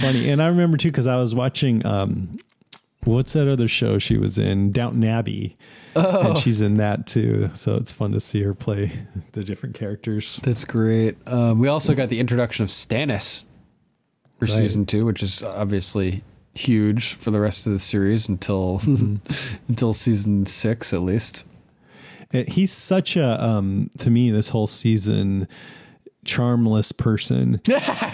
funny. And I remember too because I was watching um, what's that other show she was in? Downton Abbey. Oh. And she's in that too. So it's fun to see her play the different characters. That's great. Um, we also got the introduction of Stannis for season two, which is obviously huge for the rest of the series until until season six at least. He's such a um to me this whole season charmless person.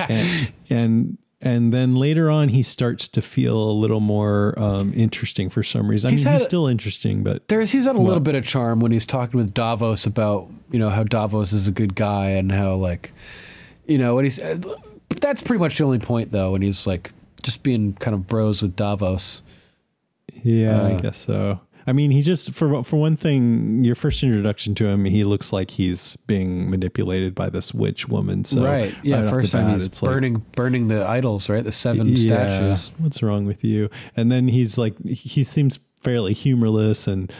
and, and and then later on he starts to feel a little more um, interesting for some reason. I He's mean, he's had- still interesting, but There's he's had a little bit of charm when he's talking with Davos about you know how Davos is a good guy and how like you know what he's. That's pretty much the only point though when he's like just being kind of bros with Davos. yeah, I Uh, guess so. I mean, he just for for one thing, your first introduction to him, he looks like he's being manipulated by this witch woman. So right? Yeah. right first time bat, he's it's like, burning burning the idols. Right. The seven Yeah, statues. What's wrong with you? And then he's like, he seems fairly humorless, and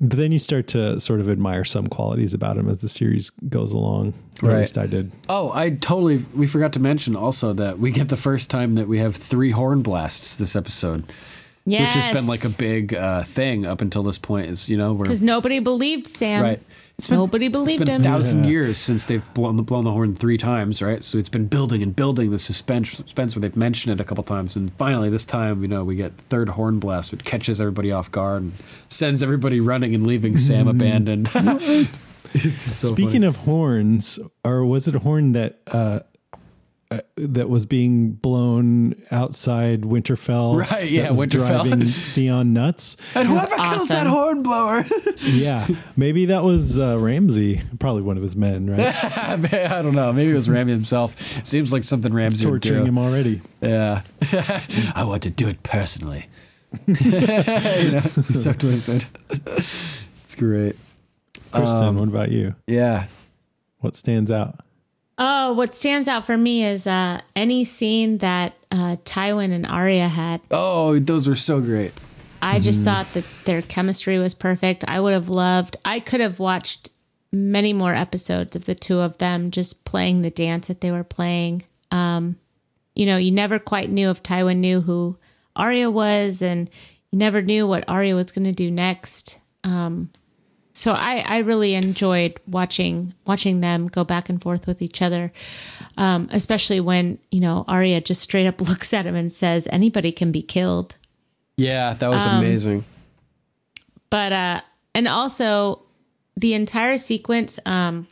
but then you start to sort of admire some qualities about him as the series goes along. Or Right. at least I did. Oh, I totally. We forgot to mention also that we get the first time that we have three horn blasts this episode, Yes. which has been like a big uh, thing up until this point. Is you know because nobody believed Sam. right. It's Nobody It's believed been him. a thousand years since they've blown the blown the horn three times, right? So it's been building and building the suspense, suspense where they've mentioned it a couple times, and finally this time, you know, we get third horn blast, which catches everybody off guard and sends everybody running and leaving Sam abandoned. So Speaking funny. of horns, or was it a horn that uh, uh, that was being blown outside Winterfell? Right, that yeah, was Winterfell. driving Theon nuts. and whoever kills that horn blower, Yeah, maybe that was uh, Ramsay, probably one of his men, right? I don't know. Maybe it was Ramsay himself. Seems like something Ramsay would Torturing do. him already. Yeah, I want to do it personally. you know, he's so twisted. It's great. Kristen, Um, what about you? Yeah, What stands out? Oh, what stands out for me is uh, any scene that uh, Tywin and Arya had. Oh, those were so great. I Mm-hmm. just thought that their chemistry was perfect. I would have loved, I could have watched many more episodes of the two of them just playing the dance that they were playing. Um, you know, you never quite knew if Tywin knew who Arya was, and you never knew what Arya was going to do next. Um, so I, I really enjoyed watching watching them go back and forth with each other, um, especially when you know Arya just straight up looks at him and says, "Anybody can be killed." Yeah, that was Um, amazing. but uh and also the entire sequence um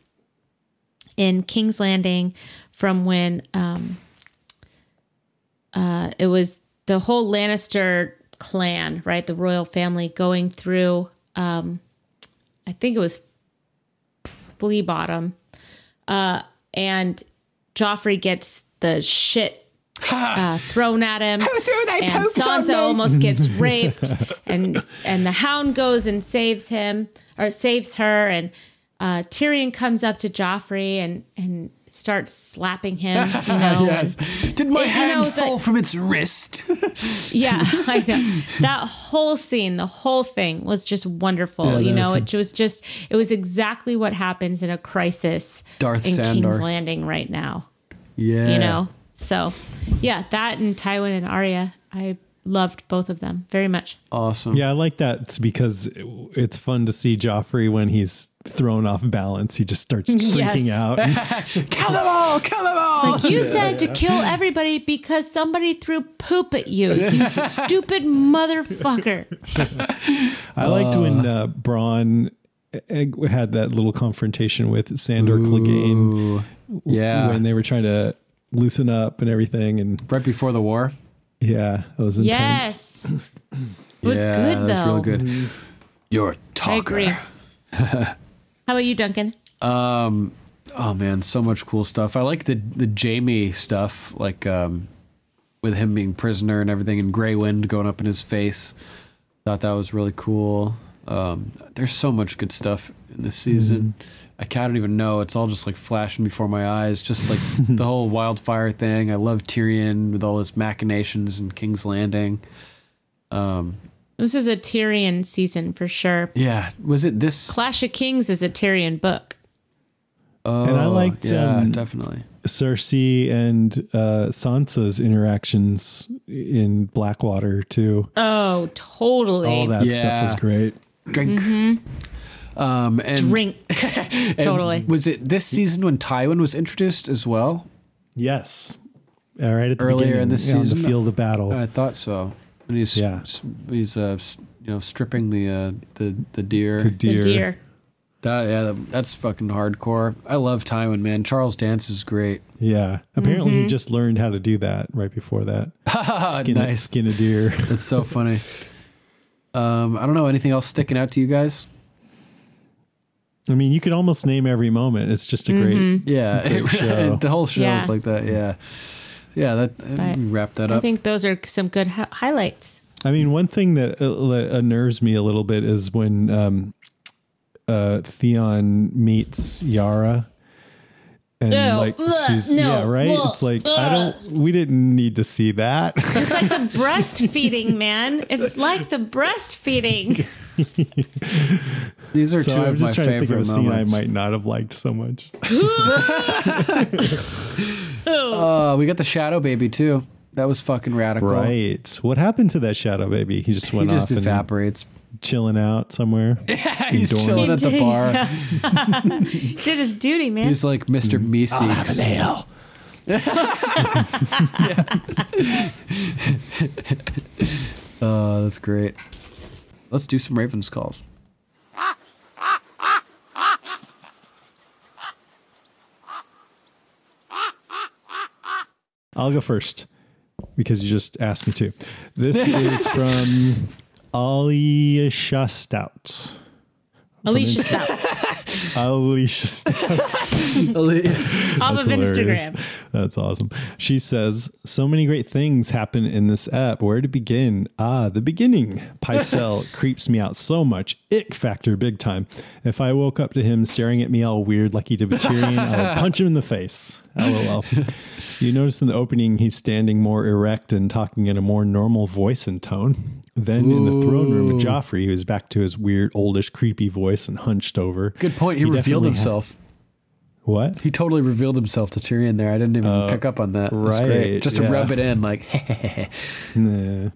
in King's Landing from when um uh it was the whole Lannister clan, right? The royal family going through um I think it was Flea Bottom. Uh and Joffrey gets the shit uh, thrown at him, and Sansa almost gets raped, and and the Hound goes and saves him or saves her, and uh, Tyrion comes up to Joffrey and and starts slapping him. You know, yes. Did my hand know, fall from its wrist? yeah. That whole scene, the whole thing was just wonderful. Yeah, you know, it was just, it was exactly what happens in a crisis Darth in Sandor. King's Landing right now. yeah. You know, so yeah, that and Tywin and Arya, I loved both of them very much. Awesome. Yeah, I like that It's because it's fun to see Joffrey when he's thrown off balance. He just starts freaking Yes. out. Kill them all! Kill them all! Like you said to kill everybody because somebody threw poop at you, you stupid motherfucker. I liked when uh, Bronn had that little confrontation with Sandor Clegane yeah. when they were trying to loosen up and everything. And right before the war. Yeah, that was intense. Yes. It was yeah, good that was though. real good. You're a I talker. I agree. How about you, Duncan? Um, oh man, so much cool stuff. I like the the Jaime stuff, like um, with him being prisoner and everything, and Grey Wind going up in his face. Thought that was really cool. Um, there's so much good stuff in this season. I can't even know. It's all just like flashing before my eyes. Just like the whole wildfire thing. I love Tyrion with all his machinations and King's Landing. Um, This is a Tyrion season for sure. yeah, was it this? Clash of Kings is a Tyrion book. Oh, And I liked, yeah, um, definitely. Cersei and uh, Sansa's interactions in Blackwater too. Oh, totally. All that stuff Yeah. was great. Drink. Um, and Drink. And Totally. Was it this season when Tywin was introduced as well? Yes. All right at the Earlier in the yeah, on season? the field of battle. I thought so. And he's Yeah. he's uh, you know stripping the uh, the the deer. the deer. The deer. That, yeah, that's fucking hardcore. I love Tywin, man. Charles Dance is great. Yeah. Apparently, Mm-hmm. he just learned how to do that right before that. Skin, nice. skin a deer. That's so funny. Um, I don't know anything else sticking out to you guys. I mean, you could almost name every moment. It's just a great. Mm-hmm. Yeah, Great show. the whole show Yeah. is like that. Yeah, yeah. That But wrap that up. I think those are some good hi- highlights. I mean, one thing that, uh, that unnerves me a little bit is when um, uh, Theon meets Yara. And Ew. like Ugh, she's no. yeah right Ugh. it's like I don't we didn't need to see that It's like the breastfeeding, man. It's like the breastfeeding. These are so two I'm of my just trying to think of favorite a scene I might not have liked so much Uh, we got the Shadow Baby too. That was fucking radical. right what happened to that shadow baby he just He went just off and He just evaporates. chilling out somewhere Yeah, He's dorm. chilling at the He bar. Did his duty, man. He's like Mr. Mm. Meeseeks. nail Oh, that's great. Let's do some Ravens calls. I'll go first because you just asked me to. This is from Alicia Stout. Alicia Stout Alicia Stout. off of. Instagram. That's awesome. She says, So many great things happen in this app. Where to begin? Ah, the beginning. Pycelle creeps me out so much. Ick factor big time. If I woke up to him staring at me all weird like he did with Tyrion, I would punch him in the face. LOL. You notice in the opening he's standing more erect and talking in a more normal voice and tone. Then in the throne room with Joffrey, he was back to his weird, oldish, creepy voice and hunched over. Good point. He, revealed definitely had- himself. what? He totally revealed himself to Tyrion there. I didn't even uh, pick up on that. Right. Just to yeah. rub it in, like, Nah.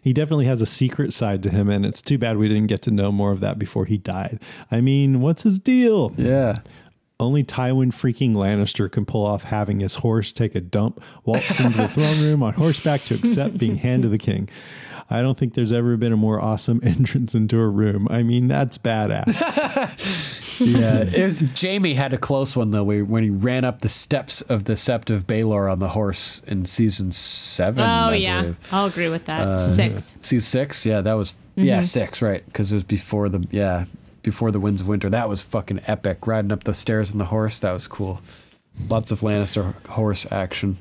He definitely has a secret side to him, and it's too bad we didn't get to know more of that before he died. I mean, what's his deal? yeah. Only Tywin freaking Lannister can pull off having his horse take a dump, waltz into the throne room on horseback to accept being hand to the king. I don't think there's ever been a more awesome entrance into a room. I mean, that's badass. Yeah, it was, Jaime had a close one though, where, when he ran up the steps of the Sept of Baelor on the horse in season seven. Oh I yeah, believe. I'll agree with that. Uh, Six. season six. Yeah, that was yeah six, right? Because it was before the yeah before the Winds of Winter. That was fucking epic. Riding up the stairs on the horse, that was cool. Lots of Lannister horse action.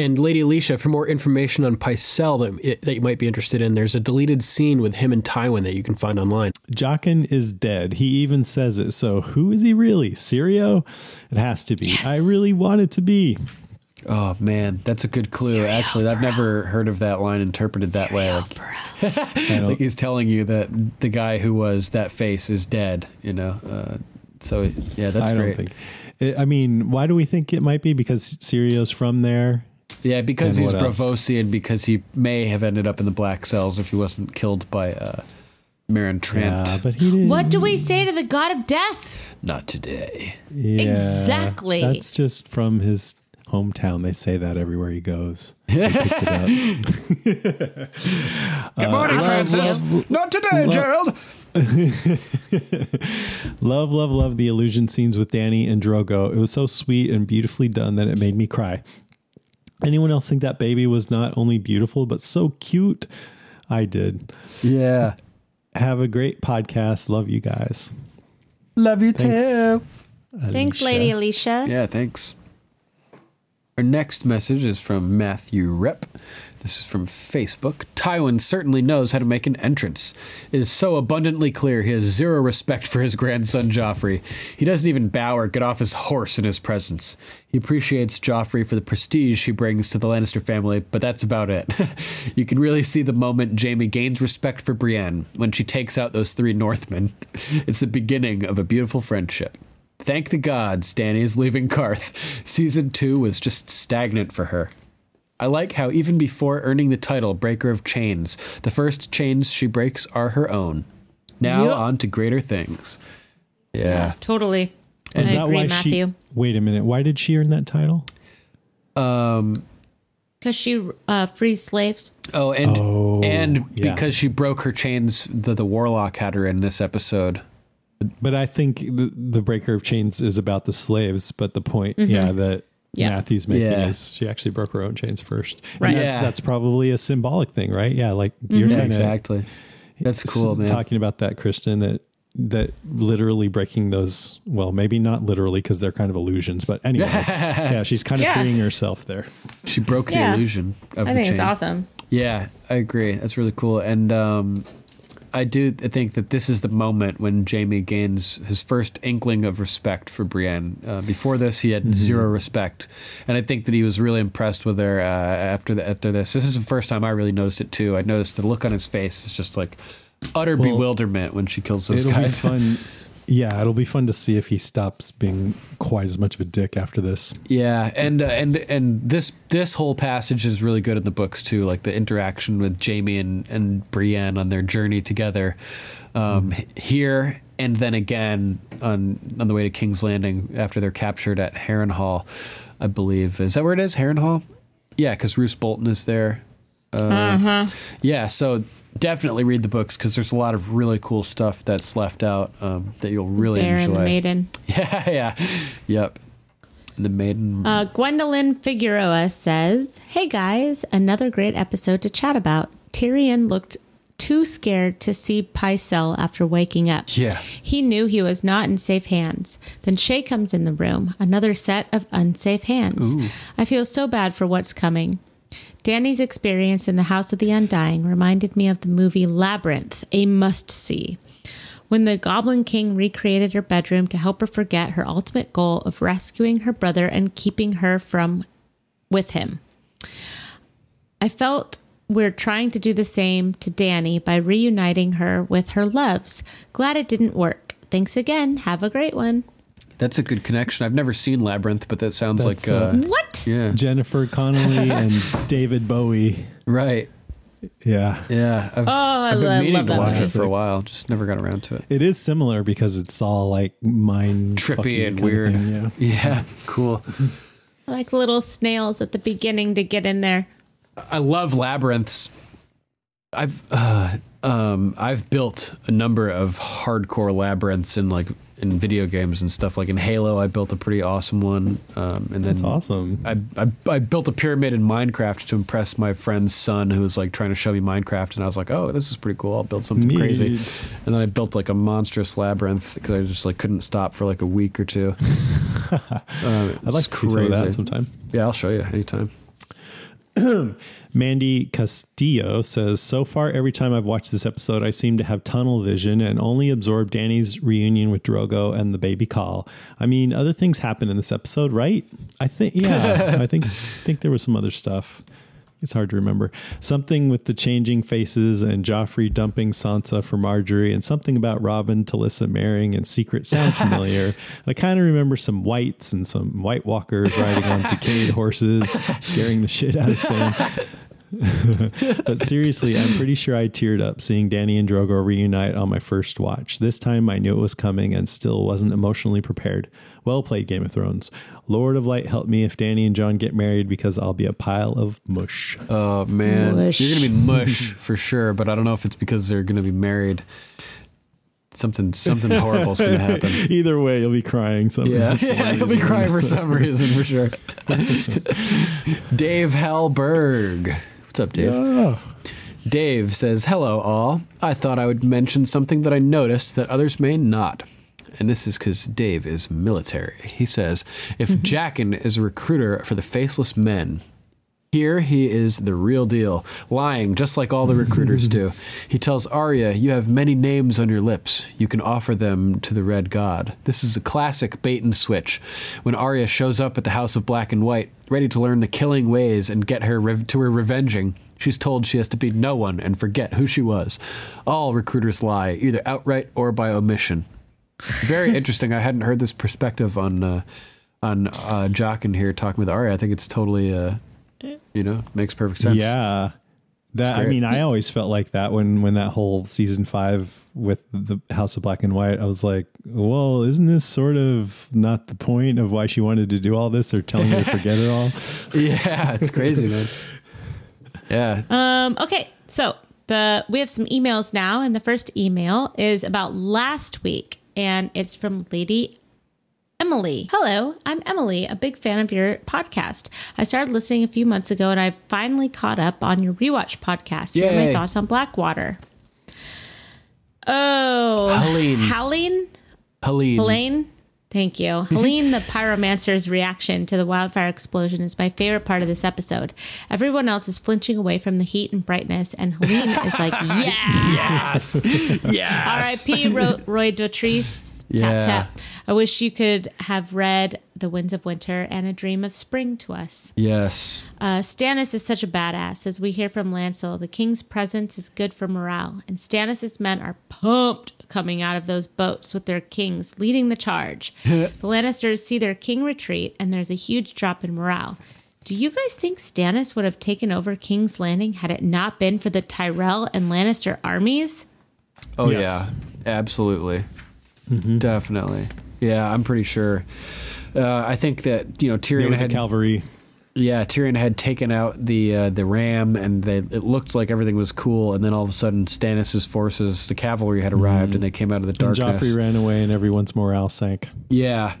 And Lady Alicia, for more information on Pycelle that, that you might be interested in, there's a deleted scene with him and Tywin that you can find online. Jaqen is dead. He even says it. So who is he really? Syrio? It has to be. I really want it to be. Oh man, that's a good clue. Actually, I've never heard of that line interpreted that way. Like, like he's telling you that the guy who was that face is dead. You know. Uh, so yeah, that's I great. don't think. I mean, why do we think it might be? Because Syrio's from there. Yeah, because And he's what else? Braavosian, because he may have ended up in the Black Cells if he wasn't killed by uh, Meryn Trant. Yeah, but he didn't. What do we say to the god of death? Not today. Yeah, Exactly. That's just from his hometown. They say that everywhere he goes. So I picked it up. Good morning, Francis. Not today, Gerald. Love, love, love the illusion scenes with Dany and Drogo. It was so sweet and beautifully done that it made me cry. Anyone else think that baby was not only beautiful but so cute? I did. Yeah. Have a great podcast. Love you guys. Love you Thanks. too. Thanks, Lady Alicia. Yeah, thanks. Our next message is from Matthew Rep. This is from Facebook. Tywin certainly knows how to make an entrance. It is so abundantly clear he has zero respect for his grandson Joffrey. He doesn't even bow or get off his horse in his presence. He appreciates Joffrey for the prestige he brings to the Lannister family, but that's about it. you can really see the moment Jaime gains respect for Brienne when she takes out those three Northmen. It's the beginning of a beautiful friendship. Thank the gods Dany is leaving Qarth. Season 2 was just stagnant for her. I like how even before earning the title Breaker of Chains, the first chains she breaks are her own. Now Yep. on to greater things. Yeah. Totally. Is I that agree, why Matthew. she? Wait a minute. Why did she earn that title? Um Because she uh, frees slaves. oh and Oh, and yeah. because she broke her chains the the warlock had her in this episode. But I think the, the breaker of chains is about the slaves. But the point, yeah, that Yeah. Matthew's making Yeah. is she actually broke her own chains first. And Right. That's, Yeah. that's probably a symbolic thing, right? Yeah. Like you're Yeah, kind of exactly. That's cool, man. Talking about that, Kristen, that that literally breaking those. Well, maybe not literally because they're kind of illusions, but anyway, yeah, she's kind of Yeah. freeing herself there. She broke the Yeah. illusion of I the think chain. it's awesome. Yeah, I agree. That's really cool. And um, I do think that this is the moment when Jaime gains his first inkling of respect for Brienne. Uh, before this, he had zero respect, and I think that he was really impressed with her uh, after the, after this. This is the first time I really noticed it too. I noticed the look on his face is just like utter Well, bewilderment when she kills those It'll be guys. fun. Yeah, it'll be fun to see if he stops being quite as much of a dick after this. Yeah, and uh, and and this this whole passage is really good in the books too, like the interaction with Jaime and and Brienne on their journey together. Um, h- Here and then again on on the way to King's Landing after they're captured at Harrenhal, I believe. Is that where it is? Harrenhal? Yeah, because Roose Bolton is there. Uh, huh. Yeah, so definitely read the books because there's a lot of really cool stuff that's left out um, that you'll really Bear enjoy. and the Maiden. Yeah, yeah, yep. The maiden. Uh, Gwendoline Figueroa says, Hey guys, another great episode to chat about. Tyrion looked too scared to see Pycelle after waking up. Yeah. He knew he was not in safe hands. Then Shae comes in the room, another set of unsafe hands. I feel so bad for what's coming. Dany's experience in the House of the Undying reminded me of the movie Labyrinth, a must see. When the Goblin King recreated her bedroom to help her forget her ultimate goal of rescuing her brother and keeping her from with him. I felt we're trying to do the same to Dany by reuniting her with her loves. Glad it didn't work. Thanks again. Have a great one. That's a good connection. I've never seen Labyrinth, but that sounds That's, like uh, uh, What? yeah, Jennifer Connelly and David Bowie. right. Yeah. Yeah, I've, Oh, I I've been lo- meaning love to watch movie. it for a while. Just never got around to it. It is similar because it's all like mind Trippy and weird. thing, yeah. Yeah, cool. Like little snails at the beginning to get in there. I love labyrinths. I've uh, um, I've built a number of hardcore labyrinths in like in video games and stuff. Like in Halo, I built a pretty awesome one. Um, and then That's awesome. I, I I built a pyramid in Minecraft to impress my friend's son who was like trying to show me Minecraft, and I was like, "Oh, this is pretty cool. I'll build something crazy." And then I built like a monstrous labyrinth because I just like couldn't stop for like a week or two. Um, I'd like to see some of that sometime. Yeah, I'll show you anytime. Mandy Castillo says, So far, every time I've watched this episode, I seem to have tunnel vision and only absorb Dany's reunion with Drogo and the baby call. I mean, other things happen in this episode, right? I think, yeah, I think, think there was some other stuff. It's hard to remember. Something with the changing faces and Joffrey dumping Sansa for Margaery, and something about Robb and Talisa marrying and Secret sounds familiar. I kind of remember some whites and some White Walkers riding on decayed horses, scaring the shit out of Sam. but seriously, I'm pretty sure I teared up seeing Dany and Drogo reunite on my first watch. This time I knew it was coming and still wasn't emotionally prepared. Well played, Game of Thrones. Lord of Light, help me if Dany and Jon get married because I'll be a pile of mush. Oh man, Mush. you're gonna be mush for sure, but I don't know if it's because they're gonna be married. Something something horrible's gonna happen. Either way, you'll be crying. Something. Yeah, yeah, he'll be crying for some reason for sure. Dave Hallberg, what's up, Dave? Dave says, "Hello, all. I thought I would mention something that I noticed that others may not." And this is because Dave is military. He says, if mm-hmm. Jaqen is a recruiter for the Faceless Men, here he is the real deal, lying just like all the recruiters do. He tells Arya, You have many names on your lips. You can offer them to the Red God. This is a classic bait and switch. When Arya shows up at the House of Black and White, ready to learn the killing ways and get her rev- to her revenging, she's told she has to be no one and forget who she was. All recruiters lie, either outright or by omission. Very interesting. I hadn't heard this perspective on uh, on uh, Jock in here talking with Arya. I think it's totally. Uh, you know, makes perfect sense. Yeah. That I mean, I always felt like that when when that whole season five with the House of Black and White. I was like, well, isn't this sort of not the point of why she wanted to do all this? Or telling her to forget it all. yeah, it's crazy, man. Yeah, Um, okay, so the we have some emails now, and the first email is about last week. And it's from Lady Emily. Hello, I'm Emily, a big fan of your podcast. I started listening a few months ago and I finally caught up on your rewatch podcast. Here are my thoughts on Blackwater. Oh, Hallyne. Hallyne? Hallyne. Hallyne? Thank you. Hallyne, the pyromancer's reaction to the wildfire explosion is my favorite part of this episode. Everyone else is flinching away from the heat and brightness, and Hallyne is like, yes! Yes. yes! R.I.P. Ro- Roy Dotrice. Yeah. Tap, tap. I wish you could have read The Winds of Winter and A Dream of Spring to us. Yes. Uh, Stannis is such a badass. As we hear from Lancel, the king's presence is good for morale, and Stannis' men are pumped coming out of those boats with their kings leading the charge. the Lannisters see their king retreat, and there's a huge drop in morale. Do you guys think Stannis would have taken over King's Landing had it not been for the Tyrell and Lannister armies? Oh Yes. yeah, absolutely, definitely. Yeah, I'm pretty sure. Uh, I think that you know Tyrion had cavalry. yeah Tyrion had taken out the uh, the ram and they, it looked like everything was cool and then all of a sudden Stannis's forces the cavalry had arrived and they came out of the And darkness. Joffrey ran away, and everyone's morale sank. Yeah.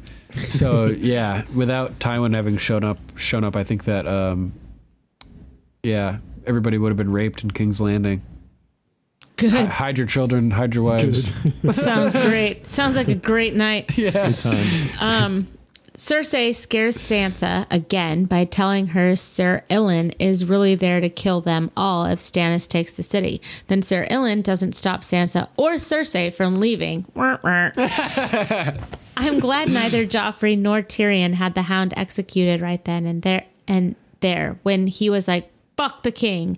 So yeah, without Tywin having shown up, shown up, I think that um, yeah, everybody would have been raped in King's Landing. Good. Hide your children, hide your wives. Sounds great. Sounds like a great night. Good times. Um, Cersei scares Sansa again by telling her Sir Ilyn is really there to kill them all if Stannis takes the city. Then Sir Ilyn doesn't stop Sansa or Cersei from leaving. I'm glad neither Joffrey nor Tyrion had the hound executed right then and there and there when he was like, fuck the king.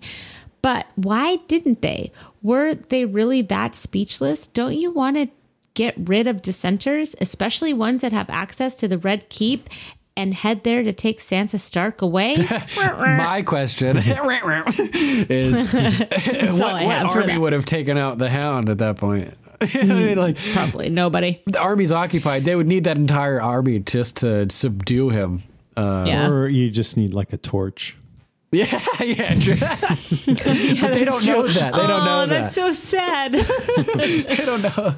But why didn't they? Were they really that speechless? Don't you want to get rid of dissenters, especially ones that have access to the Red Keep and head there to take Sansa Stark away? My question is, all what, what army would have taken out the Hound at that point? I mean, like Probably nobody. the army's occupied. They would need that entire army just to subdue him. Uh, Yeah. Or you just need like a torch. Yeah, yeah. true. but they don't know that. They don't oh, know that. that's so sad. they don't know.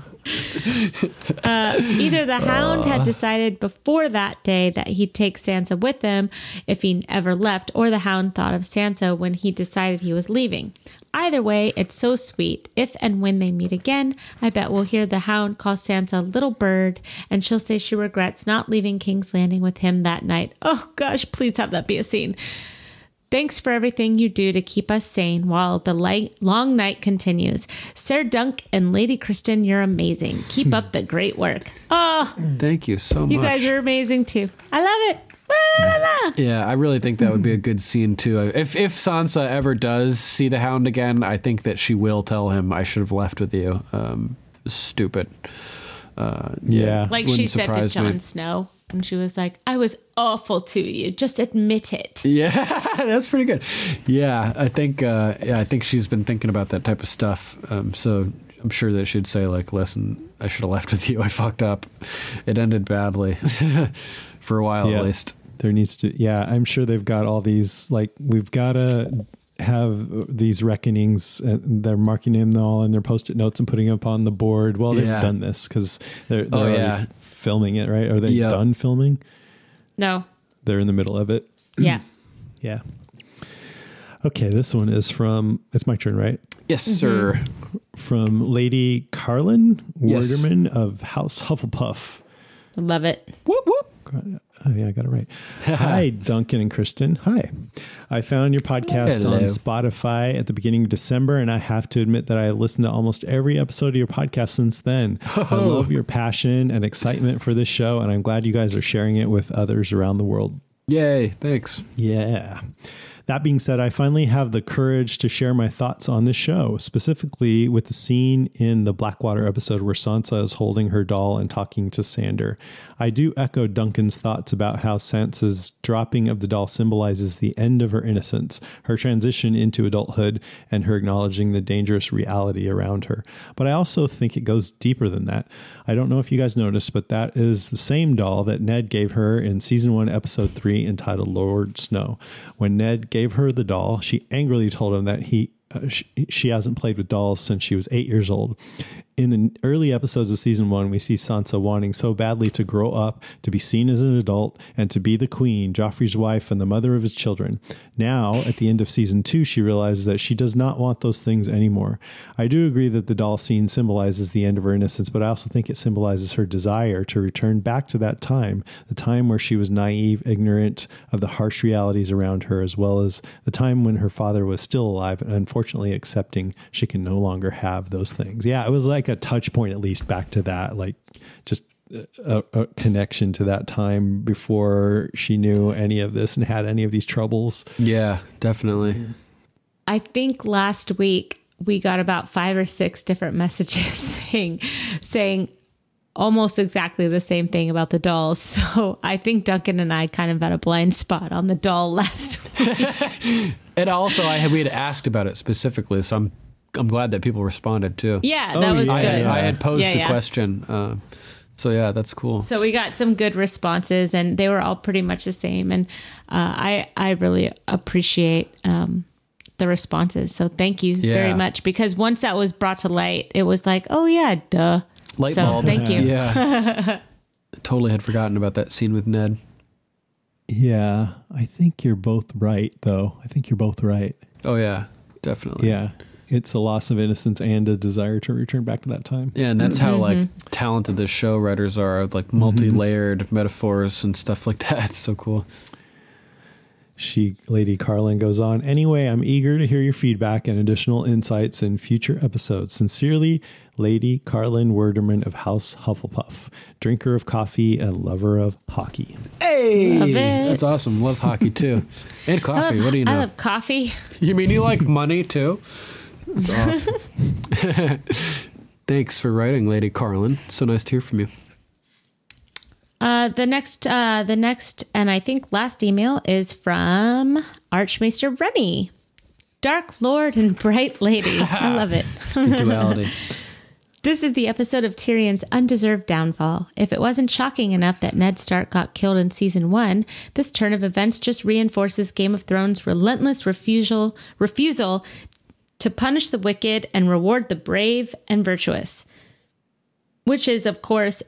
Uh, either the hound had decided before that day that he'd take Sansa with him if he ever left, or the hound thought of Sansa when he decided he was leaving. Either way, it's so sweet. If and when they meet again, I bet we'll hear the hound call Sansa little bird, and she'll say she regrets not leaving King's Landing with him that night. Oh gosh, please have that be a scene. Thanks for everything you do to keep us sane while the light, long night continues. Sir Dunk and Lady Kristen, you're amazing. Keep up the great work. Oh, Thank you so you much. You guys are amazing too. I love it. Yeah, I really think that would be a good scene too. If if Sansa ever does see the Hound again, I think that she will tell him, "I should have left with you." Um, stupid. Uh, Yeah. Like she said to Jon. Snow when she was like, I was awful to you. Just admit it. Yeah, that's pretty good. Yeah, I think uh, yeah, I think she's been thinking about that type of stuff. Um, so I'm sure that she'd say like, "Listen, I should have left with you. I fucked up. It ended badly for a while Yeah. at least." There needs to, yeah, I'm sure they've got all these, like, we've got to have these reckonings. And they're marking them all in their post it notes and putting them up on the board. Well, they've Yeah. done this because they're, they're Oh, already yeah. Filming it, right? Are they Yeah. done filming? No. They're in the middle of it. Yeah. Yeah. Okay, this one is from, it's my turn, right? Yes, mm-hmm. sir. From Lady Carlin Yes. Warderman of House Hufflepuff. Love it. Whoop whoop. Oh, yeah, I got it right. Hi, Duncan and Kristen. Hi. I found your podcast Hello. on Spotify at the beginning of December, and I have to admit that I listened to almost every episode of your podcast since then. I oh. love your passion and excitement for this show, and I'm glad you guys are sharing it with others around the world. Yay! Thanks. Yeah. That being said, I finally have the courage to share my thoughts on this show, specifically with the scene in the Blackwater episode where Sansa is holding her doll and talking to Sandor. I do echo Duncan's thoughts about how Sansa's dropping of the doll symbolizes the end of her innocence, her transition into adulthood, and her acknowledging the dangerous reality around her. But I also think it goes deeper than that. I don't know if you guys noticed, but that is the same doll that Ned gave her in season one, episode three, entitled Lord Snow. When Ned gave her the doll, she angrily told him that he uh, she, she hasn't played with dolls since she was eight years old. In the early episodes of season one, we see Sansa wanting so badly to grow up, to be seen as an adult, and to be the queen, Joffrey's wife, and the mother of his children. Now, at the end of season two, she realizes that she does not want those things anymore. I do agree that the doll scene symbolizes the end of her innocence, but I also think it symbolizes her desire to return back to that time, the time where she was naive, ignorant of the harsh realities around her, as well as the time when her father was still alive and unfortunately accepting she can no longer have those things. Yeah, it was like a touch point, at least back to that, like just a, a connection to that time before she knew any of this and had any of these troubles. Yeah, definitely. I think last week we got about five or six different messages saying saying almost exactly the same thing about the dolls. So I think Duncan and I kind of had a blind spot on the doll last week. And also, I had, we had asked about it specifically, so I'm I'm glad that people responded too. Yeah, Oh, that was yeah, good. yeah. I had posed Yeah, a question, uh, so yeah, that's cool. So we got some good responses, and they were all pretty much the same. And uh, I I really appreciate um, the responses. So thank you very much because once that was brought to light, it was like, oh yeah, duh. Light so bulb. thank you. Yeah, totally had forgotten about that scene with Ned. Yeah, I think you're both right, though. I think you're both right. Oh yeah, definitely. Yeah, it's a loss of innocence and a desire to return back to that time. Yeah, and that's how like Mm-hmm. talented the show writers are, like multi-layered metaphors and stuff like that. It's so cool. She, Lady Carlin, goes on. Anyway, I'm eager to hear your feedback and additional insights in future episodes. Sincerely, Lady Carlin Werderman of House Hufflepuff, drinker of coffee and lover of hockey. Hey, Love it. that's awesome. Love hockey too, and coffee. love, what do you know? I love coffee. You mean you like money too? That's awesome. Thanks for writing, Lady Carlin. So nice to hear from you. Uh, the next, uh, the next, and I think last email is from Archmaester Rennie. Dark Lord and Bright Lady. I love it. Duality. This is the episode of Tyrion's undeserved downfall. If it wasn't shocking enough that Ned Stark got killed in season one, this turn of events just reinforces Game of Thrones' relentless refusal refusal to punish the wicked and reward the brave and virtuous. Which is, of course,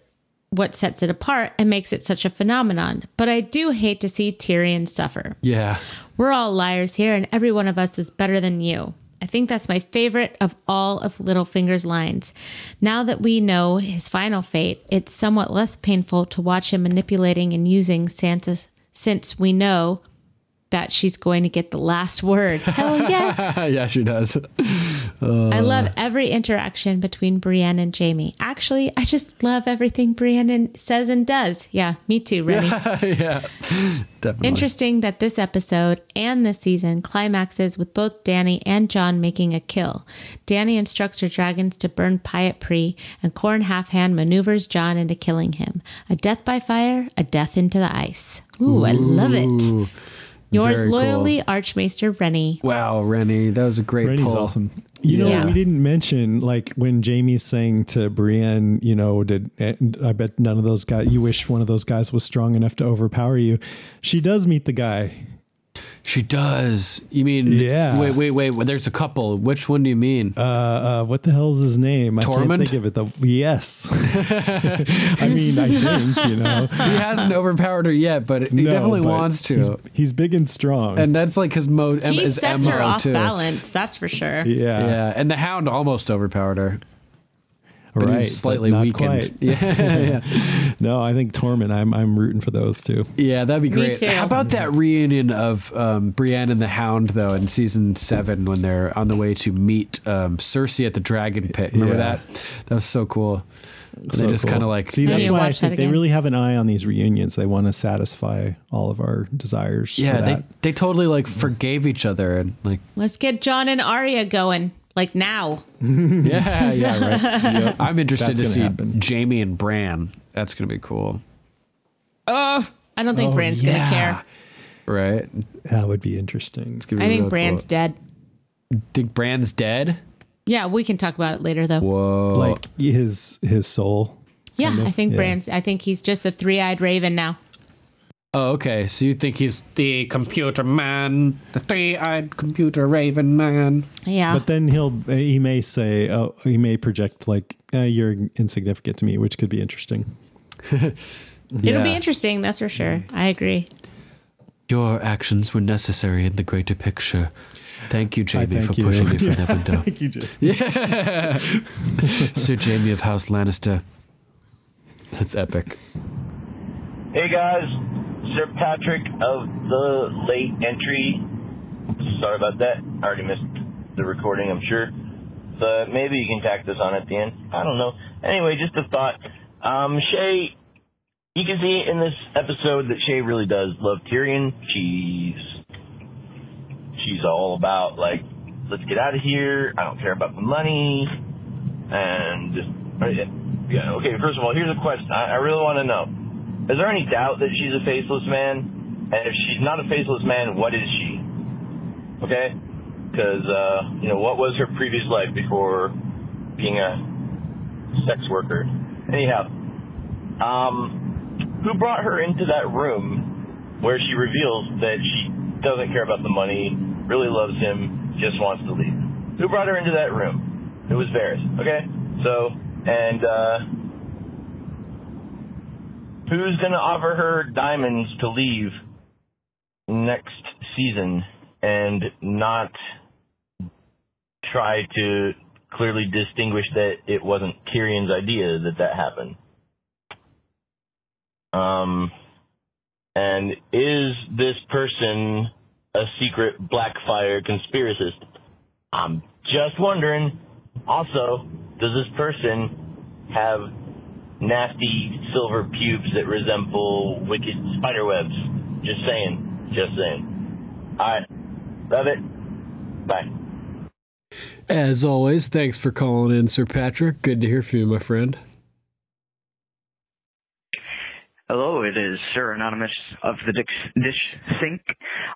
what sets it apart and makes it such a phenomenon. But I do hate to see Tyrion suffer. Yeah. We're all liars here, and every one of us is better than you. I think that's my favorite of all of Littlefinger's lines. Now that we know his final fate, it's somewhat less painful to watch him manipulating and using Sansa since we know that she's going to get the last word. Hell yeah. yeah, she does. I love uh. every interaction between Brienne and Jaime. Actually, I just love everything Brienne says and does. Yeah, me too, Remy. yeah, definitely. Interesting that this episode and this season climaxes with both Dany and Jon making a kill. Dany instructs her dragons to burn Pyat Pree, and Qhorin Halfhand maneuvers Jon into killing him. A death by fire, a death into the ice. Ooh, I love it. Yours very cool. loyally, Archmaester Rennie. Wow, Rennie, that was a great Rennie's pull. awesome. You know, Yeah. we didn't mention like when Jaime's saying to Brienne, you know, did eh, I bet none of those guys. You wish one of those guys was strong enough to overpower you. She does meet the guy. She does. You mean? Yeah. Wait, wait, wait. There's a couple. Which one do you mean? Uh, uh, what the hell is his name? I Tormund? can't think of it. The yes. I mean, I think you know. he hasn't overpowered her yet, but he No, definitely but wants to. He's, he's big and strong. and that's like his mode. He his sets her MO off too. balance, that's for sure. yeah, Yeah, and the Hound almost overpowered her. But right. slightly not weakened. quite. Yeah, yeah. No, I think Tormund. I'm I'm rooting for those too. Yeah, that'd be great. How about that reunion of um, Brienne and the Hound, though, in season seven when they're on the way to meet um, Cersei at the Dragon Pit? Remember Yeah. that? That was so cool. So they just cool. kind of like see. That's why I watch that think they really have an eye on these reunions. They want to satisfy all of our desires. yeah, for they that. they totally like forgave each other and like Let's get Jon and Arya going, like now. yeah yeah right. I'm interested That's to see happen. Jaime and Bran. That's gonna be cool, Oh, I don't think Oh, Bran's yeah. gonna care. right? that would be interesting. It's gonna be I think real Bran's cool. dead. Think Bran's dead? Yeah, we can talk about it later though. Whoa! Like his his soul. yeah, kind of, I think yeah. Bran's I think he's just the three eyed raven now. Oh, okay. So you think he's The computer man, the three-eyed computer raven man. Yeah. But then he'll he may say, oh, he may project like eh, you're insignificant to me, which could be interesting. It'll be interesting, that's for sure. I agree. your actions were necessary in the greater picture. Thank you, Jaime, thank for you. pushing me through that window. Thank you, Jaime. Yeah. Sir Jaime of House Lannister. That's epic. Hey guys, Sir Patrick of the late entry. Sorry about that. I already missed the recording, I'm sure. But maybe you can tack this on at the end. I don't know. Anyway, just a thought. Um, Shae, you can see in this episode that Shae really does love Tyrion. She's she's all about like, let's get out of here. I don't care about the money, and just yeah. yeah. Okay, first of all, here's a question. I, I really want to know: Is there any doubt that she's a faceless man? And if she's not a faceless man, what is she? Okay, because uh, you know what was her previous life before being a sex worker? Anyhow, um, who brought her into that room where she reveals that she doesn't care about the money, really loves him, just wants to leave? Who brought her into that room? It was Varys. Okay, so and uh, who's gonna offer her diamonds to leave next season and not try to clearly distinguish that it wasn't Tyrion's idea that that happened. Um, and is this person a secret Blackfire conspiracist? I'm just wondering. Also, does this person have nasty silver pubes that resemble wicked spider webs? Just saying. Just saying. Alright. Love it. Bye. As always, thanks for calling in, Sir Patrick. Good to hear from you, my friend. Hello, it is Sir Anonymous of the Dish, Dish Sink.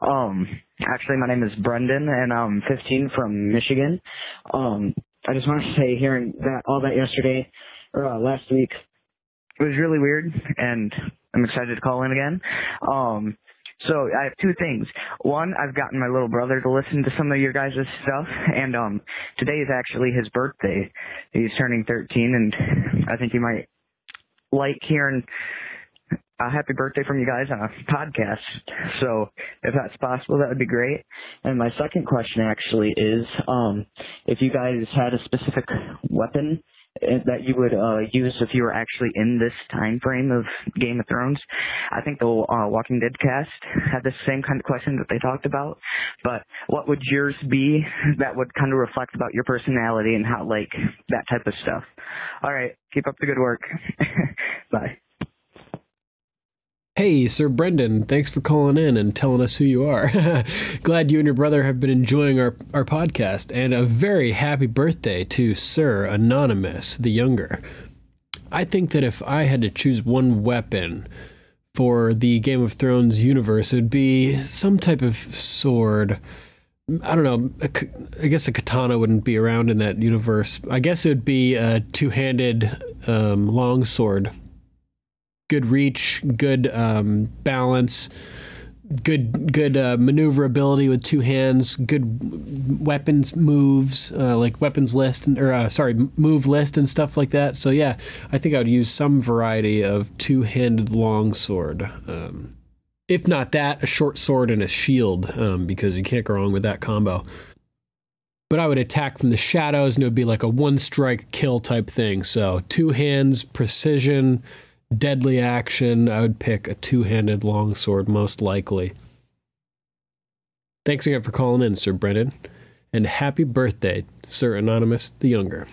Um, actually, my name is Brendan, and I'm 15 from Michigan. Um, I just want to say, hearing that all that yesterday or uh, last week, it was really weird, and I'm excited to call in again. Um, so I have two things. One, I've gotten my little brother to listen to some of your guys' stuff, and um, today is actually his birthday. He's turning 13, and I think he might like hearing a happy birthday from you guys on a podcast. So if that's possible, that would be great. And my second question actually is, um, if you guys had a specific weapon that you would uh, use if you were actually in this time frame of Game of Thrones. I think the uh, Walking Dead cast had the same kind of question that they talked about. But what would yours be that would kind of reflect about your personality and how like that type of stuff? All right, keep up the good work. Bye. Hey, Sir Brendan, thanks for calling in and telling us who you are. Glad you and your brother have been enjoying our, our podcast, and a very happy birthday to Sir Anonymous, the younger. I think that if I had to choose one weapon for the Game of Thrones universe, it would be some type of sword. I don't know. I guess a katana wouldn't be around in that universe. I guess it would be a two handed um, long sword good reach, good um, balance, good good uh, maneuverability with two hands, good weapons moves, uh, like weapons list and or uh, sorry move list and stuff like that. So yeah, I think I would use some variety of two handed long sword. Um, if not that, a short sword and a shield, um, because you can't go wrong with that combo. But I would attack from the shadows, and it would be like a one strike kill type thing. So two hands, precision deadly action, I would pick a two handed longsword most likely. Thanks again for calling in, Sir Brendan, and happy birthday, Sir Anonymous the Younger.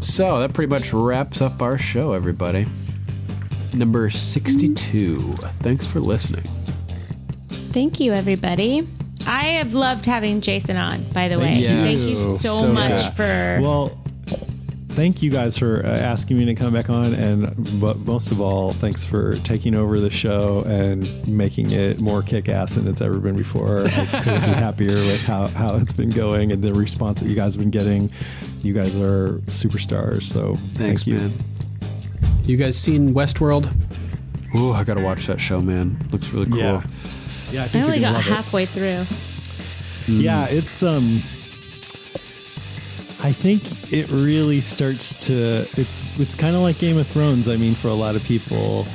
So that pretty much wraps up our show, everybody. Number 62. Thanks for listening. Thank you, everybody. I have loved having Jason on, by the way. Thank you. Thank you so, So much good. for. Well, thank you guys for uh, asking me to come back on, and but most of all, thanks for taking over the show and making it more kick-ass than it's ever been before. I couldn't be happier with how how it's been going and the response that you guys have been getting. You guys are superstars. So Thanks, thank you. man. You guys seen Westworld? Ooh, I gotta watch that show, man. Looks really cool. Yeah. Yeah, I I only got love it. halfway through. Yeah, it's um I think it really starts to it's it's kind of like Game of Thrones. I mean, for a lot of people,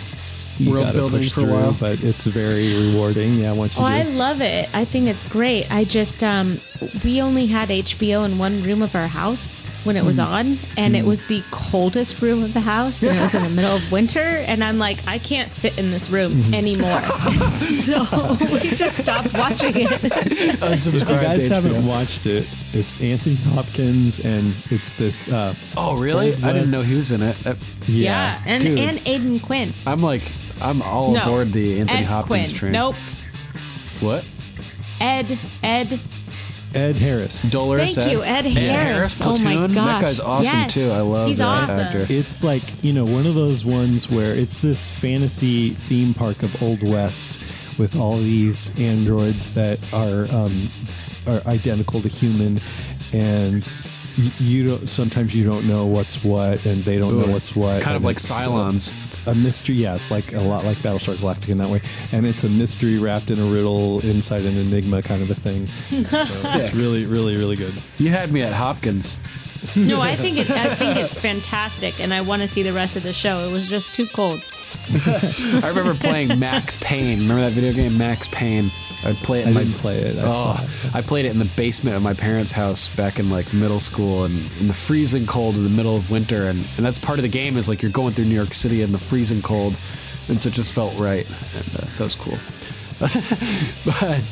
you World gotta building push for a through, while. but it's very rewarding. Yeah, once you Oh, do. I love it. I think it's great. I just um we only had HBO in one room of our house when it was Hmm. on and it was the coldest room of the house and it was in the middle of winter and I'm like I can't sit in this room Hmm. anymore. so we just stopped watching it. if you guys haven't watched it, it's Anthony Hopkins and it's this. Uh, Oh, really? I didn't know he was in it. Uh, yeah, and Dude. and Aidan Quinn. I'm like, I'm all no. aboard the Anthony Ed Hopkins Quinn. train. Nope. What? Ed Ed Ed Harris. Dolores. Thank you, Ed Harris. Oh my Platoon? gosh. That guy's awesome Yes. too. I love He's that awesome. actor. It's like, you know, one of those ones where it's this fantasy theme park of Old West with all these androids that are um, are identical to human and you don't sometimes you don't know what's what and they don't know what's what Kind of like it's Cylons. A mystery yeah it's like a lot like battlestar galactica in that way and it's a mystery wrapped in a riddle inside an enigma kind of a thing so it's really really really good You had me at Hopkins. No, I think it, I think it's fantastic, and I want to see the rest of the show. It was just too cold. I remember playing Max Payne. Remember that video game, Max Payne? I'd play it. I my, didn't play it. I oh, I played it in the basement of my parents' house back in like middle school, and in the freezing cold in the middle of winter, and, and that's part of the game is like you're going through New York City in the freezing cold, and so it just felt right, and uh, so it's cool. but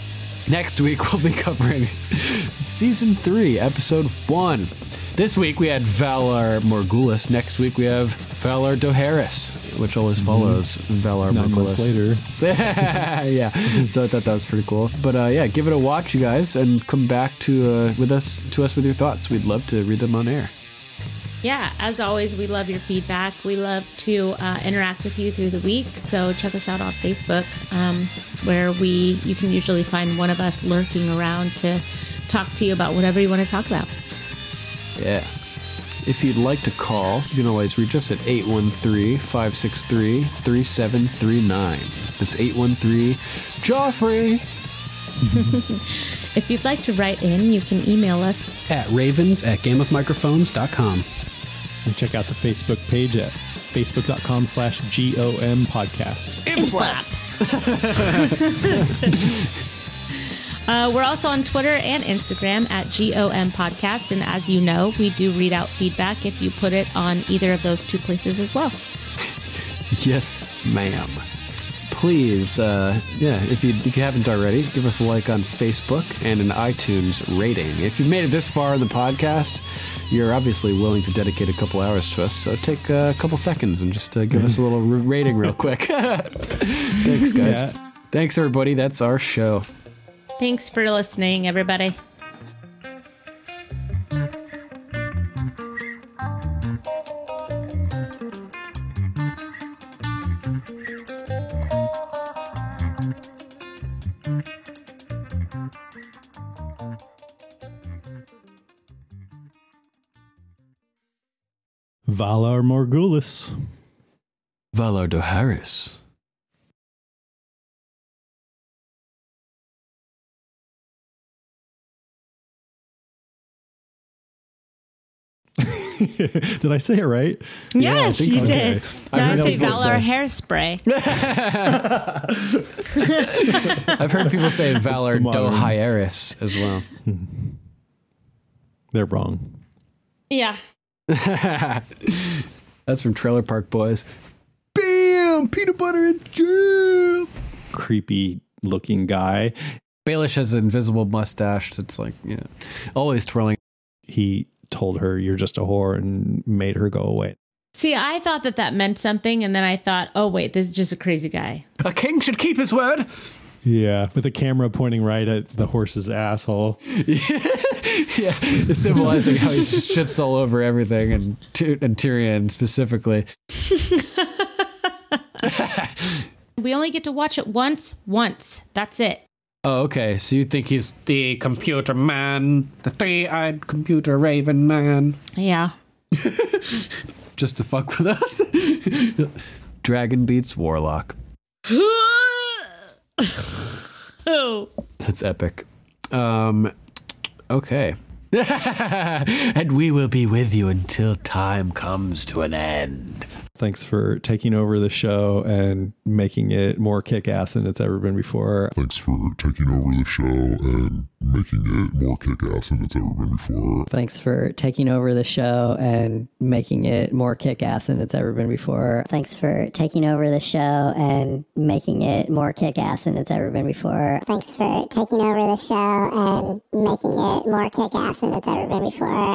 next week we'll be covering season three, episode one. This week we had Valar Morgulis. Next week we have Valar Dohaeris, which always follows Valar nine Morgulis. months later yeah. So I thought that was pretty cool. But uh, yeah, give it a watch, you guys, and come back to uh, with us to us with your thoughts. We'd love to read them on air. Yeah, as always, we love your feedback. We love to uh, interact with you through the week. So check us out on Facebook, um, where we you can usually find one of us lurking around to talk to you about whatever you want to talk about. Yeah. If you'd like to call, you can always reach us at 813 563 3739. That's 813 Joffrey. If you'd like to write in, you can email us At ravens at gameofmicrophones.com. and check out the Facebook page at facebook.com slash GOM podcast. Slap. uh, we're also on Twitter and Instagram at GOM Podcast. And as you know, we do read out feedback if you put it on either of those two places as well. Yes, ma'am. Please, uh, yeah, if you if you haven't already, give us a like on Facebook and an iTunes rating. If you've made it this far in the podcast, you're obviously willing to dedicate a couple hours to us. So take a couple seconds and just uh, give us a little rating real quick. Thanks, guys. Yeah. Thanks, everybody. That's our show. Thanks for listening, everybody. Valar Morgulis. Valar Dohaeris. Did I say it right? Yes, think you so. did. Okay. Now I I say that Valor hairspray. I've heard people say Valar the Dohaeris as well. They're wrong. yeah. That's from Trailer Park Boys. Bam! Peanut butter and jam! Creepy looking guy. Baelish has an invisible mustache that's like, you know, always twirling. He told her, You're just a whore, and made her go away. See, I thought that that meant something, and then I thought, oh, wait, this is just a crazy guy. A king should keep his word. Yeah, with the camera pointing right at the horse's asshole. Yeah, symbolizing how he just shits all over everything, and Ty- and Tyrion specifically. We only get to watch it once, once. That's it. Oh, okay. So you think he's The computer man, the three-eyed computer raven man. Yeah. just to fuck with us? Dragon beats Warlock. oh. That's epic. Um, okay. and we will be with you until time comes to an end. Thanks for taking over the show and making it more kick ass than it's ever been before. Thanks for taking over the show and making it more kick ass than it's ever been before. Thanks for taking over the show and making it more kick ass than it's ever been before. Thanks for taking over the show and making it more kick ass than it's ever been before. Thanks for taking over the show and making it more kick ass than it's ever been before.